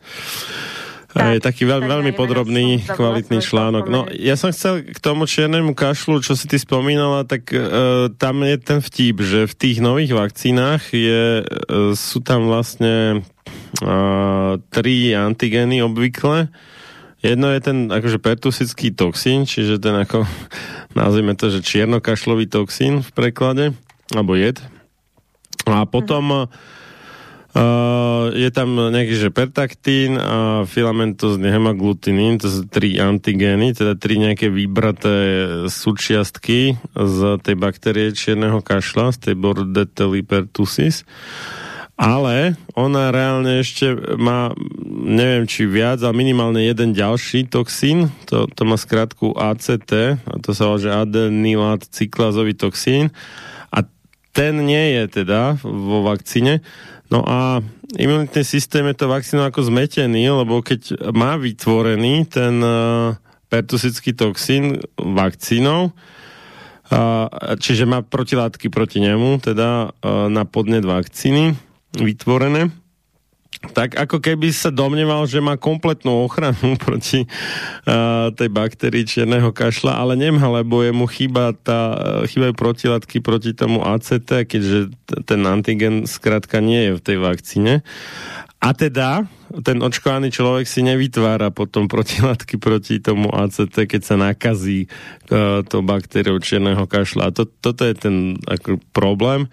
Tak, je taký veľ, veľmi podrobný, kvalitný článok. No, ja som chcel k tomu čiernemu kašlu, čo si ty spomínala, tak uh, tam je ten vtip, že v tých nových vakcínach je, uh, sú tam vlastne uh, tri antigény obvykle. Jedno je ten akože pertusický toxín, čiže ten ako, nazvime to, že čiernokašlový toxín v preklade, alebo jed. A potom uh Uh, je tam nejaký, že pertaktín a filamentozný hemaglutinín, to sú tri antigény, teda tri nejaké vybraté súčiastky z tej baktérie čierneho kašla, z tej Bordetella pertussis. Ale ona reálne ešte má, neviem či viac, ale minimálne jeden ďalší toxín, to, to má skratku ACT, a to sa volá, že adenylát cyklázový toxín. A ten nie je teda vo vakcíne. No a imunitný systém je to vakcínou ako zmetený, lebo keď má vytvorený ten uh, pertusický toxín vakcínou, čiže má protilátky proti nemu, teda uh, na podnet vakcíny vytvorené, tak ako keby sa domneval, že má kompletnú ochranu proti uh, tej baktérii čierneho kašla, ale nemá, lebo jemu chýba tá, chýbajú protilátky proti tomu ACT, keďže ten antigen skrátka nie je v tej vakcíne. A teda ten očkovaný človek si nevytvára potom protilátky proti tomu ACT, keď sa nakazí uh, to baktériou čierneho kašla. A to, toto je ten ako, problém.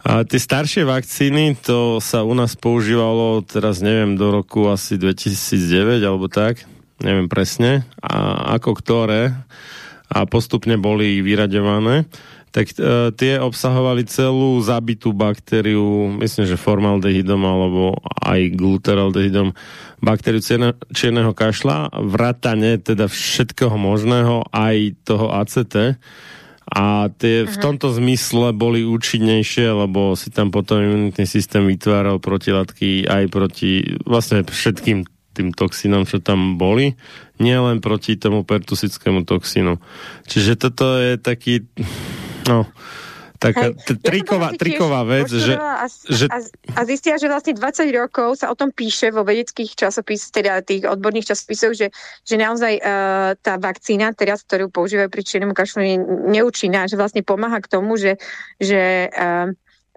A tie staršie vakcíny, to sa u nás používalo, teraz neviem, do roku asi 2009 alebo tak, neviem presne, a ako ktoré, a postupne boli vyraďované, tak e, tie obsahovali celú zabitú baktériu, myslím, že formaldehydom alebo aj gluteraldehydom, baktériu čierneho kašla, vrátane teda všetkého možného, aj toho ACT, a tie uh-huh. v tomto zmysle boli účinnejšie, lebo si tam potom imunitný systém vytváral protilátky aj proti vlastne všetkým tým toxínom, čo tam boli, nielen proti tomu pertusickému toxínu. Čiže toto je taký, no, taká triková, ja triková vec, že, a, že... A, a zistia, že vlastne 20 rokov sa o tom píše vo vedeckých časopisoch, teda tých odborných časopisoch, že, že naozaj uh, tá vakcína, teraz, ktorú používajú pri čiernom kašlu, je neúčinná, že vlastne pomáha k tomu, že, že uh,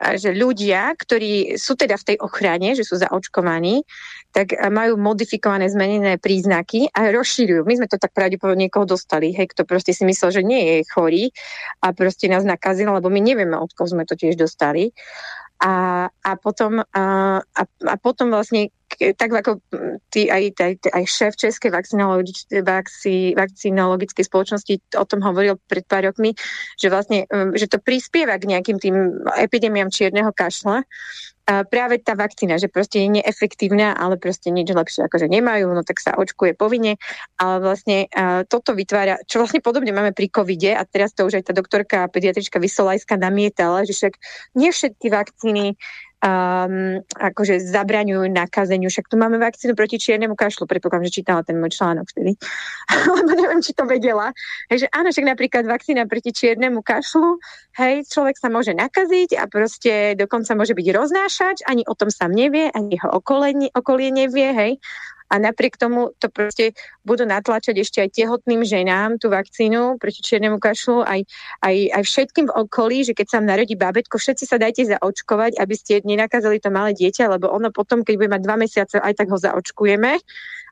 že ľudia, ktorí sú teda v tej ochrane, že sú zaočkovaní, tak majú modifikované zmenené príznaky a rozšírujú. My sme to tak pravdepodobne niekoho dostali, hej, kto proste si myslel, že nie je chorý a proste nás nakazil, lebo my nevieme, od koho sme to tiež dostali. A, a, potom, a, a, a potom vlastne tak ako ty, aj, aj, aj šéf Českej vakcinologickej spoločnosti o tom hovoril pred pár rokmi, že vlastne, že to prispieva k nejakým tým epidémiám čierneho kašla, a práve tá vakcína, že proste je neefektívna, ale proste nič lepšie akože nemajú, no tak sa očkuje povinne, ale vlastne uh, toto vytvára, čo vlastne podobne máme pri covide a teraz to už aj tá doktorka pediatrička Vysolajská namietala, že však nie všetky vakcíny um, akože zabraňujú nakazeniu. Však tu máme vakcínu proti čiernemu kašlu, predpokladám, že čítala ten môj článok vtedy, lebo neviem, či to vedela. Takže áno, však napríklad vakcína proti čiernemu kašlu, hej, človek sa môže nakaziť a proste dokonca môže byť roznášač, ani o tom sám nevie, ani jeho okolie, okolie nevie, hej a napriek tomu to proste budú natlačať ešte aj tehotným ženám tú vakcínu proti čiernemu kašlu, aj, aj, aj všetkým v okolí, že keď sa vám narodí bábetko, všetci sa dajte zaočkovať, aby ste nenakázali to malé dieťa, lebo ono potom, keď bude mať dva mesiace, aj tak ho zaočkujeme,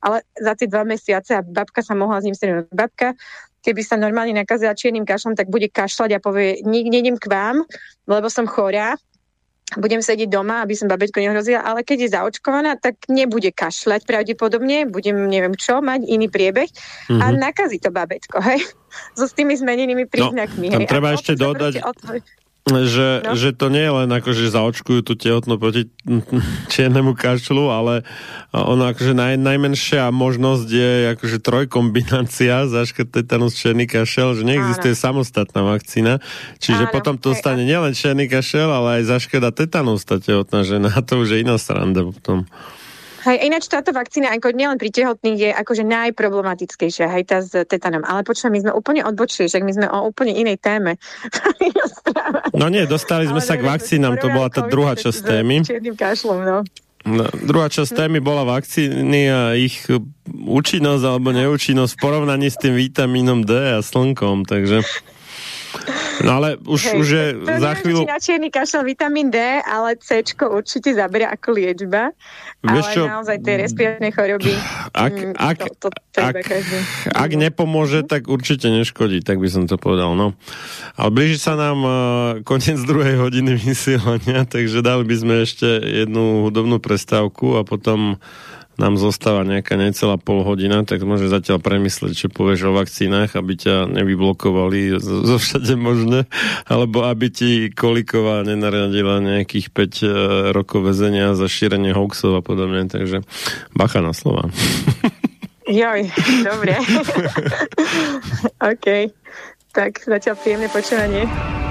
ale za tie dva mesiace a babka sa mohla s ním stretnúť. Babka keby sa normálne nakazila čiernym kašlom, tak bude kašľať a povie, nejdem k vám, lebo som chorá, budem sedieť doma, aby som babetko nehrozila, ale keď je zaočkovaná, tak nebude kašľať pravdepodobne, budem neviem čo, mať iný priebeh mm-hmm. a mhm. nakazí to babetko, hej? So s tými zmenenými no, príznakmi. No, tam hej? treba ešte dodať, že, no. že to nie je len ako, že zaočkujú tú tehotnú proti čiernemu kašľu, ale ona akože naj, najmenšia možnosť je akože trojkombinácia zaškrт tetanus čierny kašel, že neexistuje Áno. samostatná vakcína. Čiže Áno. potom to stane nielen čierny kašel, ale aj zaškrta tetanus tá tehotná žena. A to už je iná sranda potom. Hej, ináč táto vakcína ako nielen pri tehotných je akože najproblematickejšia, hej, tá s tetanom. Ale počujem, my sme úplne odbočili, že my sme o úplne inej téme. no nie, dostali sme Ale sa k vakcínam, to bola tá druhá časť témy. Kašlom, no. No, druhá časť témy bola vakcíny a ich účinnosť alebo neúčinnosť v porovnaní s tým vitamínom D a slnkom, takže... No ale už, Hej, už je za chvíľu... na čierny kašel vitamín D, ale C určite zaberia ako liečba. Vieš ale čo? naozaj tie respiratórne choroby... Ak, mm, ak, to, to, to ak, ak nepomôže, tak určite neškodí, tak by som to povedal. No. Ale blíži sa nám uh, koniec druhej hodiny vysielania, takže dali by sme ešte jednu hudobnú prestávku a potom nám zostáva nejaká necelá pol hodina, tak môže zatiaľ premyslieť, čo povieš o vakcínach, aby ťa nevyblokovali zo, všade možné, alebo aby ti Koliková nenariadila nejakých 5 e, rokov väzenia za šírenie hoaxov a podobne, takže bacha na slova. Joj, dobre. OK. Tak zatiaľ príjemné počúvanie.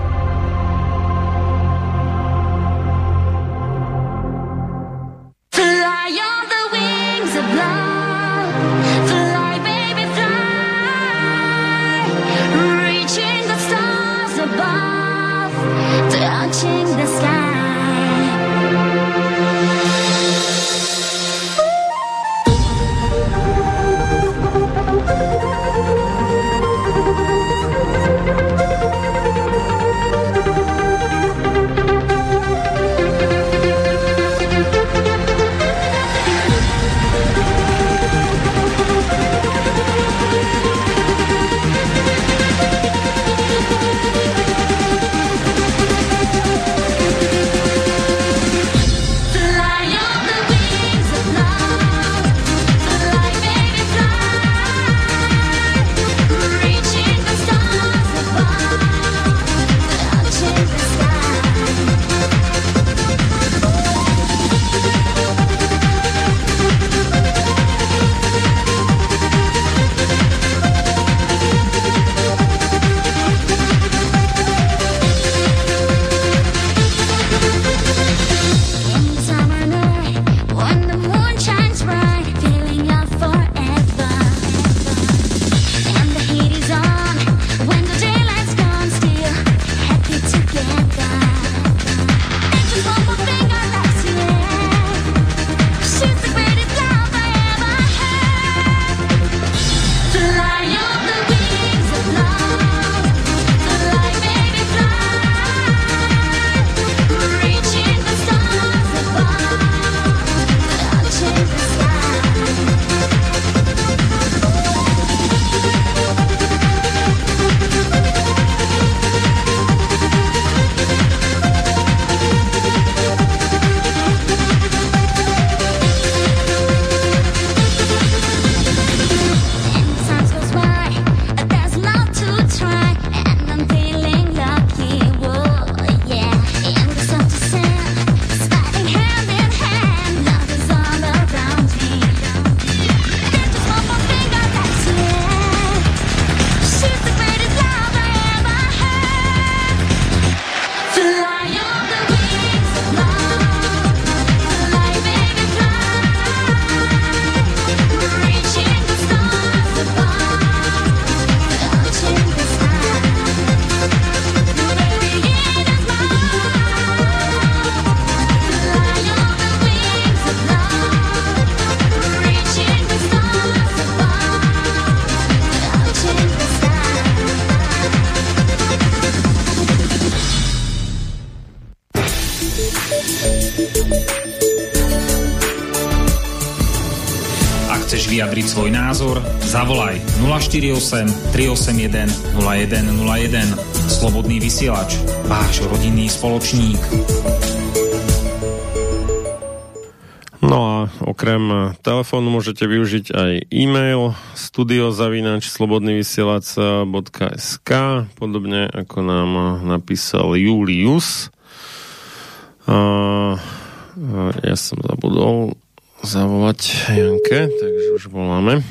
Názor? Zavolaj 048 381 0101. Slobodný vysielač. Váš rodinný spoločník. No a okrem telefónu môžete využiť aj e-mail studiozavinač.slobodnyvysielac.sk podobne ako nám napísal Julius. A, ja som zabudol zavolať Janke, takže už voláme.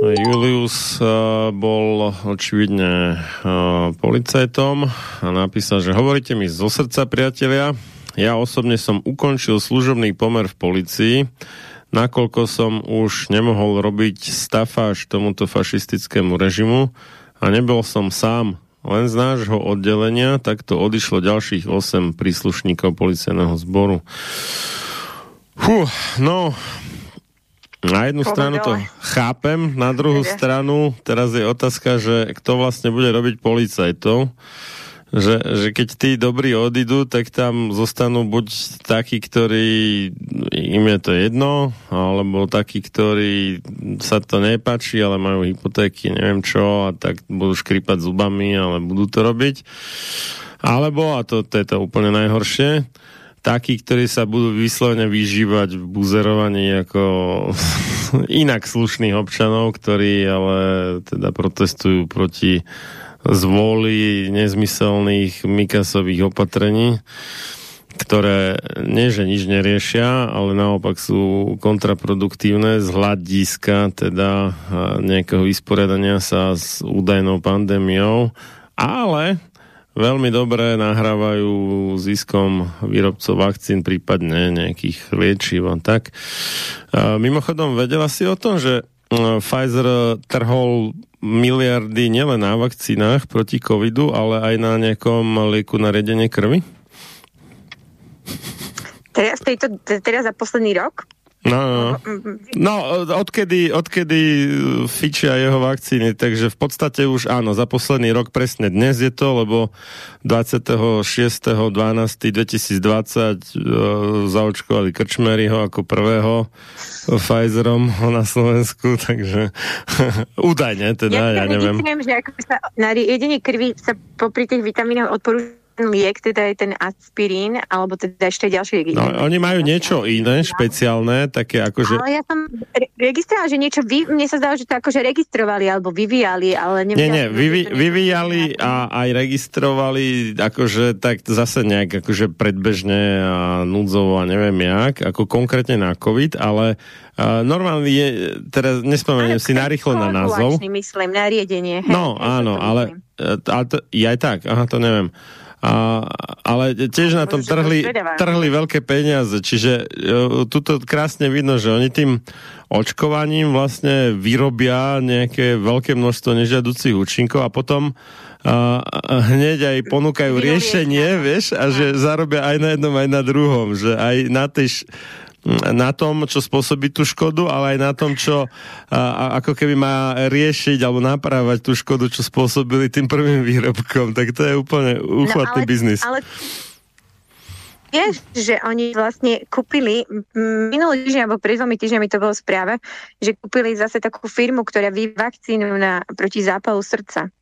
Julius uh, očividne uh, policajtom a napísal, že hovoríte mi zo srdca, priatelia, ja osobne som ukončil služobný pomer v policii, nakoľko som už nemohol robiť stafáž tomuto fašistickému režimu a nebol som sám. Len z nášho oddelenia takto odišlo ďalších 8 príslušníkov policajného zboru. Fú, no, na jednu Povedala. stranu to chápem, na druhú Vede. stranu teraz je otázka, že kto vlastne bude robiť policajtov. Že, že keď tí dobrí odídu, tak tam zostanú buď takí, ktorí im je to jedno, alebo takí, ktorí sa to nepáči, ale majú hypotéky, neviem čo, a tak budú škripať zubami, ale budú to robiť. Alebo, a to, to je to úplne najhoršie, takí, ktorí sa budú vyslovene vyžívať v buzerovaní ako inak slušných občanov, ktorí ale teda protestujú proti zvoli nezmyselných Mikasových opatrení, ktoré nie, že nič neriešia, ale naopak sú kontraproduktívne z hľadiska teda nejakého vysporiadania sa s údajnou pandémiou, ale veľmi dobre nahrávajú ziskom výrobcov vakcín, prípadne nejakých liečiv a tak. Mimochodom, vedela si o tom, že Pfizer trhol miliardy nielen na vakcínach proti covidu, ale aj na nejakom lieku na riedenie krvi? Teraz, tejto, teraz za posledný rok? No, no, no odkedy, odkedy fičia jeho vakcíny, takže v podstate už áno, za posledný rok presne dnes je to, lebo 26.12.2020 uh, zaočkovali Krčmeryho ako prvého Pfizerom na Slovensku, takže údajne teda, ja, ja neviem. Myslím, že ako sa na jedenie krvi sa popri tých vitamínoch odporúča liek, teda je ten aspirín, alebo teda ešte ďalšie lieky. No, oni majú niečo iné, špeciálne, také akože... Ale ja som re- registrovala, že niečo, vy, mne sa zdalo, že to akože registrovali, alebo vyvíjali, ale neviem. Nie, nie, vyvi, vyvíjali a aj registrovali, akože tak zase nejak akože predbežne a núdzovo a neviem jak, ako konkrétne na COVID, ale Uh, normálne je, teraz nespomeniem si narýchlo na názov. myslím, nariadenie. No, áno, ale, ale to, je aj tak, aha, to neviem. A, ale tiež na tom trhli, trhli veľké peniaze, čiže uh, tuto krásne vidno, že oni tým očkovaním vlastne vyrobia nejaké veľké množstvo nežiaducich účinkov a potom a hneď aj ponúkajú riešenie, vieš, a že zarobia aj na jednom, aj na druhom, že aj na tej na tom, čo spôsobí tú škodu, ale aj na tom, čo a, ako keby má riešiť alebo naprávať tú škodu, čo spôsobili tým prvým výrobkom. Tak to je úplne úchvatný no, ale, biznis. Ale vieš, že oni vlastne kúpili, minulý týždeň alebo pred dvomi týždňami to bolo správe, že kúpili zase takú firmu, ktorá vy vakcínu na, proti zápalu srdca.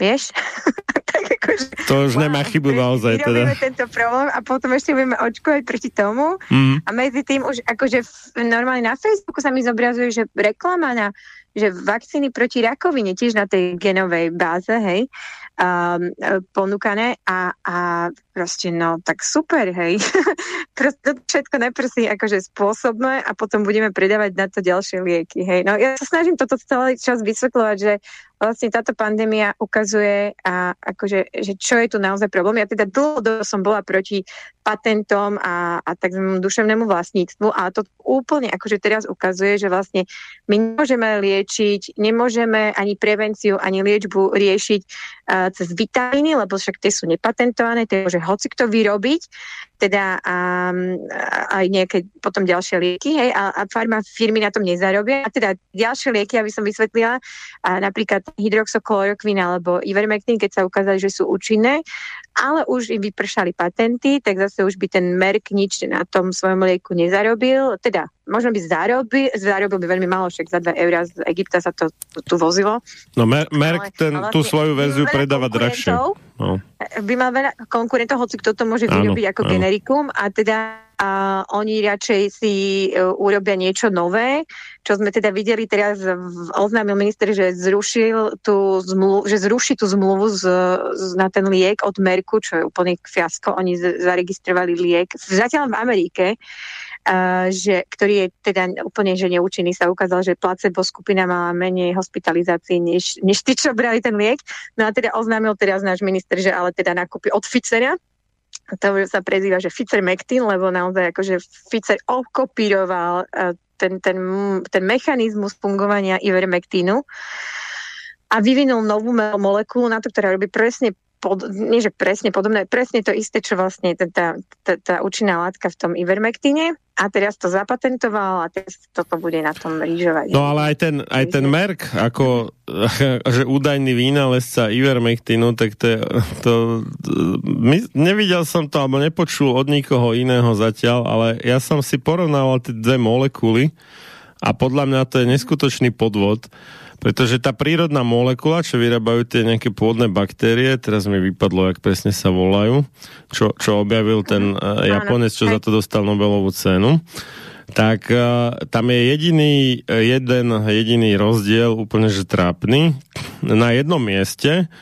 Vieš? tak akože, to už wow, nemá chybu naozaj. Teda. tento problém a potom ešte budeme očkovať proti tomu. Mm. A medzi tým už akože v, normálne na Facebooku sa mi zobrazuje, že reklama na že vakcíny proti rakovine tiež na tej genovej báze, hej, um, ponúkané a, a proste no, tak super, hej. proste všetko najprv si akože spôsobné a potom budeme predávať na to ďalšie lieky, hej. No ja sa snažím toto celý čas vysvetľovať, že vlastne táto pandémia ukazuje, a, akože, že čo je tu naozaj problém. Ja teda dlho som bola proti patentom a, a takzvanému duševnému vlastníctvu a to úplne akože teraz ukazuje, že vlastne my nemôžeme liečiť, nemôžeme ani prevenciu, ani liečbu riešiť uh, cez vitamíny, lebo však tie sú nepatentované, tie môže hoci kto vyrobiť teda um, aj nejaké potom ďalšie lieky, hej, a, a farma firmy na tom nezarobia. A teda ďalšie lieky, aby som vysvetlila, a napríklad hydroxoklorokvín alebo ivermectin, keď sa ukázali, že sú účinné, ale už im vypršali patenty, tak zase už by ten Merck nič na tom svojom lieku nezarobil, teda možno by zarobil, zarobil by veľmi malo, však za 2 eurá z Egypta sa to tu vozilo. No Mer- Merck ten, ale, tú vlastne svoju verziu predáva drahšie. No. By mal veľa konkurentov, hoci kto to môže vyrobiť ako áno. generikum a teda a oni radšej si uh, urobia niečo nové, čo sme teda videli teraz, oznámil minister, že zrušil tú zmluvu, že zruší tú zmluvu z, z, na ten liek od Merku, čo je úplne fiasko. Oni z, zaregistrovali liek, zatiaľ v Amerike, že, ktorý je teda úplne že neúčinný. Sa ukázal, že placebo skupina mala menej hospitalizácií, než, než tí, čo brali ten liek. No a teda oznámil teraz náš minister, že ale teda nakúpi od Pfizera, to sa prezýva, že Ficer Mektin, lebo naozaj akože Ficer okopíroval e, ten, ten, ten mechanizmus fungovania ivermektínu a vyvinul novú molekulu na to, ktorá robí presne pod, nie že presne podobné, presne to isté, čo vlastne tá, tá, tá účinná látka v tom ivermektine a teraz to zapatentoval a teraz toto bude na tom rýžovať. No ale aj ten, aj ten Merck, ako že údajný vynálezca ivermektinu, tak to, to my, nevidel som to, alebo nepočul od nikoho iného zatiaľ, ale ja som si porovnával tie dve molekuly a podľa mňa to je neskutočný podvod, pretože tá prírodná molekula, čo vyrábajú tie nejaké pôvodné baktérie, teraz mi vypadlo, jak presne sa volajú, čo, čo objavil ten uh, Japonec, čo za to dostal Nobelovú cenu, tak uh, tam je jediný, jeden jediný rozdiel, úplne že trápny. Na jednom mieste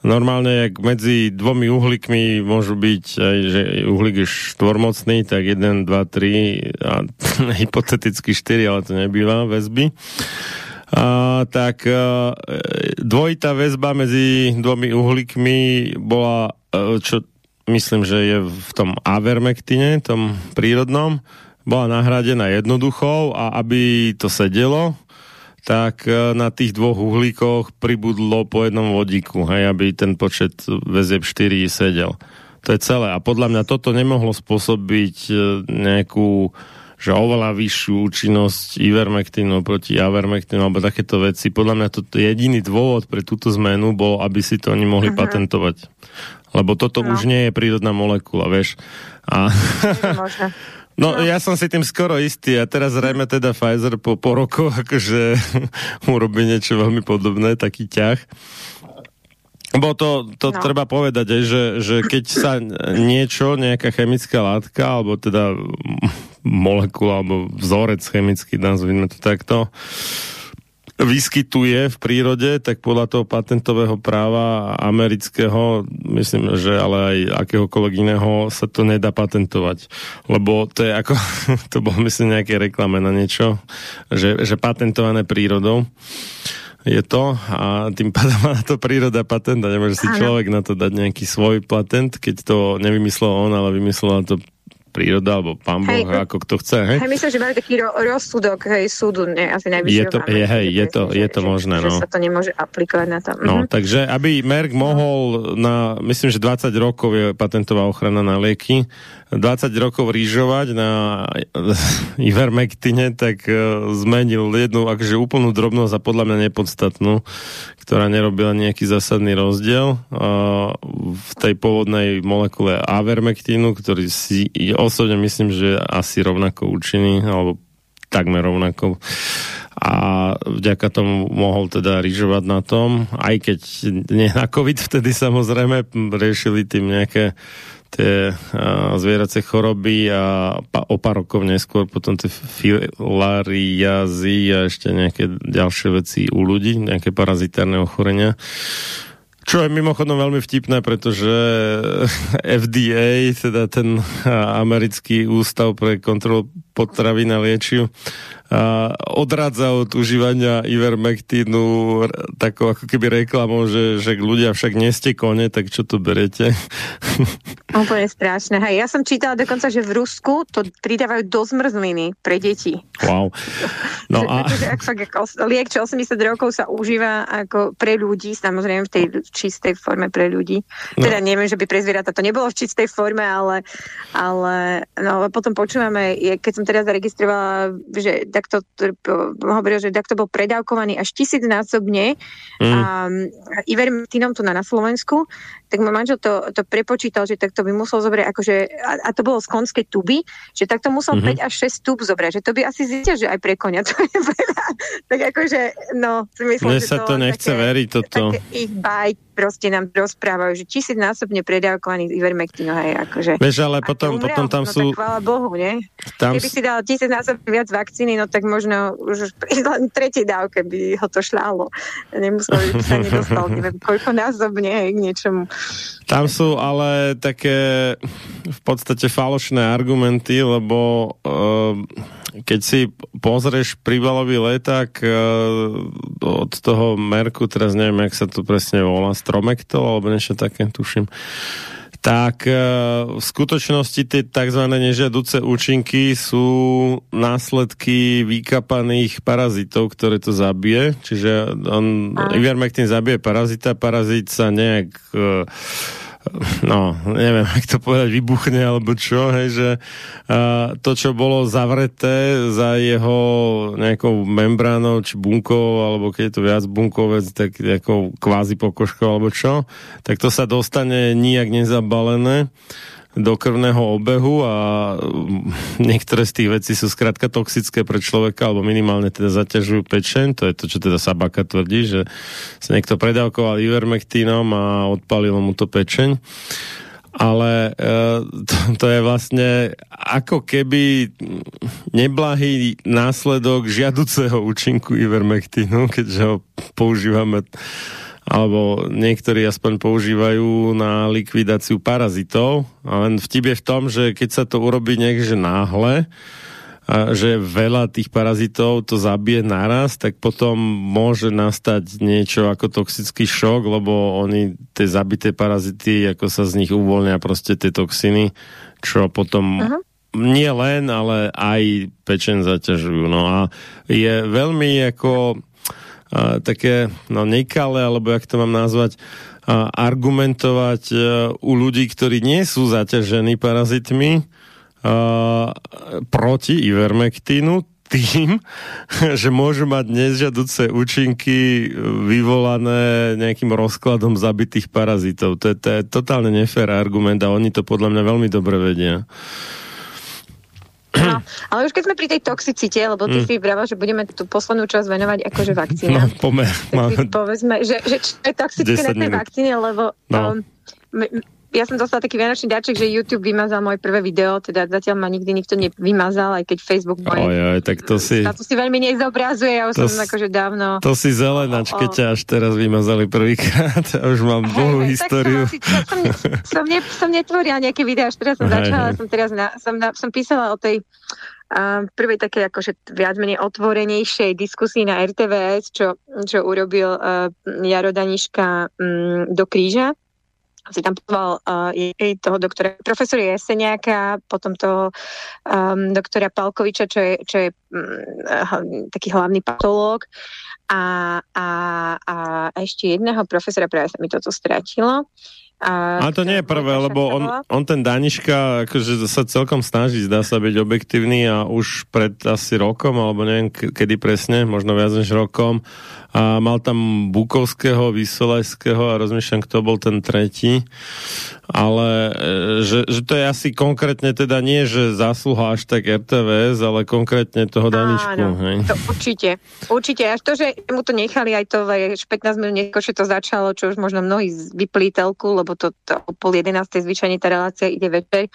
normálne, jak medzi dvomi uhlíkmi môžu byť, aj, že uhlík je štvormocný, tak 1, 2, 3 a hypoteticky 4, ale to nebýva väzby tak a, dvojitá väzba medzi dvomi uhlíkmi bola, a, čo myslím, že je v tom avermektine, tom prírodnom, bola nahradená jednoduchou a aby to sedelo, tak na tých dvoch uhlíkoch pribudlo po jednom vodíku, hej, aby ten počet väzieb 4 sedel. To je celé. A podľa mňa toto nemohlo spôsobiť e, nejakú že oveľa vyššiu účinnosť ivermectinu proti avermectinu alebo takéto veci. Podľa mňa to jediný dôvod pre túto zmenu bol, aby si to oni mohli uh-huh. patentovať. Lebo toto no. už nie je prírodná molekula, vieš. A... No, no, ja som si tým skoro istý a teraz zrejme teda Pfizer po, po rokoch akože urobí niečo veľmi podobné, taký ťah. Bo to, to no. treba povedať, že, že keď sa niečo, nejaká chemická látka, alebo teda molekula alebo vzorec chemický, nazvime to takto, vyskytuje v prírode, tak podľa toho patentového práva amerického, myslím, že ale aj akéhokoľvek iného sa to nedá patentovať. Lebo to je ako, to bolo myslím nejaké reklame na niečo, že, že patentované prírodou je to a tým pádom má na to príroda patent a nemôže si človek na to dať nejaký svoj patent, keď to nevymyslel on, ale vymyslel to príroda, alebo pán Boh, hej, ako kto chce, hej? Hej, myslím, že majú taký ro- rozsudok, hej, súdu, ne, asi najvyššieho. Je to, je, hej, je to, je to že, možné, že, no. Že sa to nemôže aplikovať na to. No, mhm. takže aby Merck mohol na, myslím, že 20 rokov je patentová ochrana na lieky, 20 rokov rýžovať na Ivermectine, tak uh, zmenil jednu akože úplnú drobnosť a podľa mňa nepodstatnú, ktorá nerobila nejaký zásadný rozdiel uh, v tej pôvodnej molekule Avermectinu, ktorý si osobne myslím, že asi rovnako účinný, alebo takmer rovnako. A vďaka tomu mohol teda rýžovať na tom, aj keď nie na COVID vtedy samozrejme riešili tým nejaké tie zvieracie choroby a o pár rokov neskôr potom tie filariazy a ešte nejaké ďalšie veci u ľudí, nejaké parazitárne ochorenia. Čo je mimochodom veľmi vtipné, pretože FDA, teda ten americký ústav pre kontrolu potravín a liečiv, a odradza od užívania ivermektínu takou ako keby reklamou, že, že ľudia však nie ste kone, tak čo to berete? Úplne strašné. Hej, ja som čítala dokonca, že v Rusku to pridávajú do zmrzliny pre deti. Wow. No a... ak, fakt, ako, liek, čo 80 rokov sa užíva ako pre ľudí, samozrejme v tej čistej forme pre ľudí. No. Teda neviem, že by pre zvieratá to nebolo v čistej forme, ale, ale no, potom počúvame, keď som teraz zaregistrovala, že takto hovoril, že takto bol predávkovaný až tisícnásobne mm. a Ivermectinom tu na, na Slovensku, tak môj manžel to, to prepočítal, že takto by musel zobrať, akože, a, a to bolo z konskej tuby, že takto musel mm-hmm. 5 až 6 tub zobrať, že to by asi že aj pre konia, to je veľa. tak akože, no, myslím, Mne že sa to, to nechce také, veriť, toto. Také ich bajk proste nám rozprávajú, že tisícnásobne predávkovaný Ivermectin, hej, akože. Vieš, ale potom, umrel, potom tam no, sú... Tak chvála Bohu, nie? Tam... Keby si dal tisícnásobne viac vakcíny, no tak možno už len tretej dávke by ho to šľalo. Nemusel by sa nedostal, neviem, koľko násobne, hej, k niečomu. Tam sú ale také v podstate falošné argumenty, lebo uh, keď si pozrieš príbalový leták uh, od toho Merku, teraz neviem, jak sa to presne volá, Stromektol, alebo niečo také, tuším, tak uh, v skutočnosti tie tzv. nežiaduce účinky sú následky vykapaných parazitov, ktoré to zabije. Čiže on, Ivermectin zabije parazita, parazit sa nejak uh, no, neviem, jak to povedať, vybuchne alebo čo, hej, že uh, to, čo bolo zavreté za jeho nejakou membránou či bunkou, alebo keď je to viac bunkovec, tak nejakou kvázi pokožkou alebo čo, tak to sa dostane nijak nezabalené do krvného obehu a niektoré z tých vecí sú skrátka toxické pre človeka, alebo minimálne teda zaťažujú pečeň, to je to, čo teda Sabaka tvrdí, že sa niekto predávkoval ivermektínom a odpalilo mu to pečeň. Ale e, to, to je vlastne ako keby neblahý následok žiaduceho účinku ivermektínu, keďže ho používame alebo niektorí aspoň používajú na likvidáciu parazitov. A len vtip je v tom, že keď sa to urobí niekde náhle, a že veľa tých parazitov to zabije naraz, tak potom môže nastať niečo ako toxický šok, lebo oni, tie zabité parazity, ako sa z nich uvoľnia proste tie toxiny, čo potom uh-huh. nie len, ale aj pečen zaťažujú. No a je veľmi ako také no, nekalé, alebo jak to mám nazvať, a, argumentovať a, e, u ľudí, ktorí nie sú zaťažení parazitmi a, proti ivermektínu, tým, že môžu mať nežiaduce účinky vyvolané nejakým rozkladom zabitých parazitov. To je, to je totálne nefér argument a oni to podľa mňa veľmi dobre vedia. No, ale už keď sme pri tej toxicite, lebo ty mm. si vravel, že budeme tú poslednú časť venovať akože vakcína. No, pomer. Tak povedzme, že, že čo je toxické na tej vakcíne, lebo no. um, ja som dostala taký vianočný dáček, že YouTube vymazal moje prvé video, teda zatiaľ ma nikdy nikto nevymazal, aj keď Facebook moje oj, oj, tak to si... to si veľmi nezobrazuje, ja už som akože dávno... To si zelenač, keď ťa až teraz vymazali prvýkrát, ja už mám hey, dlhú hey, históriu. Som, som, som, ne, som netvorila nejaké videá, až teraz som hey, začala, hey. som teraz na, som, na, som písala o tej uh, prvej také akože viac menej otvorenejšej diskusii na RTVS, čo, čo urobil uh, Jaro Daniška um, do kríža si tam pozval uh, toho doktora, profesor Jeseniaka, potom toho um, doktora Palkoviča, čo je, čo je um, taký hlavný patológ a, a, a ešte jedného profesora, práve sa mi toto stratilo. A, Ale to nie je prvé, lebo on, on ten Daniška akože sa celkom snaží, zdá sa byť objektívny a už pred asi rokom, alebo neviem kedy presne, možno viac než rokom, a mal tam Bukovského, Vysolajského a rozmýšľam, kto bol ten tretí, ale e, že, že to je asi konkrétne teda nie, že zásluha až tak RTVS, ale konkrétne toho Daničku. Áno, hej. to určite, určite. Až to, že mu to nechali aj to, že 15 minút neskôr, to začalo, čo už možno mnohí vyplí telku, lebo to, to o pol jedenástej zvyčajne tá relácia ide večer.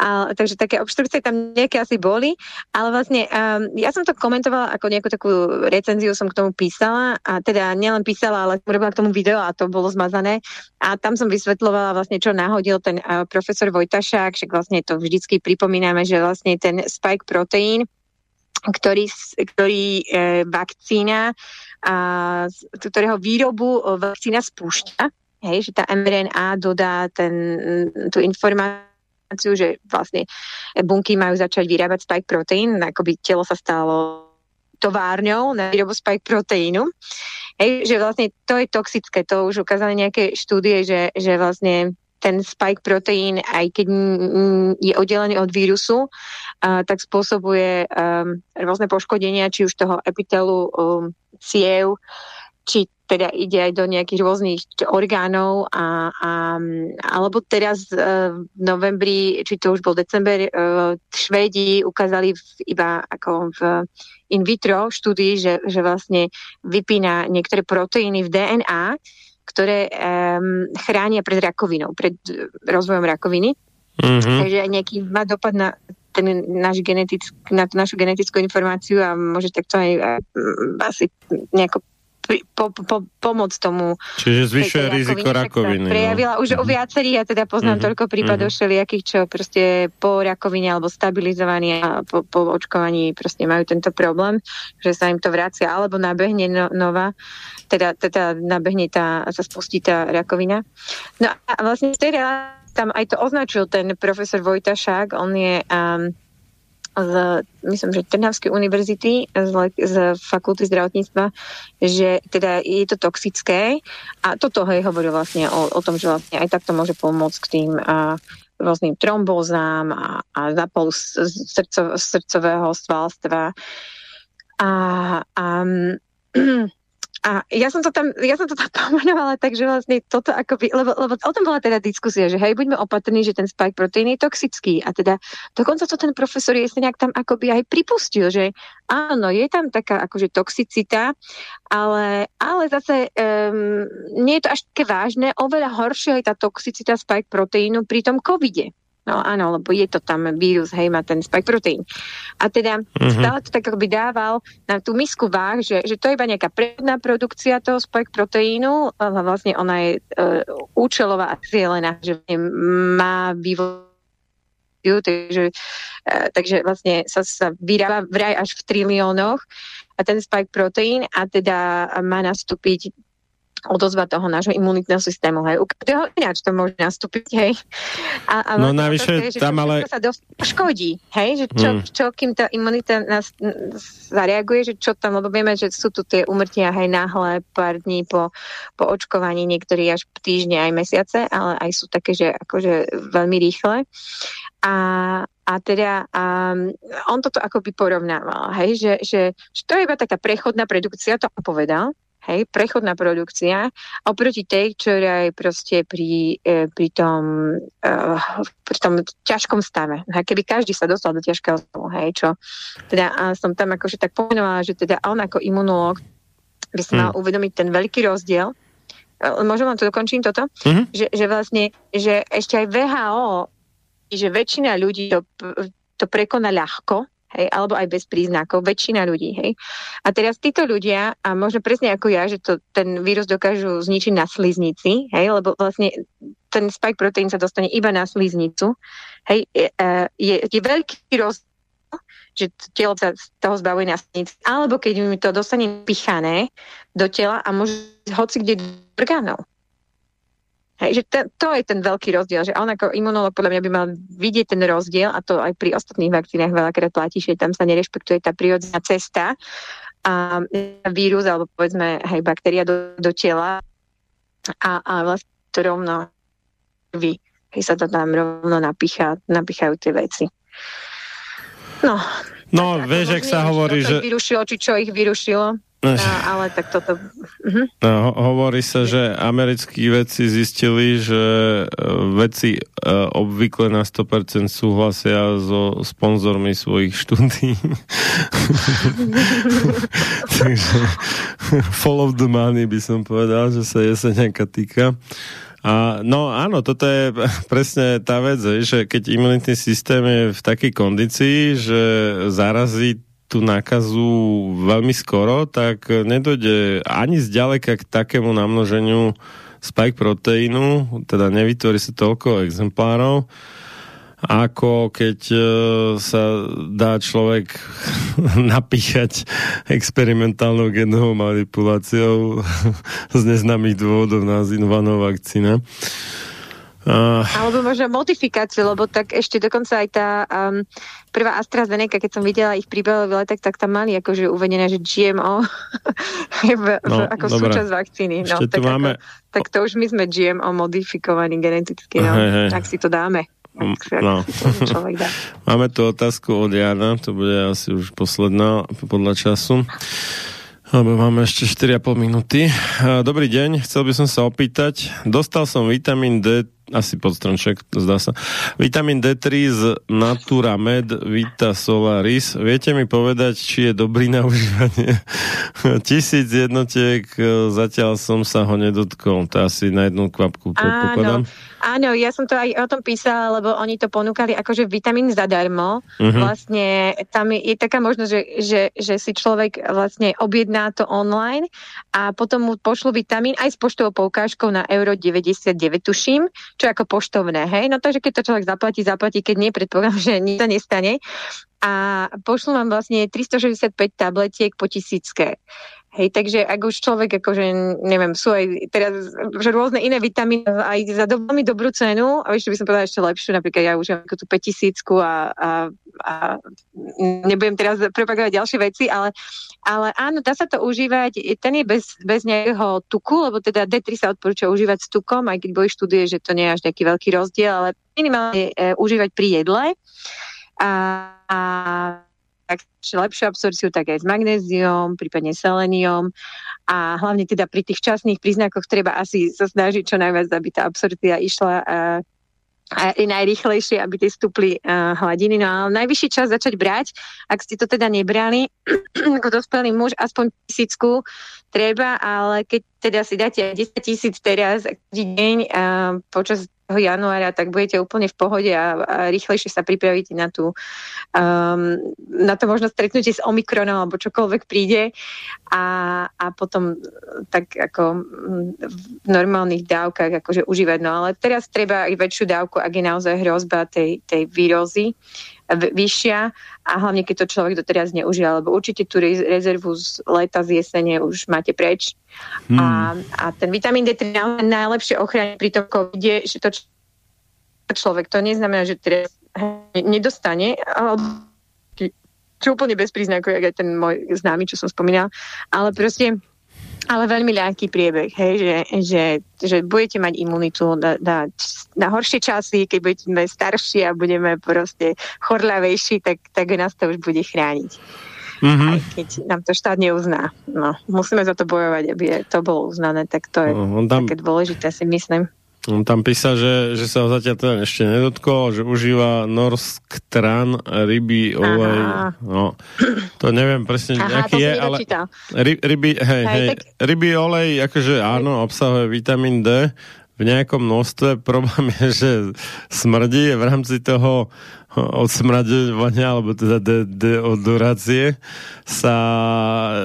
A, takže také obštrukcie tam nejaké asi boli, ale vlastne um, ja som to komentovala ako nejakú takú recenziu som k tomu písala a teda nielen písala, ale robila k tomu video a to bolo zmazané. A tam som vysvetlovala vlastne, čo nahodil ten uh, profesor Vojtašák, však vlastne to vždycky pripomíname, že vlastne ten spike proteín, ktorý, ktorý e, vakcína, a, ktorého výrobu vakcína spúšťa, hej, že tá mRNA dodá ten, tú informáciu, že vlastne bunky majú začať vyrábať spike proteín, ako by telo sa stalo továrňou na výrobu spike proteínu. Hej, že vlastne to je toxické, to už ukázali nejaké štúdie, že, že vlastne ten spike proteín, aj keď je oddelený od vírusu, tak spôsobuje rôzne poškodenia, či už toho epitelu um, ciev, či teda ide aj do nejakých rôznych orgánov a, a alebo teraz uh, v novembri, či to už bol december, uh, Švédi ukázali v, iba ako v in vitro štúdii, že, že vlastne vypína niektoré proteíny v DNA, ktoré um, chránia pred rakovinou, pred rozvojom rakoviny. Mm-hmm. Takže nejaký má dopad na ten náš genetick, na tú našu genetickú informáciu a môže takto aj, aj asi nejako po, po, pomoc tomu. Čiže zvyšuje riziko rakoviny. No. Prejavila už uh-huh. u viacerých, ja teda poznám uh-huh. toľko prípadov uh-huh. všelijakých, čo proste po rakovine alebo stabilizovaní a po, po očkovaní proste majú tento problém, že sa im to vracia alebo nabehne no, nová, teda, teda nabehne tá, sa spustí tá rakovina. No a vlastne v tej tam aj to označil ten profesor Vojtašák, on je um, z, myslím, že Trnavskej univerzity, z, z fakulty zdravotníctva, že teda je to toxické a toto hej hovoril vlastne o, o tom, že vlastne aj takto môže pomôcť k tým a, rôznym trombózám a, a zápalu srdco, srdcového svalstva. A, a A ja som to tam, ja som to tam pomenovala tak, že vlastne toto akoby, lebo, lebo o tom bola teda diskusia, že hej, buďme opatrní, že ten spike proteín je toxický. A teda dokonca to ten profesor nejak tam akoby aj pripustil, že áno, je tam taká akože toxicita, ale, ale zase um, nie je to až také vážne, oveľa horšia je tá toxicita spike proteínu pri tom covide. No áno, lebo je to tam vírus, hej, má ten spike proteín. A teda mm-hmm. stále to tak akoby dával na tú misku váh, že, že to je iba nejaká predná produkcia toho spike proteínu, ale vlastne ona je uh, účelová a cieľená, že má vývoj takže, uh, takže vlastne sa, sa vyrába vraj až v triliónoch a ten spike proteín a teda má nastúpiť odozva toho nášho imunitného systému. Hej. U každého ináč to môže nastúpiť. Hej. A, a no navyše je, tam ale... sa škodí. Hej. Že čo, hmm. čo, kým tá imunita nás zareaguje, že čo tam, lebo vieme, že sú tu tie umrtia aj náhle pár dní po, po očkovaní, niektorí až týždne aj mesiace, ale aj sú také, že akože veľmi rýchle. A, a teda um, on toto akoby porovnával, hej, že, že, že to je iba taká prechodná produkcia, to povedal, hej, prechodná produkcia, oproti tej, ktorá je proste pri, e, pri, tom, uh, pri tom ťažkom stave. Hej, keby každý sa dostal do ťažkého stavu, hej, čo teda a som tam akože tak pomenovala, že teda on ako imunológ by sa mal mm. uvedomiť ten veľký rozdiel, e, Môžem vám to dokončím toto? Mm-hmm. Že, že vlastne, že ešte aj VHO, že väčšina ľudí to, to prekoná ľahko, hej, alebo aj bez príznakov, väčšina ľudí, hej. A teraz títo ľudia, a možno presne ako ja, že to, ten vírus dokážu zničiť na sliznici, hej, lebo vlastne ten spike proteín sa dostane iba na sliznicu, hej, je, e, je, je veľký rozdiel že telo sa z toho zbavuje na sliznici, alebo keď mi to dostane pichané do tela a môže hoci kde do orgánov. Hej, že to, to je ten veľký rozdiel, že on ako imunolog podľa mňa by mal vidieť ten rozdiel a to aj pri ostatných vakcínach veľakrát platí, že tam sa nerešpektuje tá prírodzená cesta a vírus alebo povedzme hej, baktéria do, do tela a, a vlastne to rovno vy, hej, sa to tam rovno napícha, napíchajú tie veci. No, No, vieš, ak sa hovorí, že... Vyrušilo, či čo ich vyrušilo. No, ale tak toto... Uh-huh. No, hovorí sa, že americkí vedci zistili, že e, vedci uh, obvykle na 100% súhlasia so sponzormi svojich štúdí. Takže follow the money by som povedal, že sa jeseňaka týka. A, no áno, toto je presne tá vec, že keď imunitný systém je v takej kondícii, že zarazí tú nákazu veľmi skoro, tak nedojde ani zďaleka k takému namnoženiu spike proteínu, teda nevytvorí sa toľko exemplárov, ako keď e, sa dá človek napíchať experimentálnou genovou manipuláciou z neznámych dôvodov nazývanou vakcína. Uh... Alebo možno modifikáciu, lebo tak ešte dokonca aj tá um, prvá AstraZeneca, keď som videla ich príbehový letek, tak tam mali akože uvedené, že GMO v, no, v, ako dobré. súčasť vakcíny. No, tak, máme... ako, tak to už my sme GMO modifikovaní geneticky, no, hej, hej. tak si to dáme. Mm, no. Máme tu otázku od Jana, to bude asi už posledná podľa času. Lebo máme ešte 4,5 minúty. Dobrý deň, chcel by som sa opýtať. Dostal som vitamín D asi podstromček, zdá sa. Vitamín D3 z Natura Med Vita Solaris. Viete mi povedať, či je dobrý na užívanie? Tisíc jednotiek, e, zatiaľ som sa ho nedotkol. To asi na jednu kvapku predpokladám. Áno. Áno, ja som to aj o tom písala, lebo oni to ponúkali akože vitamín zadarmo. Uh-huh. Vlastne tam je, je taká možnosť, že, že, že si človek vlastne objedná to online a potom mu pošlu vitamín aj s poštovou poukážkou na euro 99, tuším, čo ako poštovné, hej? No takže keď to človek zaplatí, zaplatí, keď nie, predpokladám, že nič sa nestane. A pošlu vám vlastne 365 tabletiek po tisícke. Hej, takže ak už človek, akože, neviem, sú aj teraz že rôzne iné vitamíny aj za do, veľmi dobrú cenu, a ešte by som povedala ešte lepšiu, napríklad ja už mám tú 5000 a, a, a nebudem teraz propagovať ďalšie veci, ale, ale áno, dá sa to užívať, ten je bez, bez nejakého tuku, lebo teda D3 sa odporúča užívať s tukom, aj keď boli štúdie, že to nie je až taký veľký rozdiel, ale minimálne e, užívať pri jedle. A, a tak lepšiu absorciu, tak aj s magnéziom, prípadne seleniom a hlavne teda pri tých časných príznakoch treba asi sa snažiť čo najviac, aby tá absorcia išla a je najrychlejšie, aby tie stúpli uh, hladiny. No ale najvyšší čas začať brať, ak ste to teda nebrali, ako dospelý muž, aspoň tisícku treba, ale keď teda si dáte 10 tisíc teraz deň uh, počas januára, tak budete úplne v pohode a, a rýchlejšie sa pripravíte na, tú, um, na to možno stretnutie s Omikronom alebo čokoľvek príde a, a potom tak ako v normálnych dávkach akože užívať. No ale teraz treba aj väčšiu dávku, ak je naozaj hrozba tej, tej výrozy vyššia a hlavne keď to človek doteraz neužíva, lebo určite tú rezervu z leta, z jesene už máte preč. Hmm. A, a ten vitamín D3 najlepšie ochráni pri tom covide, že to človek, to neznamená, že teraz nedostane, ale čo úplne bez príznakov, jak aj ten môj známy, čo som spomínal, ale proste ale veľmi ľahký priebeh, hej, že, že, že budete mať imunitu na, na, na horšie časy, keď budeme starší a budeme proste chorľavejší, tak, tak nás to už bude chrániť. Mm-hmm. Aj keď nám to štát neuzná. No, musíme za to bojovať, aby to bolo uznané, tak to je no, tam... také dôležité, si myslím. On tam písa, že, že sa ho zatiaľ teda ešte nedotkol, že užíva norsk tran, ryby, olej. No, to neviem presne, Aha, aký je, ale ry, ryby, hej, hej, tak... ryby, olej, akože áno, obsahuje vitamín D v nejakom množstve. Problém je, že smrdí v rámci toho odsmradovania, alebo teda de- deodorácie sa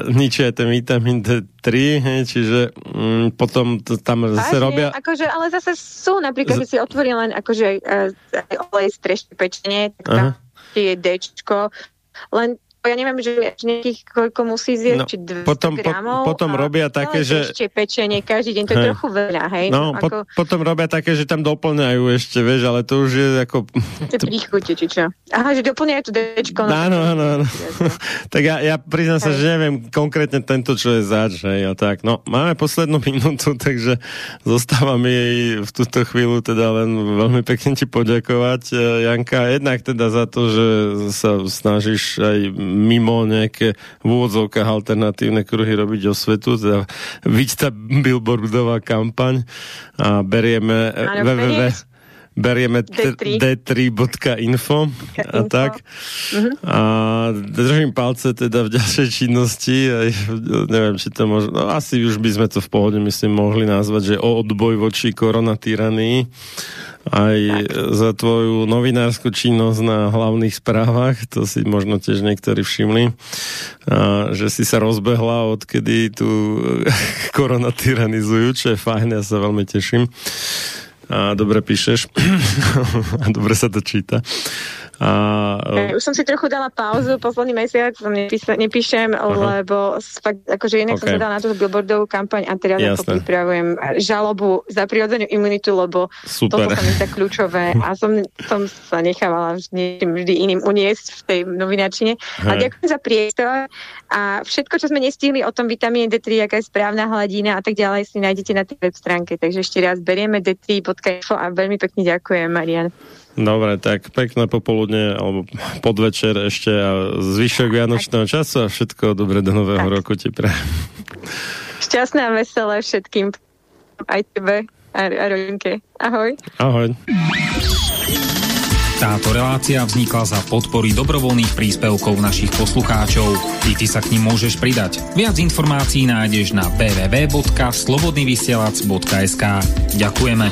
ničí aj ten vitamín D3, hej, čiže mm, potom to tam zase robia... Akože, ale zase sú, napríklad, že si otvorí len akože uh, olej z trešky pečenie, tak tam je Dčko, len ja neviem, že nejakých koľko musí zjesť, no, či 200 potom, gramov. Po, potom robia také, že... Ešte pečenie každý deň, to je hej. trochu veľa, hej? No, no ako... potom robia také, že tam doplňajú ešte, vieš, ale to už je ako... To príchute, či čo? Aha, že doplňajú to Dčko. No, áno, áno, áno. tak ja, ja priznám sa, že neviem konkrétne tento, čo je zač, hej, a tak. No, máme poslednú minútu, takže zostáva mi v túto chvíľu teda len veľmi pekne ti poďakovať, eh, Janka, jednak teda za to, že sa snažíš aj mimo nejaké v úvodzovkách alternatívne kruhy robiť o svetu, teda byť tá billboardová kampaň a berieme www berieme d3.info a tak. Uh-huh. A držím palce teda v ďalšej činnosti. Aj, neviem, či to možno... No, asi už by sme to v pohode, myslím, mohli nazvať, že o odboj voči koronatyranii aj tak. za tvoju novinárskú činnosť na hlavných správach, to si možno tiež niektorí všimli, a, že si sa rozbehla, odkedy tu korona tyranizujú, čo je fajn, ja sa veľmi teším. A dobre píšeš a dobre sa to číta. A, uh... Už som si trochu dala pauzu, posledný mesiac som nepísa, nepíšem, uh-huh. lebo fakt, akože inak okay. som sa dala na tú billboardovú kampaň a teraz ako pripravujem žalobu za prirodzenú imunitu, lebo Super. toto sa mi tak kľúčové a som, som sa nechávala vždy, vždy iným uniesť v tej novinačine. Hey. A ďakujem za priestor a všetko, čo sme nestihli o tom vitamíne D3, aká je správna hladina a tak ďalej, si nájdete na tej web stránke. Takže ešte raz berieme D3.info a veľmi pekne ďakujem, Marian. Dobre, tak pekné popoludne alebo podvečer ešte a zvyšok Vianočného času a všetko dobre do nového tak. roku ti pre. Šťastné a veselé všetkým, aj tebe a, a rodinke. Ahoj. Ahoj. Táto relácia vznikla za podpory dobrovoľných príspevkov našich poslucháčov. I ty sa k ním môžeš pridať. Viac informácií nájdeš na www.slobodnyvysielac.sk Ďakujeme.